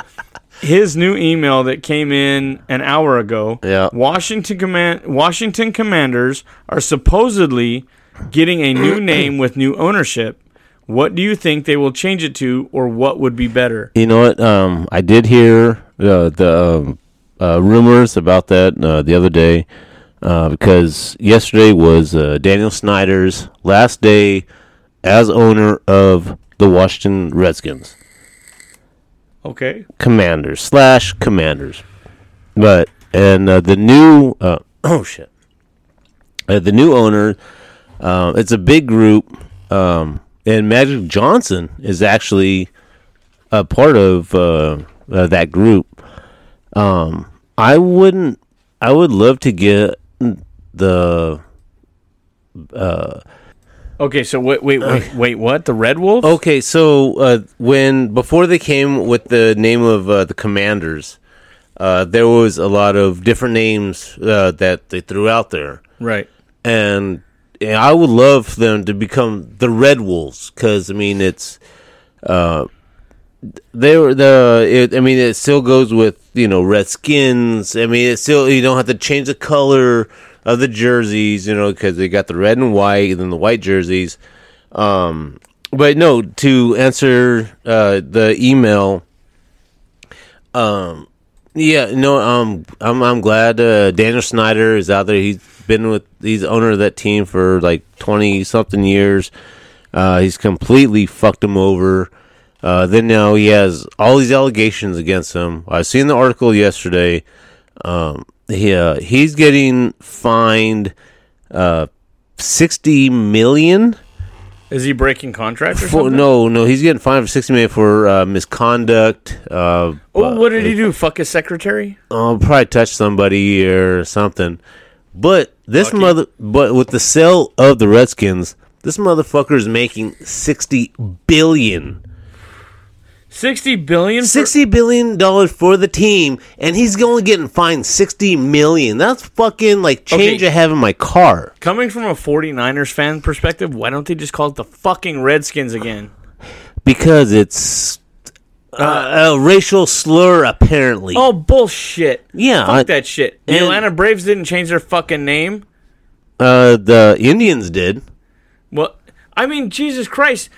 his new email that came in an hour ago. Yeah. Washington command Washington Commanders are supposedly getting a new name with new ownership. What do you think they will change it to, or what would be better? You know what? Um, I did hear uh, the um, uh, rumors about that uh, the other day uh, because yesterday was uh, Daniel Snyder's last day as owner of the Washington Redskins, Okay. Commanders slash Commanders. But and uh, the new uh, oh shit, uh, the new owner. Uh, it's a big group, um, and Magic Johnson is actually a part of uh, uh, that group. Um, I wouldn't. I would love to get the. Okay. So wait, wait, wait, wait. What? The Red Wolves? Okay, so uh, when before they came with the name of uh, the Commanders, uh, there was a lot of different names uh, that they threw out there, Right. and, and I would love for them to become the Red Wolves because I mean it's. Uh, they were the. It, I mean, it still goes with you know Redskins. I mean, it still you don't have to change the color of the jerseys, you know, because they got the red and white and then the white jerseys. Um, but no, to answer uh, the email. Um, yeah, no, um, I'm I'm glad uh, Daniel Snyder is out there. He's been with he's owner of that team for like twenty something years. Uh, he's completely fucked him over. Uh, then now he has all these allegations against him. I seen the article yesterday. Um, he uh, he's getting fined uh, sixty million Is he breaking contract or For, something? no, no, he's getting fined for sixty million for uh, misconduct. Uh, Oh, what did he do? Fuck his secretary? uh, probably touch somebody or something. But this Lucky. mother, but with the sale of the Redskins, this motherfucker is making sixty billion. Sixty billion. For, Sixty billion dollars for the team, and he's only getting fined sixty million. That's fucking like change Okay. I have in my car. coming from a 49ers fan perspective, why don't they just call it the fucking Redskins again? Because it's uh, a racial slur, apparently. Oh bullshit! Yeah, fuck I- that shit. The Atlanta Braves didn't change their fucking name. Uh, the Indians did. Well, I mean, Jesus Christ!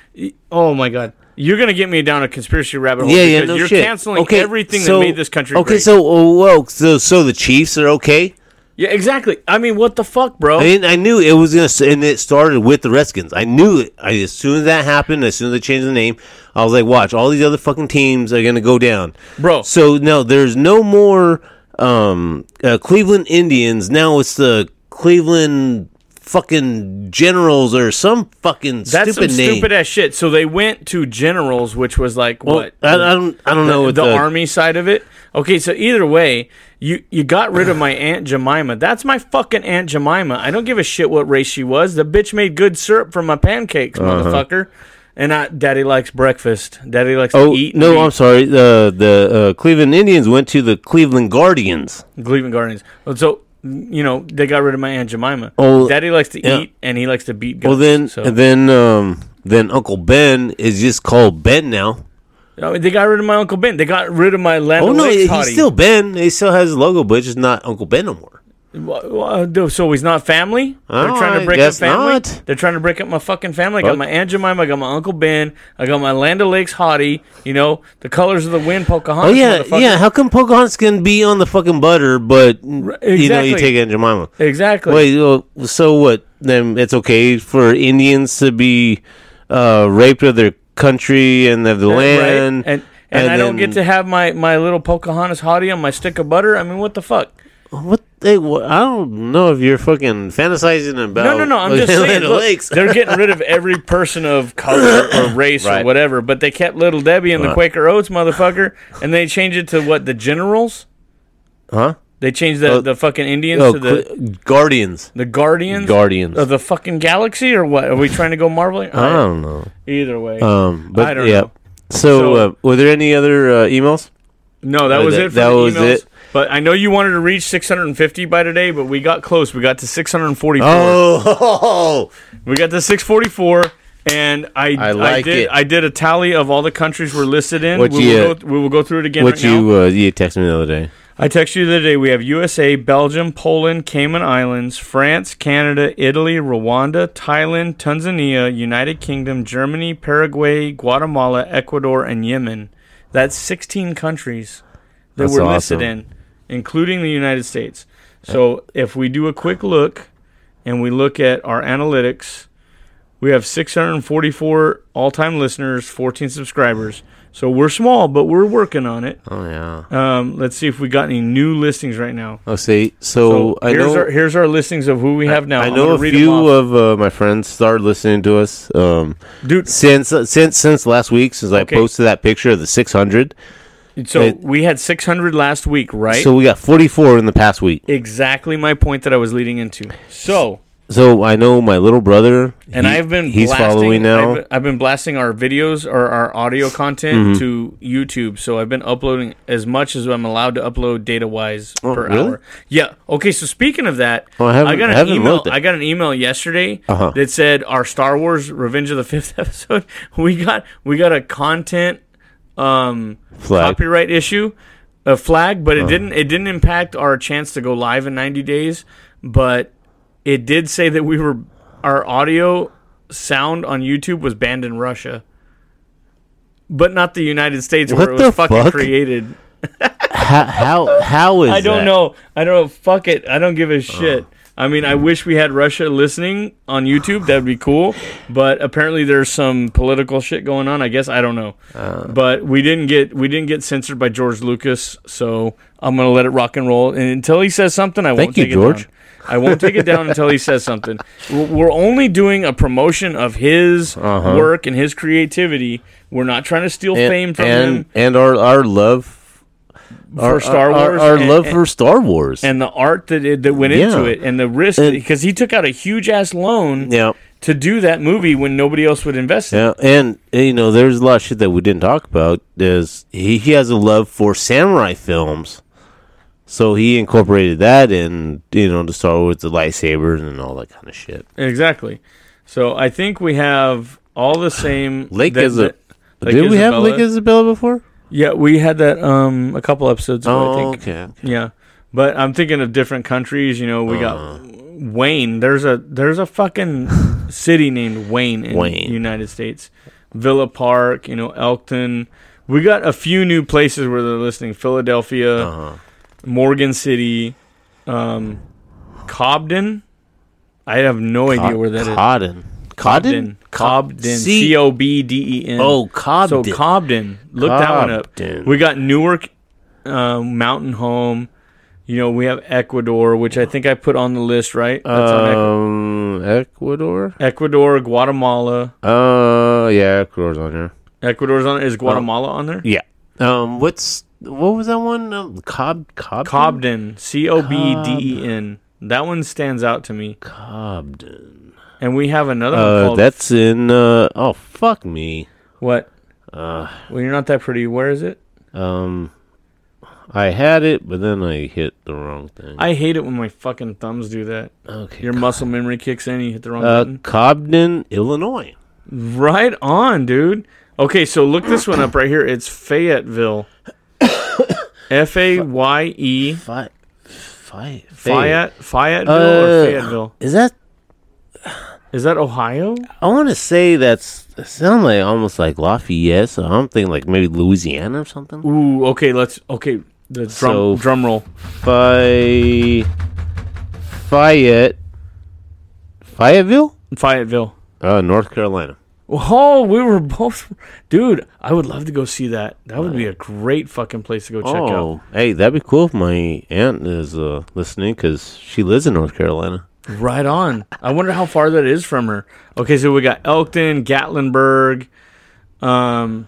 Oh my God, you're gonna get me down a conspiracy rabbit hole Yeah, yeah, no you're shit. canceling okay, everything so- that made this country Okay, great. so oh, whoa, so so the Chiefs are okay. yeah, exactly. I mean, what the fuck, bro? I mean, I knew it was gonna, and it started with the Redskins. I knew it. I, as soon as that happened, as soon as they changed the name, I was like, watch, all these other fucking teams are gonna go down, Bro. So no, there's no more um, uh, Cleveland Indians. Now it's the Cleveland fucking Generals or some fucking That's stupid some name. stupid ass shit. So they went to generals, which was like Well, what? I, I don't, I don't know the, what the the, army side of it. Okay, so either way, you you got rid of my aunt Jemima. That's my fucking aunt Jemima. I don't give a shit what race she was. The bitch made good syrup for my pancakes, Uh-huh. motherfucker. And I, Daddy likes breakfast. Daddy likes Oh to eat. no, and I'm eat. sorry. The the uh, Cleveland Indians went to the Cleveland Guardians. Cleveland Guardians. So you know they got rid of my aunt Jemima. Oh, Daddy likes to yeah. eat and he likes to beat. Guns, Well then, so. then um, then Uncle Ben is just called Ben now. They got rid of my Uncle Ben. They got rid of my Land Oh no, he's still Ben. He still has his logo, but it's just not Uncle Ben no more. So he's not family? They're Oh, trying to break up family? not. They're trying to break up my fucking family. I got my Aunt Jemima, I got my Uncle Ben, I got my Land O'Lakes hottie, you know, the colors of the wind, Pocahontas. Oh yeah, yeah. How come Pocahontas can be on the fucking butter, but you know you exactly. take Aunt Jemima? Exactly. Wait, so what? Then it's okay for Indians to be uh, raped of their country and of the Uh, right? land, And, and, I don't get to have my, my little Pocahontas hottie on my stick of butter. I mean, what the fuck? What they? What, I don't know if you're fucking fantasizing about. No, no, no. I'm just saying. Look, they're getting rid of every person of color or race or whatever, but they kept Little Debbie and the Quaker Oats, motherfucker, and they changed it to what? The Generals? huh? They changed the, Oh, the fucking Indians Oh, to the, Guardians. the Guardians? Guardians. of the fucking galaxy or what? Are we trying to go Marvel? I don't know. Either way. Um, but I don't yeah. know. So, So- uh, were there any other uh, emails? no, that uh, was that- it for that the was emails. it. But I know you wanted to reach 650 by today, but we got close. We got to 644. Oh, We got to 644. And I, I like did it. I did a tally of all the countries we're listed in. What we, you- will go, we will go through it again what right now. you uh, you texted me the other day? I texted you the other day. We have USA, Belgium, Poland, Cayman Islands, France, Canada, Italy, Rwanda, Thailand, Tanzania, United Kingdom, Germany, Paraguay, Guatemala, Ecuador, and Yemen. That's 16 countries that That's we're listed awesome. in, including the United States. So if we do a quick look and we look at our analytics, we have 644 all time listeners, 14 subscribers. So we're small, but we're working on it. Oh yeah. Um, let's see if we got any new listings right now. I'll say so. So I here's know. our here's our listings of who we have now. I I'm know a few of uh, my friends started listening to us. Um, dude. since uh, since since last week, since I posted that picture of the 600. So it- we had 600 last week, right? So we got 44 in the past week. exactly my point that I was leading into. So So I know my little brother, and he- I've been he's blasting, following now. I've, I've been blasting our videos or our audio content Mm-hmm. to YouTube. So I've been uploading as much as I'm allowed to upload data wise Oh, per really? hour. Yeah. Okay. So speaking of that, Oh, I haven't- got an haven't email. I got an email yesterday Uh-huh. that said our Star Wars Revenge of the Fifth episode. We got we got a content um, Flag. Copyright issue, a flag, but it didn't it didn't impact our chance to go live in 90 days. But it did say that we were our audio sound on YouTube was banned in Russia, but not the United States where it was fucking fuck? created. how, how how is I don't that? know. I don't know. Fuck it. I don't give a shit. I mean, I wish we had Russia listening on YouTube. That'd be cool. But apparently, there's some political shit going on. I guess I don't know. Uh. but we didn't get we didn't get censored by George Lucas, so I'm gonna let it rock and roll. And until he says something, I won't you, take George. it down. George. I won't take it down until he says something. We're we're only doing a promotion of his Uh-huh. work and his creativity. We're not trying to steal and, fame from and, him and our our love for our, Star Wars. Our, and- love and- for Star Wars. and the art that it, that went into it and the risk because he took out a huge ass loan yeah, to do that movie when nobody else would invest in. yeah, and you know, there's a lot of shit that we didn't talk about. Is he, he has a love for samurai films, so he incorporated that in you know the Star Wars, the lightsabers, and all that kind of shit. Exactly. So I think we have all the same. Lake that- is a. Lake Did we have Lake Isabella before? Yeah, we had that um a couple episodes ago. I Oh, think. okay. Yeah, but I'm thinking of different countries. You know, we Uh. got Wayne. There's a there's a fucking city named Wayne in Wayne. the United States. Villa Park. You know, Elkton. We got a few new places where they're listening. Philadelphia, Uh-huh. Morgan City, um, Cobden. I have no idea where that is. Codden. Cobden. Codden? Cobden. C O B D E N. Oh, Cobden. So Cobden. Look that one up. Cobden. We got Newark um, Mountain Home. You know, we have Ecuador, which I think I put on the list, right? That's on um, Ecuador. Ecuador, Guatemala. Uh, yeah, Ecuador's on there. Ecuador's on. Is Guatemala on there? Yeah. Um, what's what was that one? Um, Cob Cob Cobden. C O B D E N. That one stands out to me. Cobden. And we have another one Uh, called that's in. Uh, oh fuck me. what? Uh, Well, you're not that pretty. Where is it? um, I had it, but then I hit the wrong thing. I hate it when my fucking thumbs do that. okay. Your muscle memory kicks in. And you hit the wrong uh, button. Cobden, Illinois. Right on, dude. Okay, so look this one up right here. It's Fayetteville. F A Y E Fayette Fayetteville Uh, or Fayetteville. Is that? Is that Ohio? I want to say that's. It sounds like almost like Lafayette. So I'm thinking like maybe Louisiana or something. Ooh, okay, let's okay. The drum So- drum roll. Fayette. Fayetteville? Fayetteville. Uh, North Carolina. Oh, we were both Dude, I would love to go see that. That would be a great fucking place to go check out. oh, hey, that'd be cool if my aunt is uh, listening because she lives in North Carolina. Right on. I wonder how far that is from her. Okay, so we got Elkton, Gatlinburg. Um,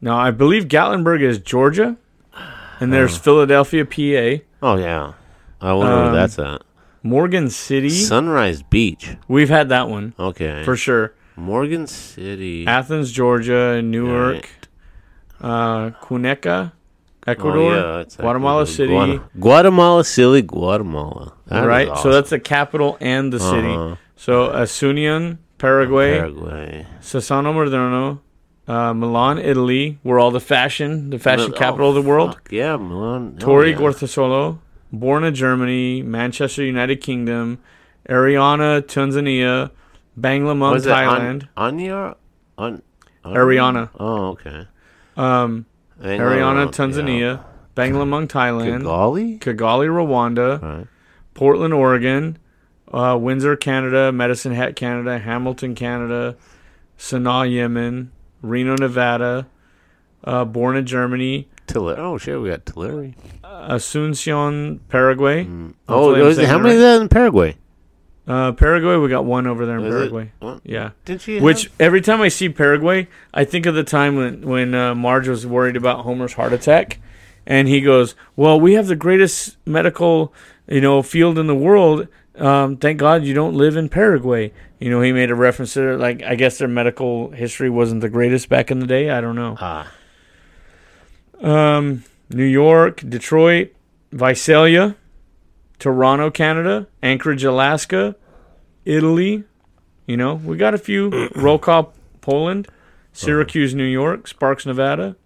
now I believe Gatlinburg is Georgia, and there's Philadelphia, PA, Oh yeah, I wonder Um, where that's at. Morgan City. Sunrise Beach. We've had that one Okay, for sure. Morgan City. Athens, Georgia, Newark, uh, Cuneca, Ecuador, Oh, yeah, Guatemala Ecuador. City. Guana- Guatemala City, Guatemala. That right, so that's the capital and the city. Uh-huh. So Asunion, Paraguay, Paraguay. Sassano Moderno, uh, Milan, Italy, where all the fashion, the fashion Oh, capital of the world. fuck, Yeah, Milan. oh, Tori yeah. Gorthasolo, Borna, Germany, Manchester, United Kingdom, Ariana, Tanzania, Banglamung, Thailand, An- Anya? An- An- Ariana. Oh, okay. um, Ariana, yeah. Tanzania, Banglamung, Thailand, Kigali? Kigali, Rwanda, Right. Portland, Oregon, uh, Windsor, Canada, Medicine Hat, Canada, Hamilton, Canada, Sanaa, Yemen, Reno, Nevada, uh, in Germany, Tulare. Oh, shit, we got Tulare. Asuncion, Paraguay. Oh, Hopefully I'm is it- saying how many right. is that in Paraguay? Uh, Paraguay, we got one over there in Is? Paraguay. What? Yeah. Did she Which have- every time I see Paraguay, I think of the time when when uh, Marge was worried about Homer's heart attack, and he goes, "Well, we have the greatest medical, you know, field in the world. Um, thank God you don't live in Paraguay." You know, he made a reference to like I guess their medical history wasn't the greatest back in the day. I don't know. Ah. Um, New York, Detroit, Visalia, Toronto, Canada, Anchorage, Alaska, Italy. You know, we got a few. Roll call, Poland, Syracuse, New York, Sparks, Nevada.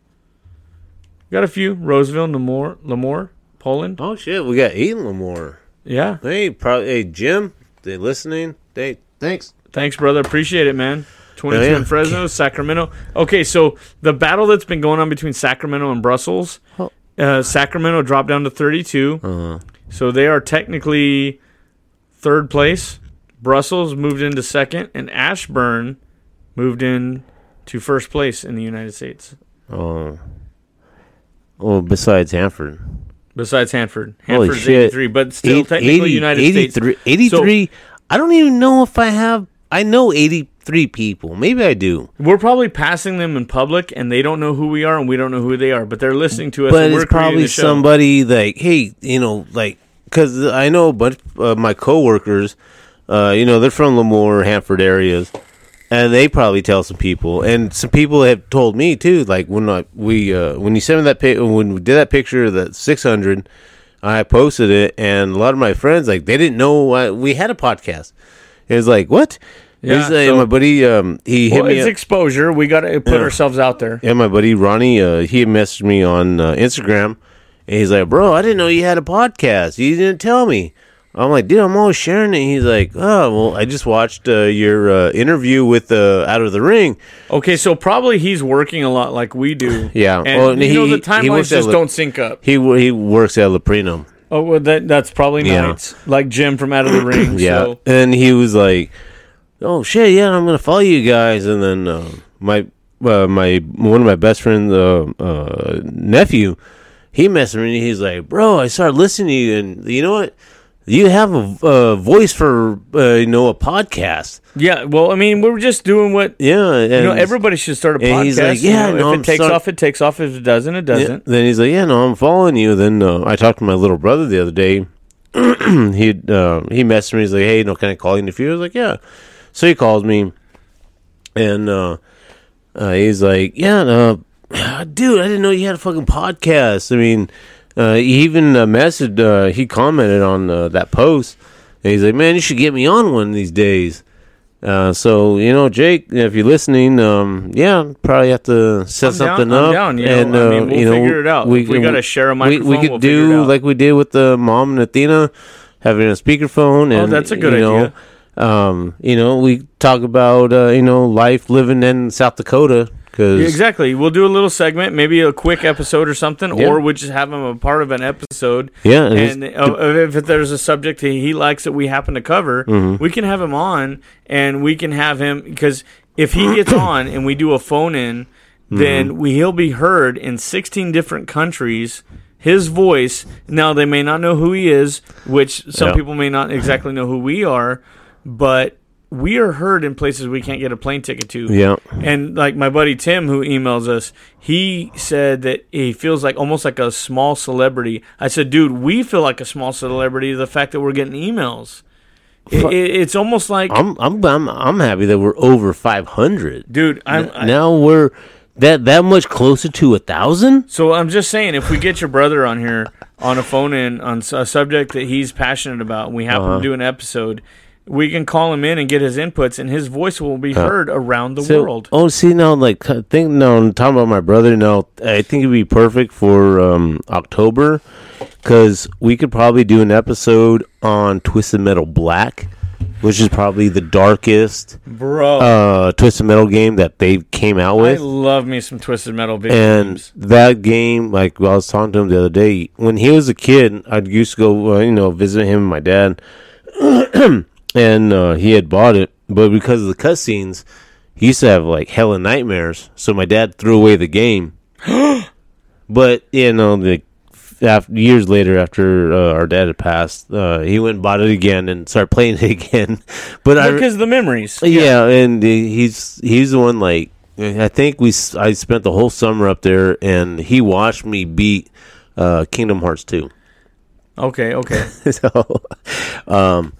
Got a few. Roseville, Lemoore, Lemoore, Poland. Oh, shit, we got eight more. Yeah. Hey, probably, hey, Jim, they listening? They, thanks. Thanks, brother. Appreciate it, man. 22 Oh, yeah. in Fresno, Sacramento. Okay, so the battle that's been going on between Sacramento and Brussels, uh, Sacramento dropped down to 32. Uh, So they are technically third place. Brussels moved into second, and Ashburn moved in to first place in the United States. oh. Well, besides Hanford. besides Hanford. Hanford's shit. 83, but still technically 80 United 83, States. 83. I don't even know if I have. I know 83 people. Maybe I do. We're probably passing them in public, and they don't know who we are, and we don't know who they are, but they're listening to us. but and we're it's probably creating the show. somebody like, hey, you know, like, because I know a bunch of my coworkers, uh, you know, they're from Lemoore, Hanford areas, and they probably tell some people, and some people have told me too. Like when I, we uh, when you sent me that pic, when we did that picture of that six hundred, I posted it, and a lot of my friends like they didn't know uh, we had a podcast. It was like what? Yeah, uh, so- my buddy, um, he hit Well, me. it's up- exposure. We got to put Yeah. ourselves out there. yeah, my buddy Ronnie, uh, he messaged me on uh, Instagram, and he's like, "Bro, I didn't know you had a podcast. You didn't tell me." I'm like, "Dude, I'm always sharing it." He's like, "Oh, well, I just watched uh, your uh, interview with uh, Out of the Ring." Okay, so probably he's working a lot like we do. Yeah, and well, you he- know the timelines just don't sync up. He he works at Leprino. Oh, well, that that's probably Yeah. nights like Jim from Out of the Ring. Yeah, so. and he was like, "Oh shit, yeah, I'm gonna follow you guys." And then uh, my uh, my one of my best friends' uh, uh, nephew, he messaged me. He's like, "Bro, I started listening to you, and you know what? You have a, a voice for uh, you know a podcast." Yeah, well, I mean, we're just doing what Yeah, and you know. Everybody should start a podcast. he's like, you "Yeah, know, no, if I'm it takes start- off, it takes off. If it doesn't, it doesn't. then he's like, "Yeah, no, I'm following you." Then uh, I talked to my little brother the other day. he uh, he messaged me. He's like, "Hey, no, can I call you in a few?" I was like, "Yeah." So he called me, and uh, uh, he's like, "Yeah, dude, I didn't know you had a fucking podcast." I mean, he even uh, messaged. Uh, he commented on uh, that post. And he's like, "Man, you should get me on one of these days." Uh, so you know, Jake, if you're listening, um, yeah, probably have to set I'm down- something I'm up. down, you know, and, I uh, mean, we'll you know, figure it out. If we gotta share a microphone, we could we'll do like we did with the mom and Athena, having a speakerphone. And, Oh, that's a good you know, idea. Um, you know, we talk about uh, you know life living in South Dakota Yeah, exactly. We'll do a little segment, maybe a quick episode or something, Yeah. or we'll just have him a part of an episode. Yeah, and uh, if there's a subject he he likes that we happen to cover, Mm-hmm. we can have him on, and we can have him because if he gets on and we do a phone in, then Mm-hmm. we he'll be heard in 16 different countries. His voice. Now they may not know who he is, which some Yeah. people may not exactly know who we are, but we are heard in places we can't get a plane ticket to. Yeah. And like my buddy Tim, who emails us, he said that he feels like almost like a small celebrity. I said, dude, we feel like a small celebrity. The fact that we're getting emails, it, it- it's almost like, I'm I'm I'm I'm happy that we're over 500. dude, I'm. I, now we're that that much closer to a thousand. so I'm just saying, if we get your brother on here on a phone in on a subject that he's passionate about, and we happen Uh-huh. to do an episode. We can call him in and get his inputs, and his voice will be heard around the So- world. Oh, see now, like think now I'm talking about my brother. Now I think it'd be perfect for um, October because we could probably do an episode on Twisted Metal Black, which is probably the darkest Bro, uh, Twisted Metal game that they came out I with. love me some Twisted Metal video and games. that game, like I was talking to him the other day, when he was a kid, I used to go, uh, you know, visit him and my dad, and uh, he had bought it, but because of the cutscenes, he used to have like hella nightmares. So my dad threw away the game. but you know, the after, years later, after uh, our dad had passed, uh, he went and bought it again and started playing it again. but Because of the memories. yeah, and he- he's he's the one like I think we I spent the whole summer up there, and he watched me beat uh, Kingdom Hearts two. Okay, okay. so, um,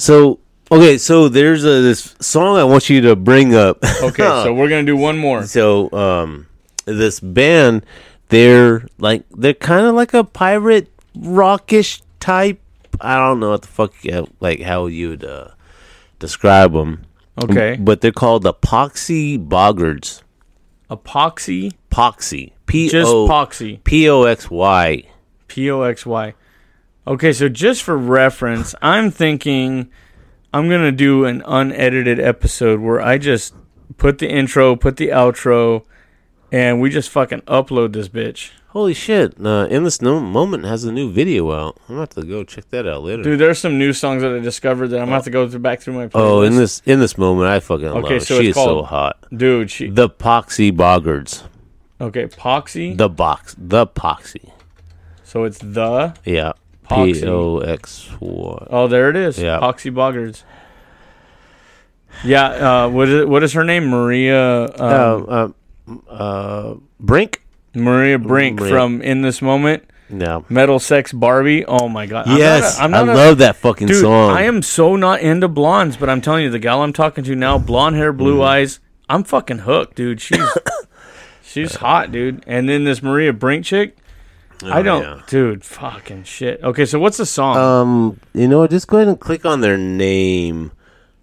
so okay, so there's a, this song I want you to bring up. Okay, so we're gonna do one more. so um, this band, they're like they're kind of like a pirate rockish type. I don't know what the fuck like how you'd uh, describe them. Okay, But they're called the Poxy Boggards. epoxy, Poxy. P just poxy, P O X Y. P O X Y. Okay, so just for reference, I'm thinking I'm gonna do an unedited episode where I just put the intro, put the outro, and we just fucking upload this bitch. Holy shit! Uh, in this no- moment has a new video out. I'm gonna have to go check that out later. Dude, there's some new songs that I discovered that I'm gonna have to go through, back through my playlist. oh, in this in this moment, I fucking love. Okay, it. so she it's is so called- hot. dude, she The Poxy Boggards. okay, Poxy. The box. The Poxy. So it's the. Yeah. P O X Y. Oh, there it is. Yeah. Poxy Boggards. Yeah. Uh, what is what is her name? Maria. Um, Uh, uh, uh, Brink? Maria Brink Maria. from In This Moment. No. Metal Sex Barbie. Oh my god. I'm not Yes. a- I'm I not a- love that fucking Dude, song. I am so not into blondes, but I'm telling you, the gal I'm talking to now, blonde hair, blue Mm. eyes, I'm fucking hooked, dude. She's she's hot, dude. And then this Maria Brink chick, I don't, Oh, yeah. dude, fucking shit. Okay, so what's the song? Um, you know, just go ahead and click on their name.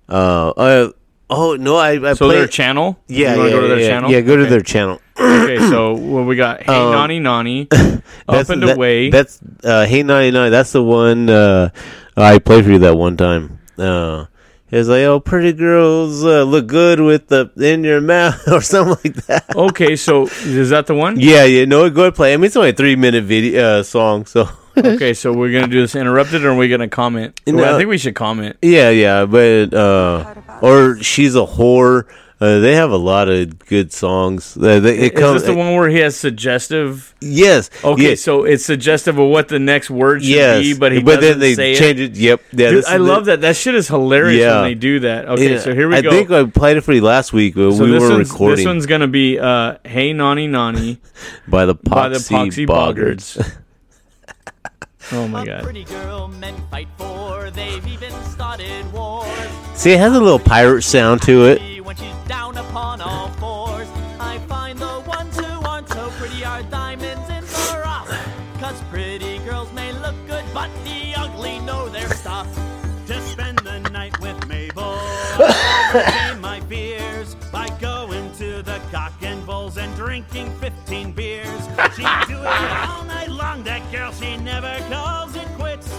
Uh, uh oh no, I I so play. their channel? yeah, you wanna yeah, go to their yeah, channel? Yeah, go to their channel. okay, so what we got? Hey, Um, Nani Nani, That's up and that- away. That's uh, hey ninety nine. That's the one uh, I played for you that one time. Uh, it's like oh, pretty girls uh, look good with the in your mouth or something like that. okay, so is that the one? Yeah, yeah. No, go ahead play. I mean, it's only a three minute video uh, song, so Okay, so we're gonna do this interrupted, or are we gonna comment? No. Well, I think we should comment. yeah, yeah. But uh, or she's a whore. Uh, they have a lot of good songs. Uh, they, it Is comes, this the one where he has suggestive? Yes. Okay, yes, so it's suggestive of what the next word should yes. be, but he but doesn't then they say change it. it. Yep. Yeah, Dude, I is love that. That shit is hilarious Yeah. when they do that. Okay, Yeah, so here we I go. I think I played it for you last week, but so we were one's, recording This one's gonna be uh, "Hey Nani Nani" by the Poxy, by the Poxy Boggards. Boggards. oh my A god! pretty girl men fight for, they've even started wars. See, it has a little pirate sound to it. Overcame my fears by going to the cock and bulls and drinking 15 beers. She do it all night long, that girl, she never calls it quits.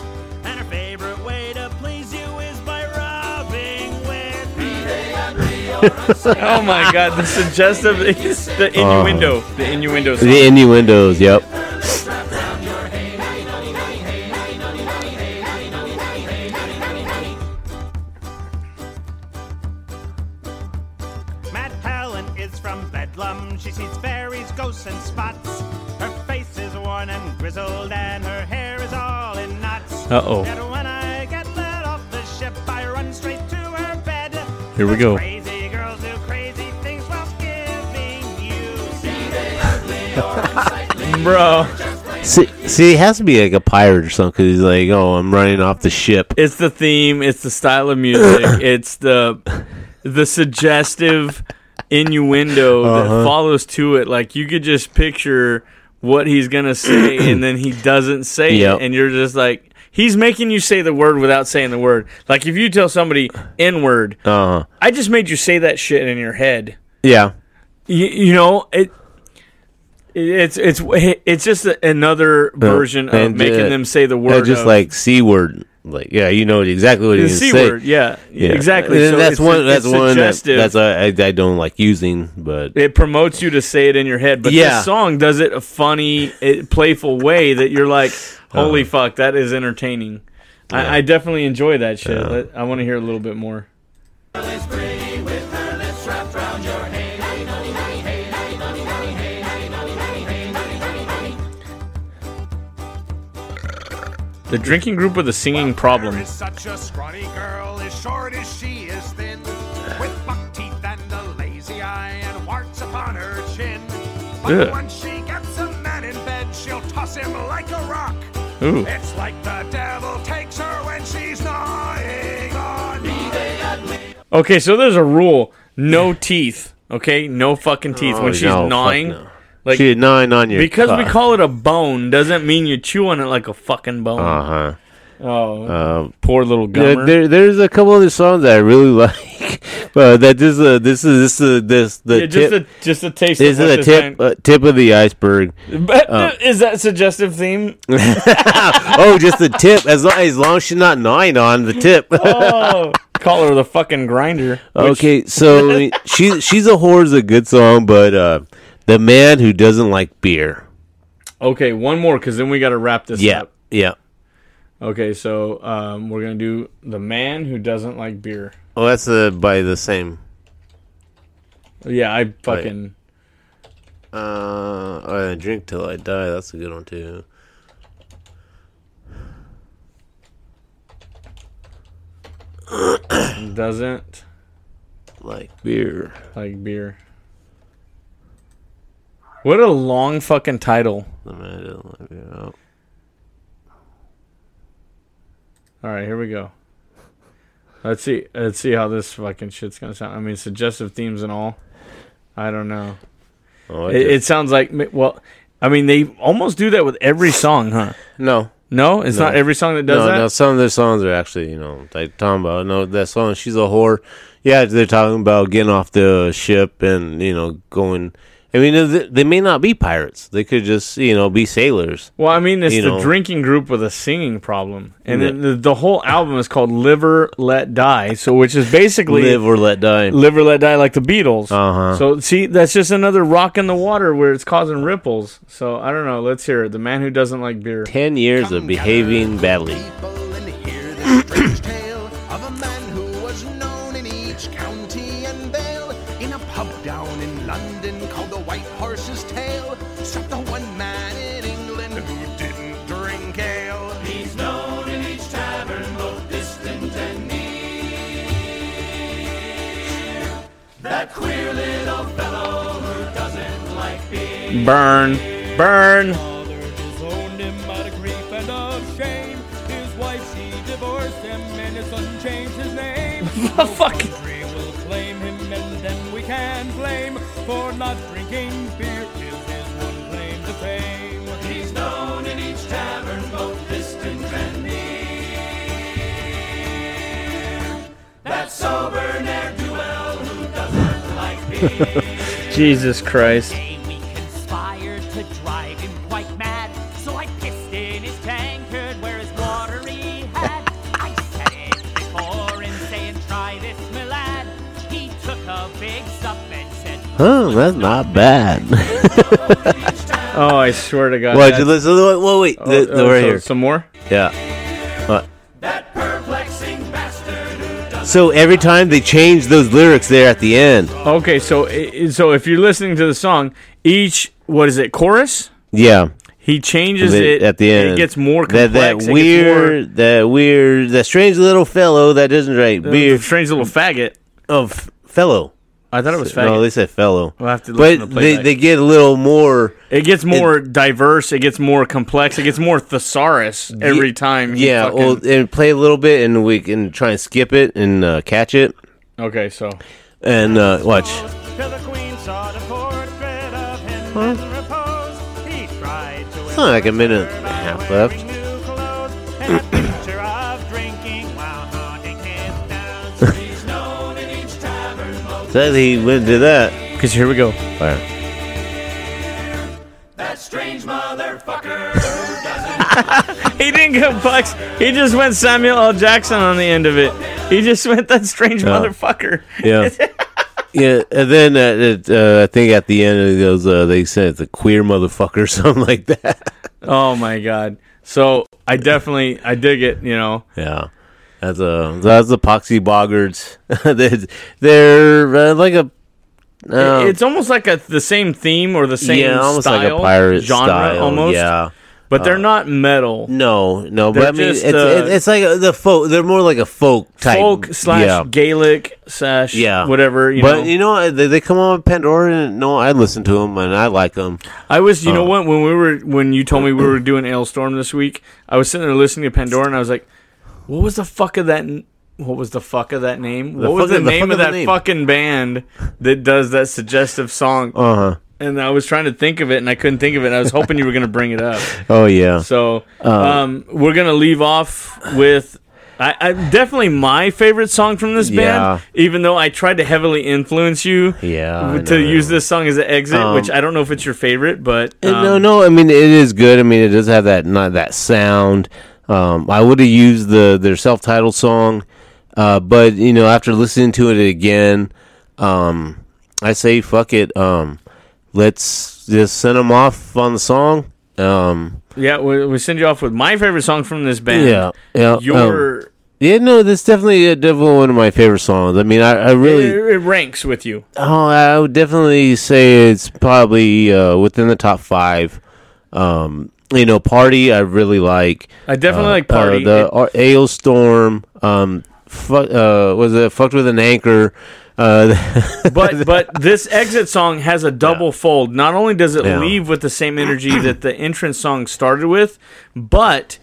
And her favorite way to please you is by rubbing with Oh my god! The suggestive, is oh. the innuendo, the innuendo. Song. The innuendos, yep. Crazy things while giving you bro. See, see, it has to be like a pirate or something because he's like, oh, I'm running off the ship. It's the theme. It's the style of music. it's the the suggestive innuendo Uh-huh. that follows to it. Like you could just picture what he's gonna say, and then he doesn't say Yep. it, and you're just like, he's making you say the word without saying the word. Like if you tell somebody N word, Uh huh. I just made you say that shit in your head. Yeah. You, you know it. It's it's it's just another version of making uh, them say the word. Just of- like c word, like yeah, you know exactly what the he's c say. word. Yeah, Yeah. exactly. And So that's it's- one. That's it's one. That, that's I, I I don't like using, but it promotes you to say it in your head. But Yeah. this song does it a funny, it, playful way that you're like, uh-huh. holy fuck, that is entertaining. I, I definitely enjoy that shit. Let- I want to hear a little bit more. The drinking group with the singing problem. There is such a scrawny girl, as short as she is thin, with buck teeth and a lazy eye and warts upon her chin. But Ugh. once she gets a man in bed, she'll toss him like a rock. Ooh. It's like the devil takes her when she's gnawing on me. Okay, so there's a rule: no teeth. Okay, no fucking teeth Oh, when she's no, fuck gnawing. no. Like she had nine on your because we call it a bone doesn't mean you chew on it like a fucking bone. Uh huh. oh, Um, poor little there, gummer. there, there's a couple other songs that I really like. but that this uh, this is this is this the yeah, just tip. a just a taste. this is a tip uh, tip of the iceberg. But uh, is that suggestive theme? oh, just the tip. As long as long as she's not gnawing on the tip. Oh, call her the fucking grinder. which- okay, so she she's a whore is a good song, but uh, the man who doesn't like beer. Okay, one more because then we got to wrap this yeah, up. Yeah. Okay, so um, we're gonna do the man who doesn't like beer. Oh, that's uh, by the same. Yeah, I fucking. Uh, I drink till I die. That's a good one too. doesn't like beer. Like beer. What a long fucking title. The man doesn't like beer. All right, here we go. Let's see. Let's see how this fucking shit's gonna sound. I mean, suggestive themes and all. I don't know. Oh, I It, it sounds like well, I mean, they almost do that with every song, huh? no. No, it's No. not every song that does no, that. no, some of their songs are actually, you know, like talking about no that song. She's a whore. Yeah, they're talking about getting off the ship and you know going. I mean, they, they may not be pirates. They could just you know be sailors. Well, I mean, it's you the know. drinking group with a singing problem, and Yeah. the, the whole album is called "Liver Let Die," so which is basically Live or let die. "Live or Let Die" like the Beatles. Uh-huh. So see, that's just another rock in the water where it's causing ripples. So I don't know. Let's hear it. The man who doesn't like beer. Ten years of behaving badly. who doesn't like beer. Jesus Christ. Huh, that's not bad. Oh, I swear to God. Wait, that's- listen. Wait, wait, wait. oh, the, the, oh, right so- here. Some more. Yeah. Uh, that perplexing bastard who so every time they change those lyrics there at the end. Okay, so so if you're listening to the song, each what is it chorus? Yeah. He changes The- it at the end. It gets more that complex. that it gets weird, that weird, that strange little fellow that doesn't drink more, beer. strange little faggot. Of fellow. I thought it was faggot. No, they said fellow. We'll have to listen but to they, they get a little more. it gets more diverse. It gets more complex. It gets more thesaurus every time. he Yeah, fucking- well, and play a little bit, and we can try and skip it and uh, catch it. okay, so And uh, watch. Till the queen saw the portrait of him in repose. He tried to It's not like a minute and a half left. Said he went to that. because here we go. Fire. that strange motherfucker He didn't go Bucks. He just went Samuel L. Jackson on the end of it. He just went that strange motherfucker. Yeah. Yeah, and then uh, it, uh, I think at the end it goes, uh, they said it's a queer motherfucker or something like that. Oh my god. So I definitely I dig it. You know. Yeah, that's a that's the Poxy Boggards. they're they're uh, like a uh, it's almost like a the same theme or the same yeah, almost style, like a pirate genre style. almost. Yeah, But they're not metal. no, no, They're but I mean, just, it's uh, it's like the folk. They're more like a folk type, Folk slash yeah. Gaelic slash Yeah. whatever. You but know. you know, they, they come on Pandora, and no, I listen to them and I like them. I was, you know Oh. what? When we were, when you told me we were doing Alestorm this week, I was sitting there listening to Pandora, and I was like, "What was the fuck of that? n- What was the fuck of that name? The what was the the name of that name." fucking band that does that suggestive song?" Uh huh. And I was trying to think of it, and I couldn't think of it. And I was hoping you were going to bring it up. Oh yeah. So um, we're gonna leave off with. I, I definitely my favorite song from this Yeah. band, even though I tried to heavily influence you Yeah, to use this song as an exit, Um, which I don't know if it's your favorite, but um, no, no. I mean, it is good. I mean, it does have that not that sound. Um, I would have used the their self titled song, uh, but you know, after listening to it again, um, I say fuck it. Um, let's just send them off on the song. Um, Yeah, we, we send you off with my favorite song from this band. yeah, yeah. um, your yeah, no, that's definitely uh, definitely one of my favorite songs. I mean, I, I really, it, it ranks with you. oh, I would definitely say it's probably uh, within the top five. Um, you know, party I really like. I definitely Uh, like Party. Uh, the It- uh, Alestorm, um, fu- uh, was it fucked with an anchor. Uh, but but this exit song has a double fold. Not only does it Yeah. leave with the same energy that the entrance song started with, but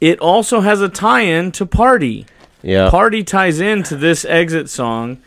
it also has a tie-in to Party. yeah, Party ties into this exit song,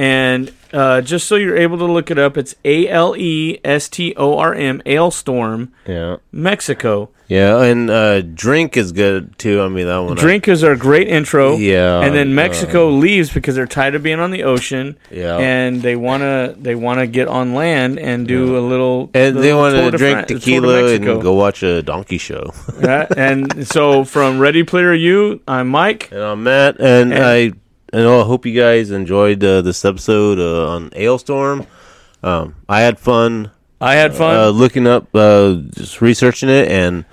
and uh, just so you're able to look it up, it's A L E S T O R M, Alestorm, yeah, Mexico. yeah, and uh, drink is good too. I mean that one. I- Drink is our great intro. Yeah, and then uh, Mexico leaves because they're tired of being on the ocean. Yeah. and they wanna they wanna get on land and do a little. and they want to drink Fran- tequila and go watch a donkey show. Right? And so from Ready Player U, I'm Mike. And I'm Matt, and, And- I, and I hope you guys enjoyed uh, this episode uh, on Alestorm. Um, I had fun I had fun. uh, looking up, uh, just researching it, and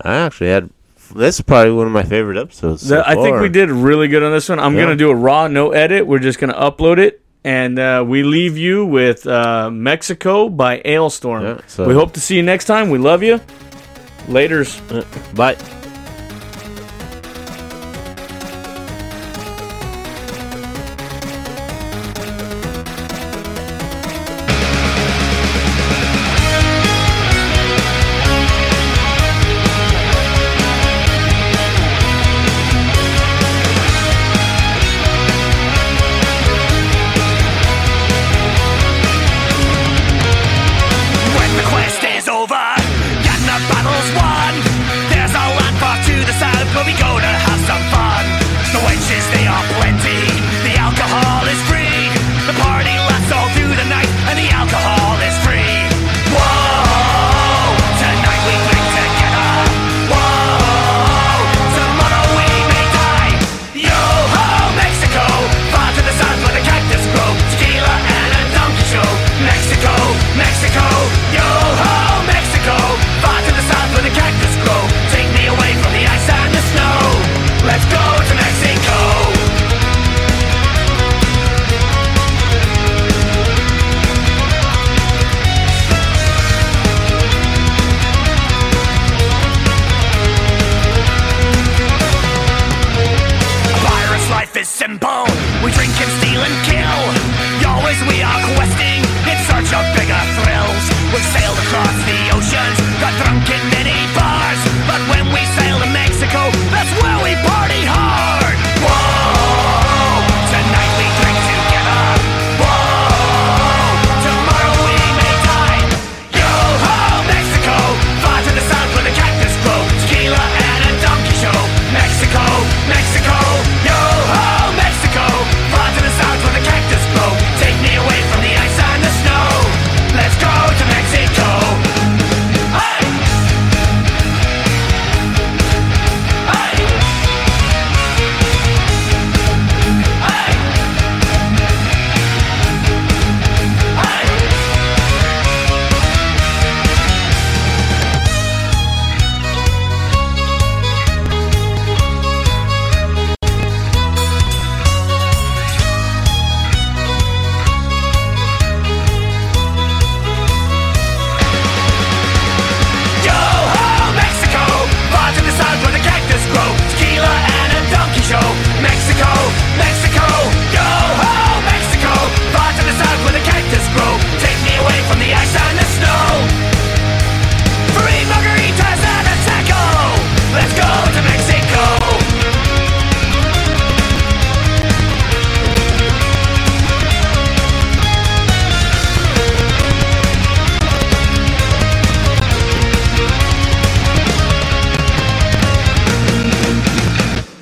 I actually had. This is probably one of my favorite episodes. so I think we did really good on this one. I'm Yeah. gonna do a raw, no edit. We're just gonna upload it, and uh, we leave you with uh, Mexico by Alestorm. Yeah, so- we hope to see you next time. We love you. Later's. Bye.